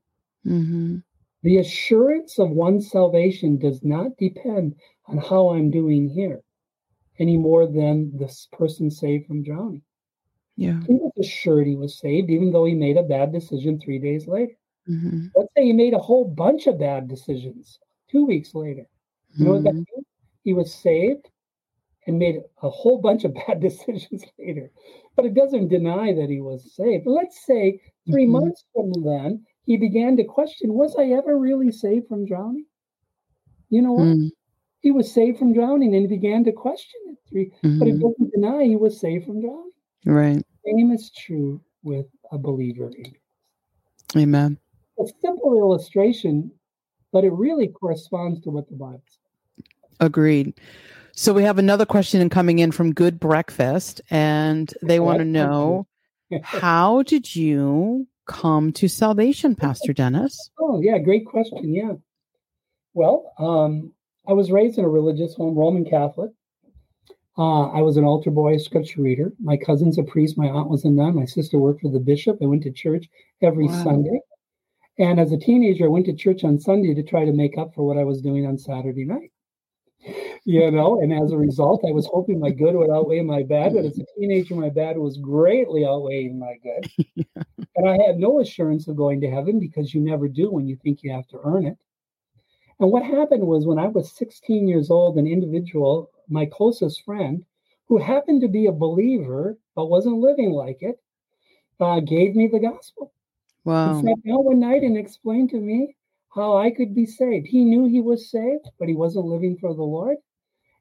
Mm-hmm. The assurance of one's salvation does not depend on how I'm doing here any more than this person saved from drowning. Yeah. He was assured he was saved, even though he made a bad decision three days later. Mm-hmm. Let's say he made a whole bunch of bad decisions two weeks later. You know mm-hmm. what that mm-hmm. means? He was saved and made a whole bunch of bad decisions later. But it doesn't deny that he was saved. Let's say 3 mm-hmm. months from then, he began to question Was I ever really saved from drowning? You know what? Mm. He was saved from drowning and he began to question it. 3 mm-hmm. But it mm-hmm. doesn't deny he was saved from drowning. Right. Same is true with a believer. Amen. A simple illustration, but it really corresponds to what the Bible says. Agreed. So we have another question coming in from Good Breakfast, and they want to know how did you come to salvation, Pastor Dennis? Oh, yeah, great question. Yeah. Well, um, I was raised in a religious home, Roman Catholic. Uh, I was an altar boy, a scripture reader. My cousin's a priest. My aunt was a nun. My sister worked for the bishop. I went to church every wow. Sunday. And as a teenager, I went to church on Sunday to try to make up for what I was doing on Saturday night. You know, and as a result, I was hoping my good would outweigh my bad. But as a teenager, my bad was greatly outweighing my good. and I had no assurance of going to heaven because you never do when you think you have to earn it. And what happened was when I was 16 years old, an individual, my closest friend, who happened to be a believer but wasn't living like it, uh, gave me the gospel. Wow. He sat down one night and explained to me how I could be saved. He knew he was saved, but he wasn't living for the Lord.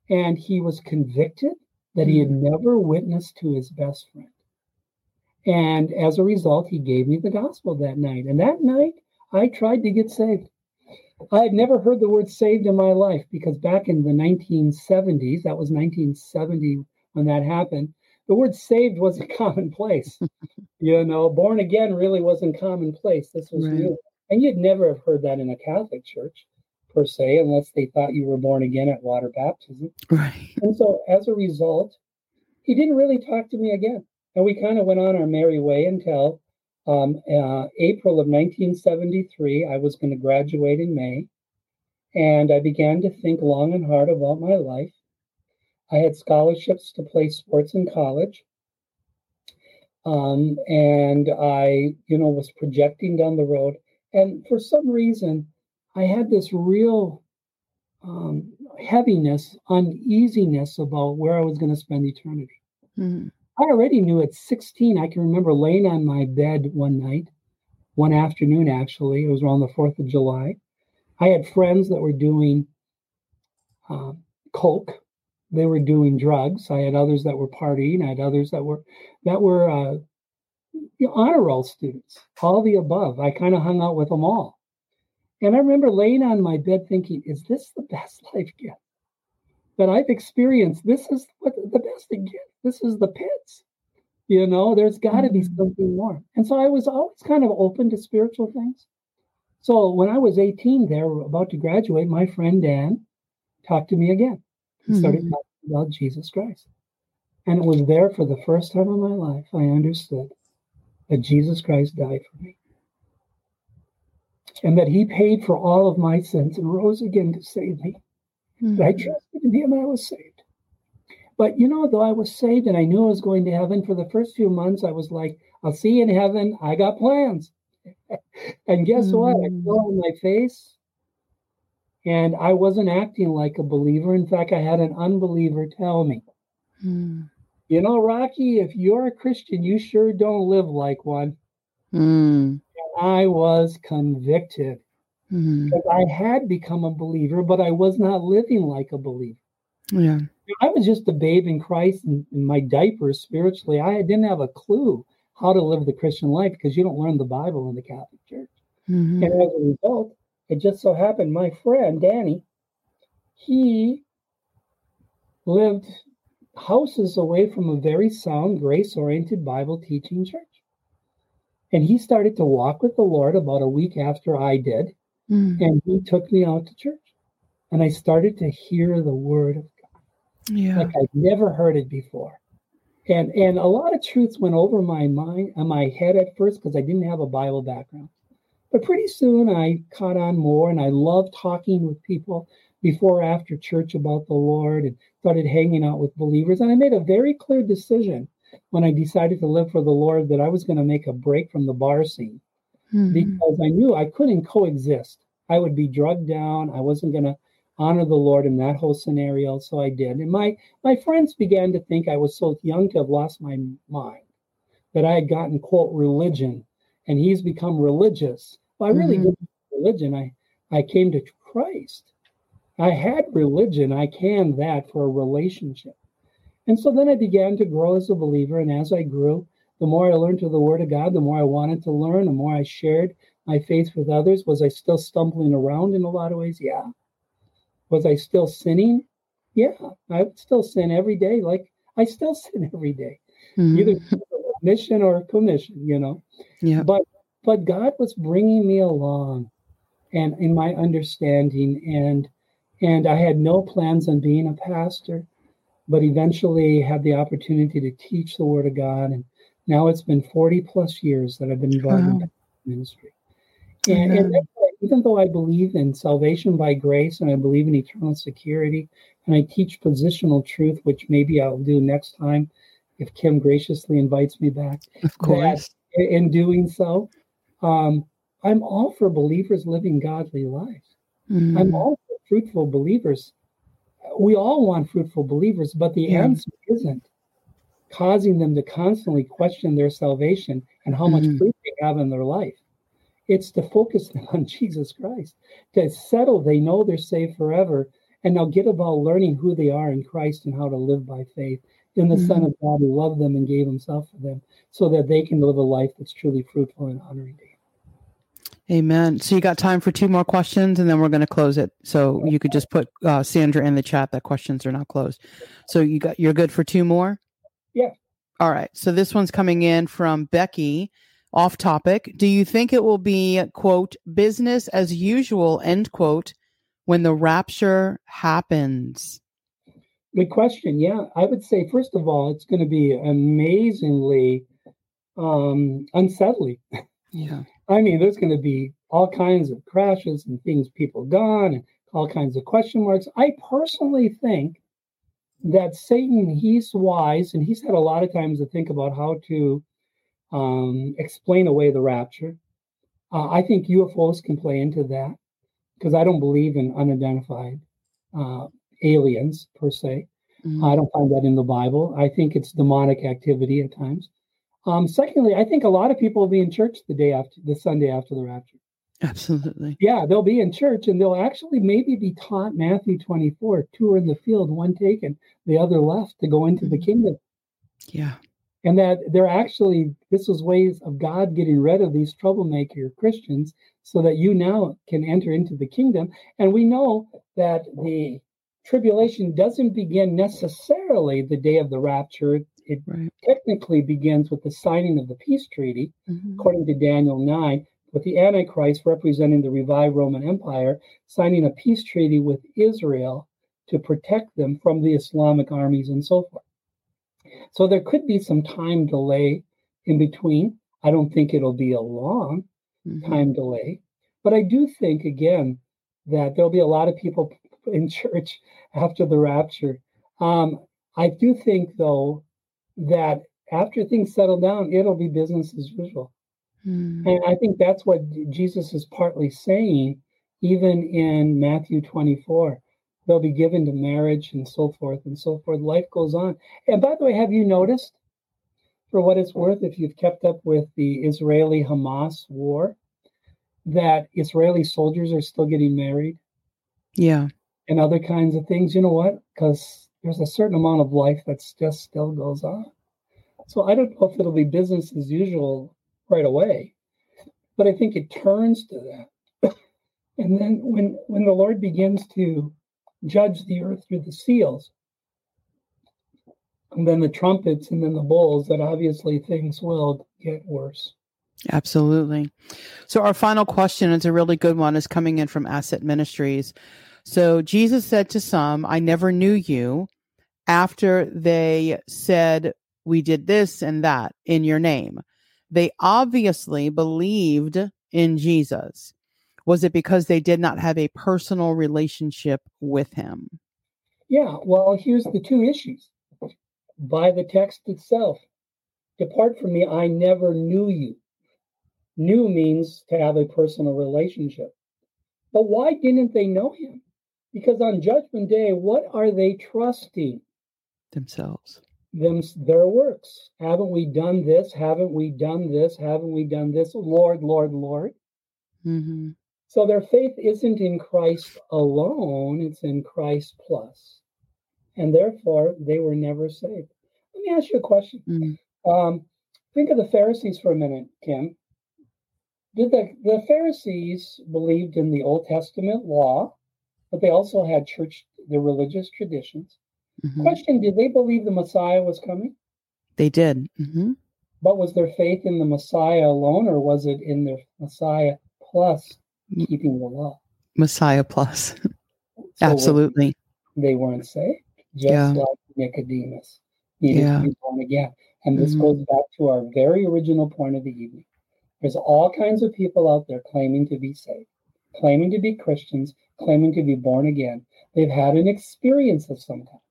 And he was convicted that he had hmm. never witnessed to his best friend. And as a result, he gave me the gospel that night. And that night, I tried to get saved. I had never heard the word saved in my life because back in the 1970s, that was 1970 when that happened, the word saved wasn't commonplace. you know, born again really wasn't commonplace. This was right. new. And you'd never have heard that in a Catholic church per se, unless they thought you were born again at water baptism. Right. And so as a result, he didn't really talk to me again. And we kind of went on our merry way until um, uh, April of 1973, I was going to graduate in May, and I began to think long and hard about my life. I had scholarships to play sports in college, um, and I, you know, was projecting down the road. And for some reason, I had this real um, heaviness, uneasiness about where I was going to spend eternity. Mm-hmm. I already knew at 16, I can remember laying on my bed one night, one afternoon actually, it was around the 4th of July. I had friends that were doing uh, Coke they were doing drugs. I had others that were partying. I had others that were that were uh, honor roll students. All the above. I kind of hung out with them all. And I remember laying on my bed thinking, "Is this the best life gift that I've experienced? This is what the best gift. This is the pits." You know, there's got to be mm-hmm. something more. And so I was always kind of open to spiritual things. So when I was 18, there about to graduate, my friend Dan talked to me again. He mm-hmm. started talking about Jesus Christ. And it was there for the first time in my life I understood that Jesus Christ died for me. And that he paid for all of my sins and rose again to save me. Mm-hmm. I trusted in him and I was saved. But you know, though I was saved and I knew I was going to heaven for the first few months, I was like, I'll see you in heaven. I got plans. and guess mm-hmm. what? I mm. fell on my face and I wasn't acting like a believer. In fact, I had an unbeliever tell me, mm. You know, Rocky, if you're a Christian, you sure don't live like one. Mm. I was convicted mm-hmm. because I had become a believer, but I was not living like a believer. Yeah. I was just a babe in Christ and in my diapers spiritually. I didn't have a clue how to live the Christian life because you don't learn the Bible in the Catholic Church. Mm-hmm. And as a result, it just so happened my friend Danny, he lived houses away from a very sound, grace oriented Bible teaching church. And he started to walk with the Lord about a week after I did. Mm. And he took me out to church. And I started to hear the word of God. yeah. like I'd never heard it before. And and a lot of truths went over my mind and my head at first because I didn't have a Bible background. But pretty soon I caught on more and I loved talking with people before after church about the Lord and started hanging out with believers. And I made a very clear decision when I decided to live for the Lord that I was going to make a break from the bar scene mm-hmm. because I knew I couldn't coexist. I would be drugged down. I wasn't going to honor the Lord in that whole scenario. So I did. And my my friends began to think I was so young to have lost my mind that I had gotten quote religion and he's become religious. Well, I really mm-hmm. didn't religion. I I came to Christ. I had religion. I canned that for a relationship. And so then I began to grow as a believer. And as I grew, the more I learned to the Word of God, the more I wanted to learn, the more I shared my faith with others. Was I still stumbling around in a lot of ways? Yeah. Was I still sinning? Yeah, I would still sin every day. Like I still sin every day, mm-hmm. either mission or commission, you know. Yeah. But but God was bringing me along, and in my understanding, and and I had no plans on being a pastor, but eventually had the opportunity to teach the Word of God, and now it's been forty plus years that I've been involved wow. in ministry. And, and even though I believe in salvation by grace and I believe in eternal security, and I teach positional truth, which maybe I'll do next time if Kim graciously invites me back. Of course. in doing so, um, I'm all for believers living godly lives. Mm-hmm. I'm all fruitful believers. We all want fruitful believers, but the yeah. answer isn't causing them to constantly question their salvation and how mm-hmm. much fruit they have in their life. It's to focus them on Jesus Christ, to settle they know they're saved forever, and now get about learning who they are in Christ and how to live by faith in the mm-hmm. Son of God who loved them and gave himself for them so that they can live a life that's truly fruitful and honoring to him. Amen. So you got time for two more questions and then we're going to close it. So you could just put uh, Sandra in the chat that questions are not closed. So you got you're good for two more? Yeah. All right. So this one's coming in from Becky off topic. Do you think it will be, quote, business as usual, end quote, when the rapture happens? Good question. Yeah, I would say, first of all, it's going to be amazingly um, unsettling. Yeah. I mean, there's going to be all kinds of crashes and things, people gone, and all kinds of question marks. I personally think that Satan, he's wise and he's had a lot of times to think about how to um, explain away the rapture. Uh, I think UFOs can play into that because I don't believe in unidentified uh, aliens per se. Mm-hmm. I don't find that in the Bible. I think it's demonic activity at times. Um, secondly, I think a lot of people will be in church the day after the Sunday after the rapture. Absolutely. Yeah, they'll be in church and they'll actually maybe be taught Matthew 24, two are in the field, one taken, the other left to go into the mm-hmm. kingdom. Yeah. And that they're actually, this is ways of God getting rid of these troublemaker Christians so that you now can enter into the kingdom. And we know that the tribulation doesn't begin necessarily the day of the rapture. It right. technically begins with the signing of the peace treaty, mm-hmm. according to Daniel 9, with the Antichrist representing the revived Roman Empire, signing a peace treaty with Israel to protect them from the Islamic armies and so forth. So there could be some time delay in between. I don't think it'll be a long mm-hmm. time delay, but I do think, again, that there'll be a lot of people in church after the rapture. Um, I do think, though, that after things settle down, it'll be business as usual. Mm. And I think that's what Jesus is partly saying, even in Matthew 24. They'll be given to marriage and so forth and so forth. Life goes on. And by the way, have you noticed, for what it's worth, if you've kept up with the Israeli Hamas war, that Israeli soldiers are still getting married? Yeah. And other kinds of things. You know what? Because there's a certain amount of life that's just still goes on. So I don't know if it'll be business as usual right away, but I think it turns to that. and then when when the Lord begins to judge the earth through the seals, and then the trumpets, and then the bowls, that obviously things will get worse. Absolutely. So our final question is a really good one is coming in from Asset Ministries. So Jesus said to some, I never knew you after they said, We did this and that in your name. They obviously believed in Jesus. Was it because they did not have a personal relationship with him? Yeah, well, here's the two issues. By the text itself, depart from me, I never knew you. Knew means to have a personal relationship. But why didn't they know him? Because on Judgment Day, what are they trusting? Themselves them their works. Haven't we done this? Haven't we done this? Haven't we done this? Lord, Lord, Lord. Mm-hmm. So their faith isn't in Christ alone, it's in Christ plus. And therefore, they were never saved. Let me ask you a question. Mm-hmm. Um, think of the Pharisees for a minute, Kim. Did the, the Pharisees believed in the Old Testament law, but they also had church, the religious traditions. Mm-hmm. Question Did they believe the Messiah was coming? They did. Mm-hmm. But was their faith in the Messiah alone, or was it in their Messiah plus mm. keeping the law? Messiah plus. So Absolutely. They weren't saved, just yeah. like Nicodemus needed yeah. to be born again. And this mm-hmm. goes back to our very original point of the evening. There's all kinds of people out there claiming to be saved, claiming to be Christians, claiming to be born again. They've had an experience of some kind.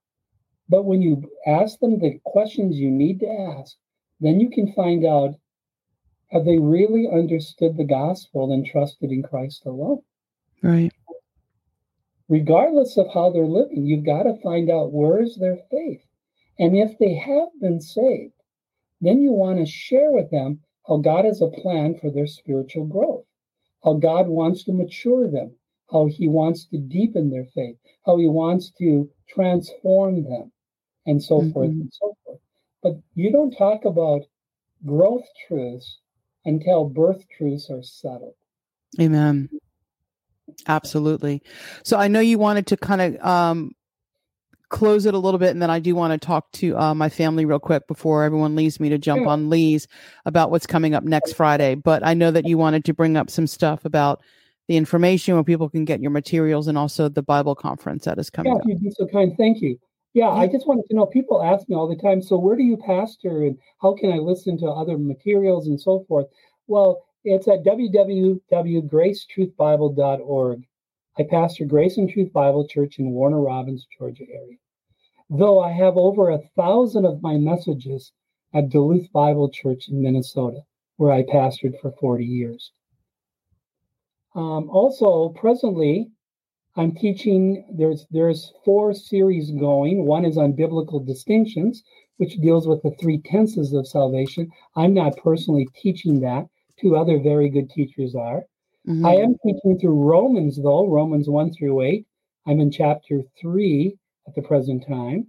But when you ask them the questions you need to ask, then you can find out have they really understood the gospel and trusted in Christ alone? Right. Regardless of how they're living, you've got to find out where is their faith. And if they have been saved, then you want to share with them how God has a plan for their spiritual growth, how God wants to mature them, how He wants to deepen their faith, how He wants to transform them and so mm-hmm. forth and so forth. But you don't talk about growth truths until birth truths are settled. Amen. Absolutely. So I know you wanted to kind of um, close it a little bit, and then I do want to talk to uh, my family real quick before everyone leaves me to jump yeah. on Lee's about what's coming up next Friday. But I know that you wanted to bring up some stuff about the information where people can get your materials and also the Bible conference that is coming. Yeah, up. you'd be so kind. Thank you. Yeah, I just wanted to know. People ask me all the time, so where do you pastor and how can I listen to other materials and so forth? Well, it's at www.gracetruthbible.org. I pastor Grace and Truth Bible Church in Warner Robins, Georgia area. Though I have over a thousand of my messages at Duluth Bible Church in Minnesota, where I pastored for 40 years. Um, also, presently, I'm teaching, there's, there's four series going. One is on biblical distinctions, which deals with the three tenses of salvation. I'm not personally teaching that. Two other very good teachers are. Mm-hmm. I am teaching through Romans, though, Romans 1 through 8. I'm in chapter 3 at the present time.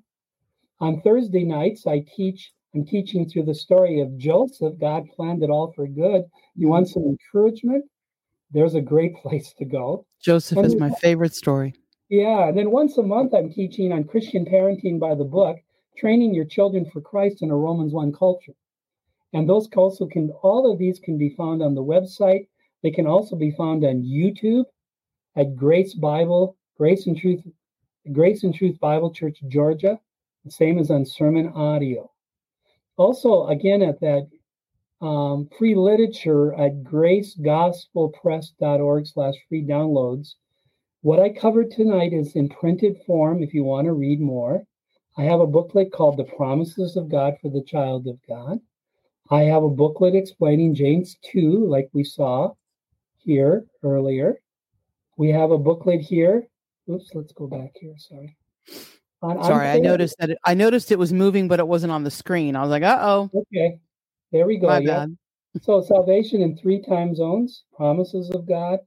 On Thursday nights, I teach. I'm teaching through the story of Joseph. God planned it all for good. You want some encouragement? There's a great place to go. Joseph and is my favorite story. Yeah. And then once a month, I'm teaching on Christian parenting by the book, training your children for Christ in a Romans 1 culture. And those also can, all of these can be found on the website. They can also be found on YouTube at Grace Bible, Grace and Truth, Grace and Truth Bible Church, Georgia. The same as on Sermon Audio. Also, again, at that um, free literature at gracegospelpress.org slash free downloads. What I covered tonight is in printed form if you want to read more. I have a booklet called The Promises of God for the Child of God. I have a booklet explaining James 2, like we saw here earlier. We have a booklet here. Oops, let's go back here. Sorry. On, Sorry, I noticed that it, I noticed it was moving, but it wasn't on the screen. I was like, "Uh oh." Okay, there we go. My yeah. bad. So salvation in three time zones: promises of God,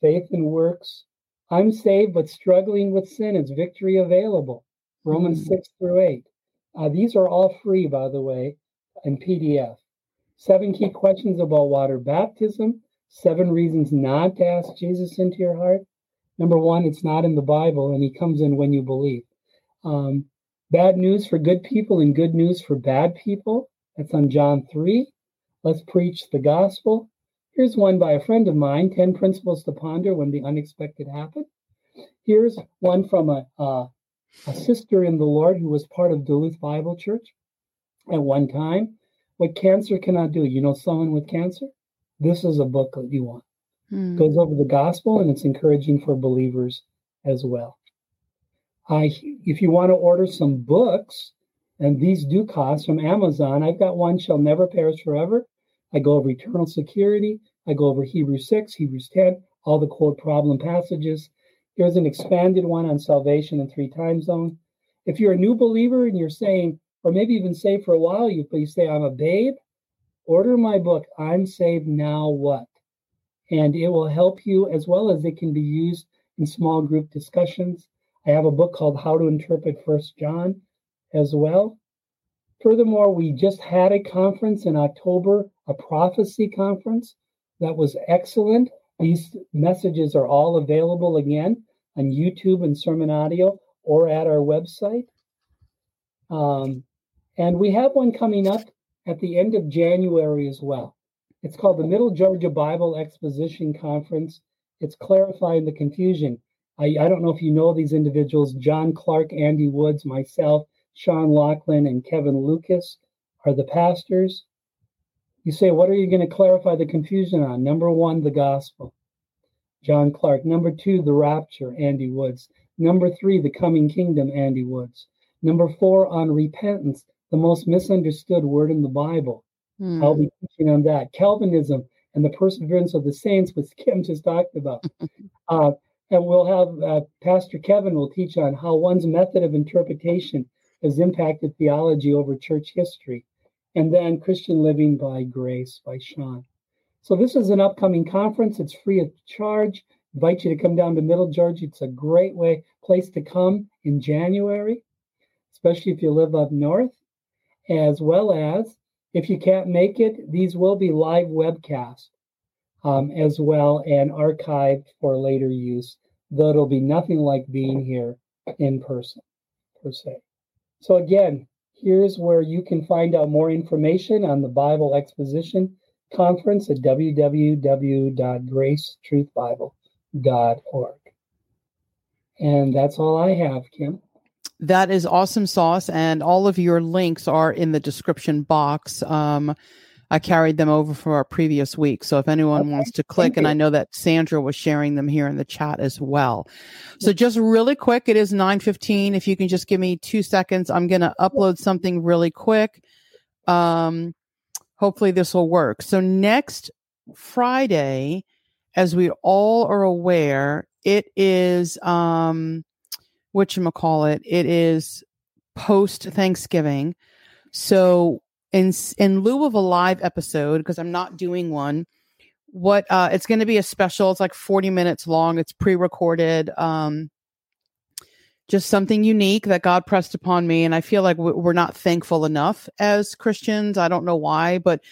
faith and works. I'm saved, but struggling with sin. Is victory available? Romans mm. six through eight. Uh, these are all free, by the way, in PDF. Seven key questions about water baptism. Seven reasons not to ask Jesus into your heart. Number one, it's not in the Bible, and He comes in when you believe. Um, bad news for good people and good news for bad people. That's on John 3. Let's preach the gospel. Here's one by a friend of mine 10 principles to ponder when the unexpected happen. Here's one from a, uh, a sister in the Lord who was part of Duluth Bible Church at one time. What cancer cannot do. You know someone with cancer? This is a book that you want. Hmm. Goes over the gospel and it's encouraging for believers as well. I, if you want to order some books, and these do cost from Amazon, I've got one shall never perish forever. I go over eternal security. I go over Hebrews 6, Hebrews 10, all the core problem passages. Here's an expanded one on salvation in three time zone. If you're a new believer and you're saying, or maybe even saved for a while, you please say, I'm a babe, order my book, I'm saved now what? And it will help you as well as it can be used in small group discussions. I have a book called How to Interpret First John as well. Furthermore, we just had a conference in October, a prophecy conference that was excellent. These messages are all available again on YouTube and Sermon Audio or at our website. Um, and we have one coming up at the end of January as well. It's called the Middle Georgia Bible Exposition Conference. It's clarifying the confusion. I, I don't know if you know these individuals John Clark, Andy Woods, myself, Sean Lachlan, and Kevin Lucas are the pastors. You say, what are you going to clarify the confusion on? Number one, the gospel, John Clark. Number two, the rapture, Andy Woods. Number three, the coming kingdom, Andy Woods. Number four, on repentance, the most misunderstood word in the Bible. Hmm. I'll be teaching on that. Calvinism and the perseverance of the saints, which Kim just talked about. uh, and we'll have uh, Pastor Kevin will teach on how one's method of interpretation has impacted theology over church history. And then Christian Living by Grace by Sean. So this is an upcoming conference. It's free of charge. invite you to come down to Middle Georgia. It's a great way place to come in January, especially if you live up north, as well as if you can't make it, these will be live webcasts um, as well and archived for later use, though it'll be nothing like being here in person, per se. So, again, here's where you can find out more information on the Bible Exposition Conference at www.gracetruthbible.org. And that's all I have, Kim. That is awesome sauce. And all of your links are in the description box. Um, I carried them over from our previous week. So if anyone okay. wants to click, and I know that Sandra was sharing them here in the chat as well. So just really quick, it is 915. If you can just give me two seconds, I'm going to upload something really quick. Um, hopefully this will work. So next Friday, as we all are aware, it is, um, what you call it, it is post Thanksgiving. So in in lieu of a live episode because I'm not doing one, what uh, it's going to be a special. It's like 40 minutes long. It's pre-recorded. Um, just something unique that God pressed upon me, and I feel like we're not thankful enough as Christians. I don't know why, but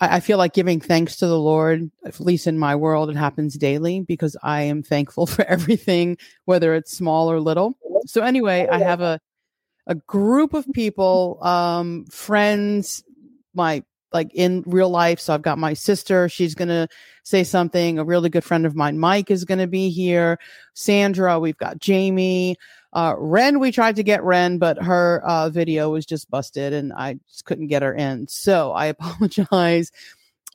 I, I feel like giving thanks to the Lord, at least in my world, it happens daily because I am thankful for everything, whether it's small or little. So anyway, I have a a group of people, um, friends, my like in real life. So I've got my sister. She's going to say something. A really good friend of mine, Mike, is going to be here. Sandra, we've got Jamie. Uh, Ren, we tried to get Ren, but her uh, video was just busted and I just couldn't get her in. So I apologize.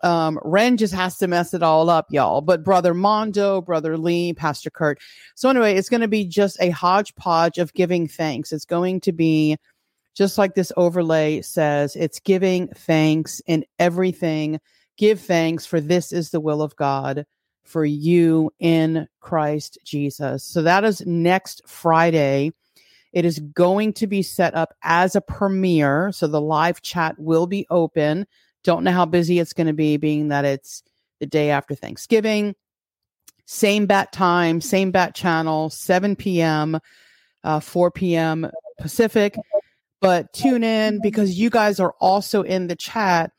Um, Ren just has to mess it all up, y'all. But brother Mondo, brother Lee, Pastor Kurt. So anyway, it's going to be just a hodgepodge of giving thanks. It's going to be just like this overlay says, it's giving thanks in everything. Give thanks, for this is the will of God for you in Christ Jesus. So that is next Friday. It is going to be set up as a premiere. So the live chat will be open. Don't know how busy it's going to be, being that it's the day after Thanksgiving. Same bat time, same bat channel, 7 p.m., uh, 4 p.m. Pacific. But tune in because you guys are also in the chat,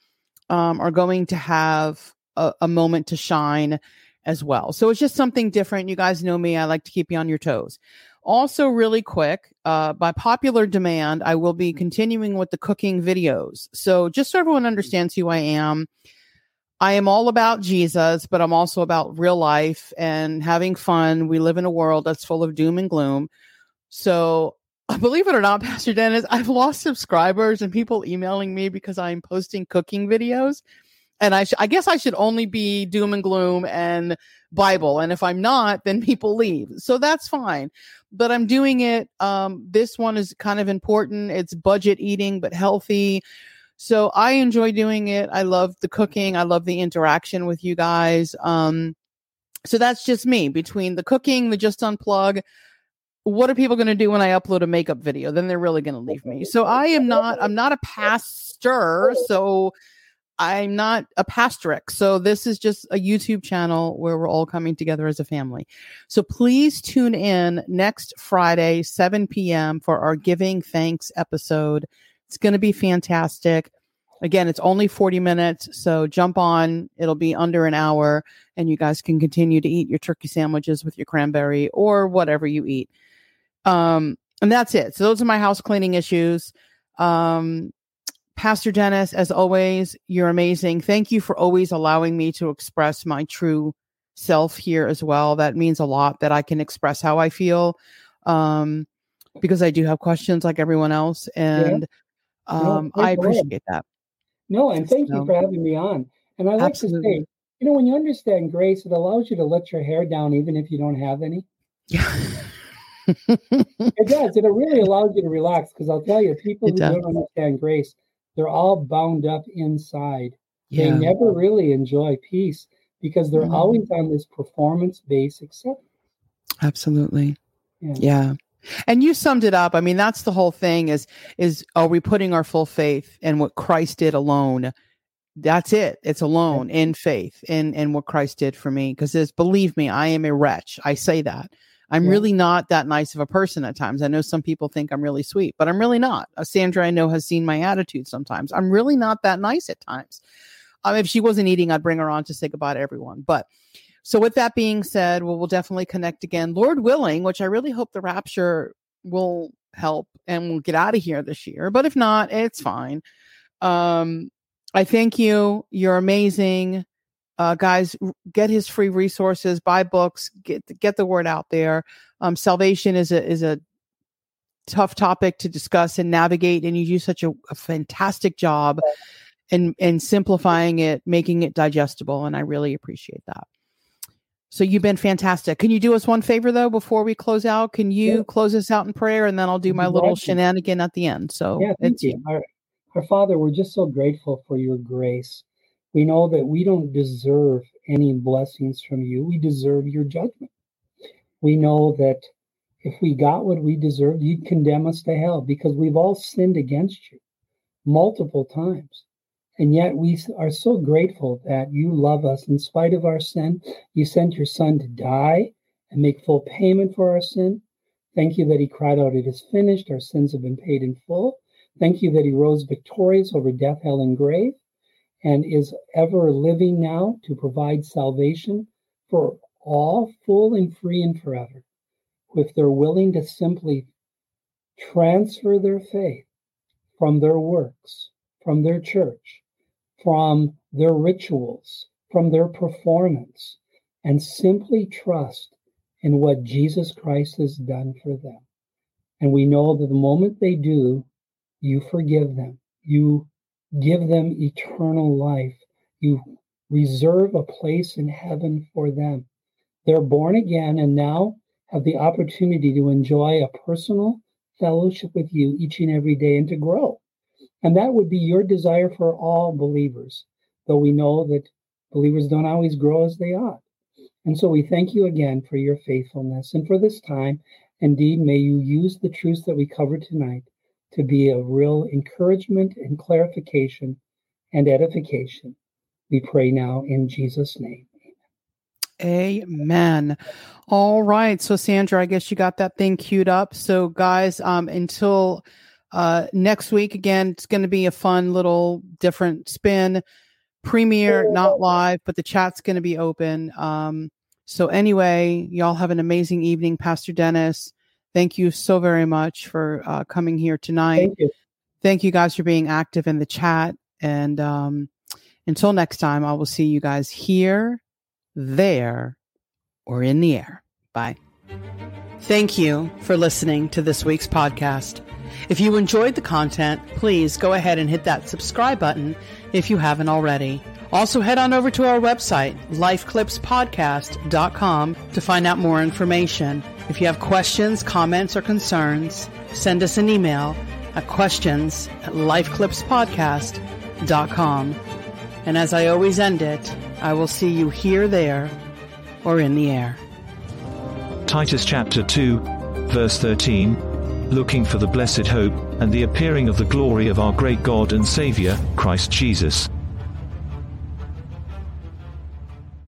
um, are going to have a, a moment to shine as well. So it's just something different. You guys know me. I like to keep you on your toes. Also, really quick, uh, by popular demand, I will be continuing with the cooking videos. So just so everyone understands who I am, I am all about Jesus, but I'm also about real life and having fun. We live in a world that's full of doom and gloom. So believe it or not, Pastor Dennis, I've lost subscribers and people emailing me because I'm posting cooking videos and I, sh- I guess I should only be doom and gloom and Bible. And if I'm not, then people leave. So that's fine. But I'm doing it. Um, this one is kind of important. It's budget eating, but healthy. So I enjoy doing it. I love the cooking. I love the interaction with you guys. Um, so that's just me between the cooking, the just unplug. What are people going to do when I upload a makeup video? Then they're really going to leave me. So I am not, I'm not a pastor. So I'm not a pastoric. So this is just a YouTube channel where we're all coming together as a family. So please tune in next Friday, 7 p.m. for our Giving Thanks episode. It's going to be fantastic. Again, it's only 40 minutes. So jump on. It'll be under an hour and you guys can continue to eat your turkey sandwiches with your cranberry or whatever you eat. Um, and that's it. So those are my house cleaning issues. Um, Pastor Dennis, as always, you're amazing. Thank you for always allowing me to express my true self here as well. That means a lot that I can express how I feel um, because I do have questions like everyone else. And yeah. um, no, I appreciate that. No, and thank so, you for having me on. And I like absolutely. to say, you know, when you understand grace, it allows you to let your hair down even if you don't have any. Yeah. it does. It really allows you to relax because I'll tell you, people it who does. don't understand grace, they're all bound up inside. Yeah. They never really enjoy peace because they're mm-hmm. always on this performance based acceptance. Absolutely. Yeah. yeah. And you summed it up. I mean, that's the whole thing is is are we putting our full faith in what Christ did alone? That's it. It's alone in faith in in what Christ did for me. Because believe me, I am a wretch. I say that. I'm yeah. really not that nice of a person at times. I know some people think I'm really sweet, but I'm really not. Uh, Sandra, I know, has seen my attitude sometimes. I'm really not that nice at times. Um, if she wasn't eating, I'd bring her on to say goodbye to everyone. But so, with that being said, we'll, we'll definitely connect again, Lord willing, which I really hope the rapture will help and we'll get out of here this year. But if not, it's fine. Um, I thank you. You're amazing uh, guys, get his free resources, buy books, get get the word out there. Um, salvation is a is a tough topic to discuss and navigate, and you do such a, a fantastic job in in simplifying it, making it digestible, and I really appreciate that. So you've been fantastic. Can you do us one favor though before we close out? Can you yeah. close us out in prayer, and then I'll do my little shenanigan at the end. So yeah, thank you. Our, our Father, we're just so grateful for your grace. We know that we don't deserve any blessings from you. We deserve your judgment. We know that if we got what we deserved, you'd condemn us to hell because we've all sinned against you multiple times. And yet we are so grateful that you love us in spite of our sin. You sent your son to die and make full payment for our sin. Thank you that he cried out, It is finished. Our sins have been paid in full. Thank you that he rose victorious over death, hell, and grave and is ever living now to provide salvation for all, full and free and forever. If they're willing to simply transfer their faith from their works, from their church, from their rituals, from their performance, and simply trust in what Jesus Christ has done for them. And we know that the moment they do, you forgive them. You give them eternal life. You reserve a place in heaven for them. They're born again and now have the opportunity to enjoy a personal fellowship with you each and every day and to grow. And that would be your desire for all believers, though we know that believers don't always grow as they ought. And so we thank you again for your faithfulness and for this time. Indeed, may you use the truths that we covered tonight to be a real encouragement and clarification and edification. We pray now in Jesus' name. Amen. All right. So Sandra, I guess you got that thing queued up. So guys, um, until uh next week again, it's gonna be a fun little different spin. Premiere, not live, but the chat's gonna be open. Um, so anyway, y'all have an amazing evening, Pastor Dennis. Thank you so very much for uh, coming here tonight. Thank you. Thank you guys for being active in the chat. And um, until next time, I will see you guys here, there, or in the air. Bye. Thank you for listening to this week's podcast. If you enjoyed the content, please go ahead and hit that subscribe button if you haven't already. Also, head on over to our website, lifeclipspodcast.com, to find out more information. If you have questions, comments, or concerns, send us an email at questions at lifeclipspodcast.com. And as I always end it, I will see you here, there, or in the air. Titus chapter 2, verse 13 Looking for the blessed hope and the appearing of the glory of our great God and Savior, Christ Jesus.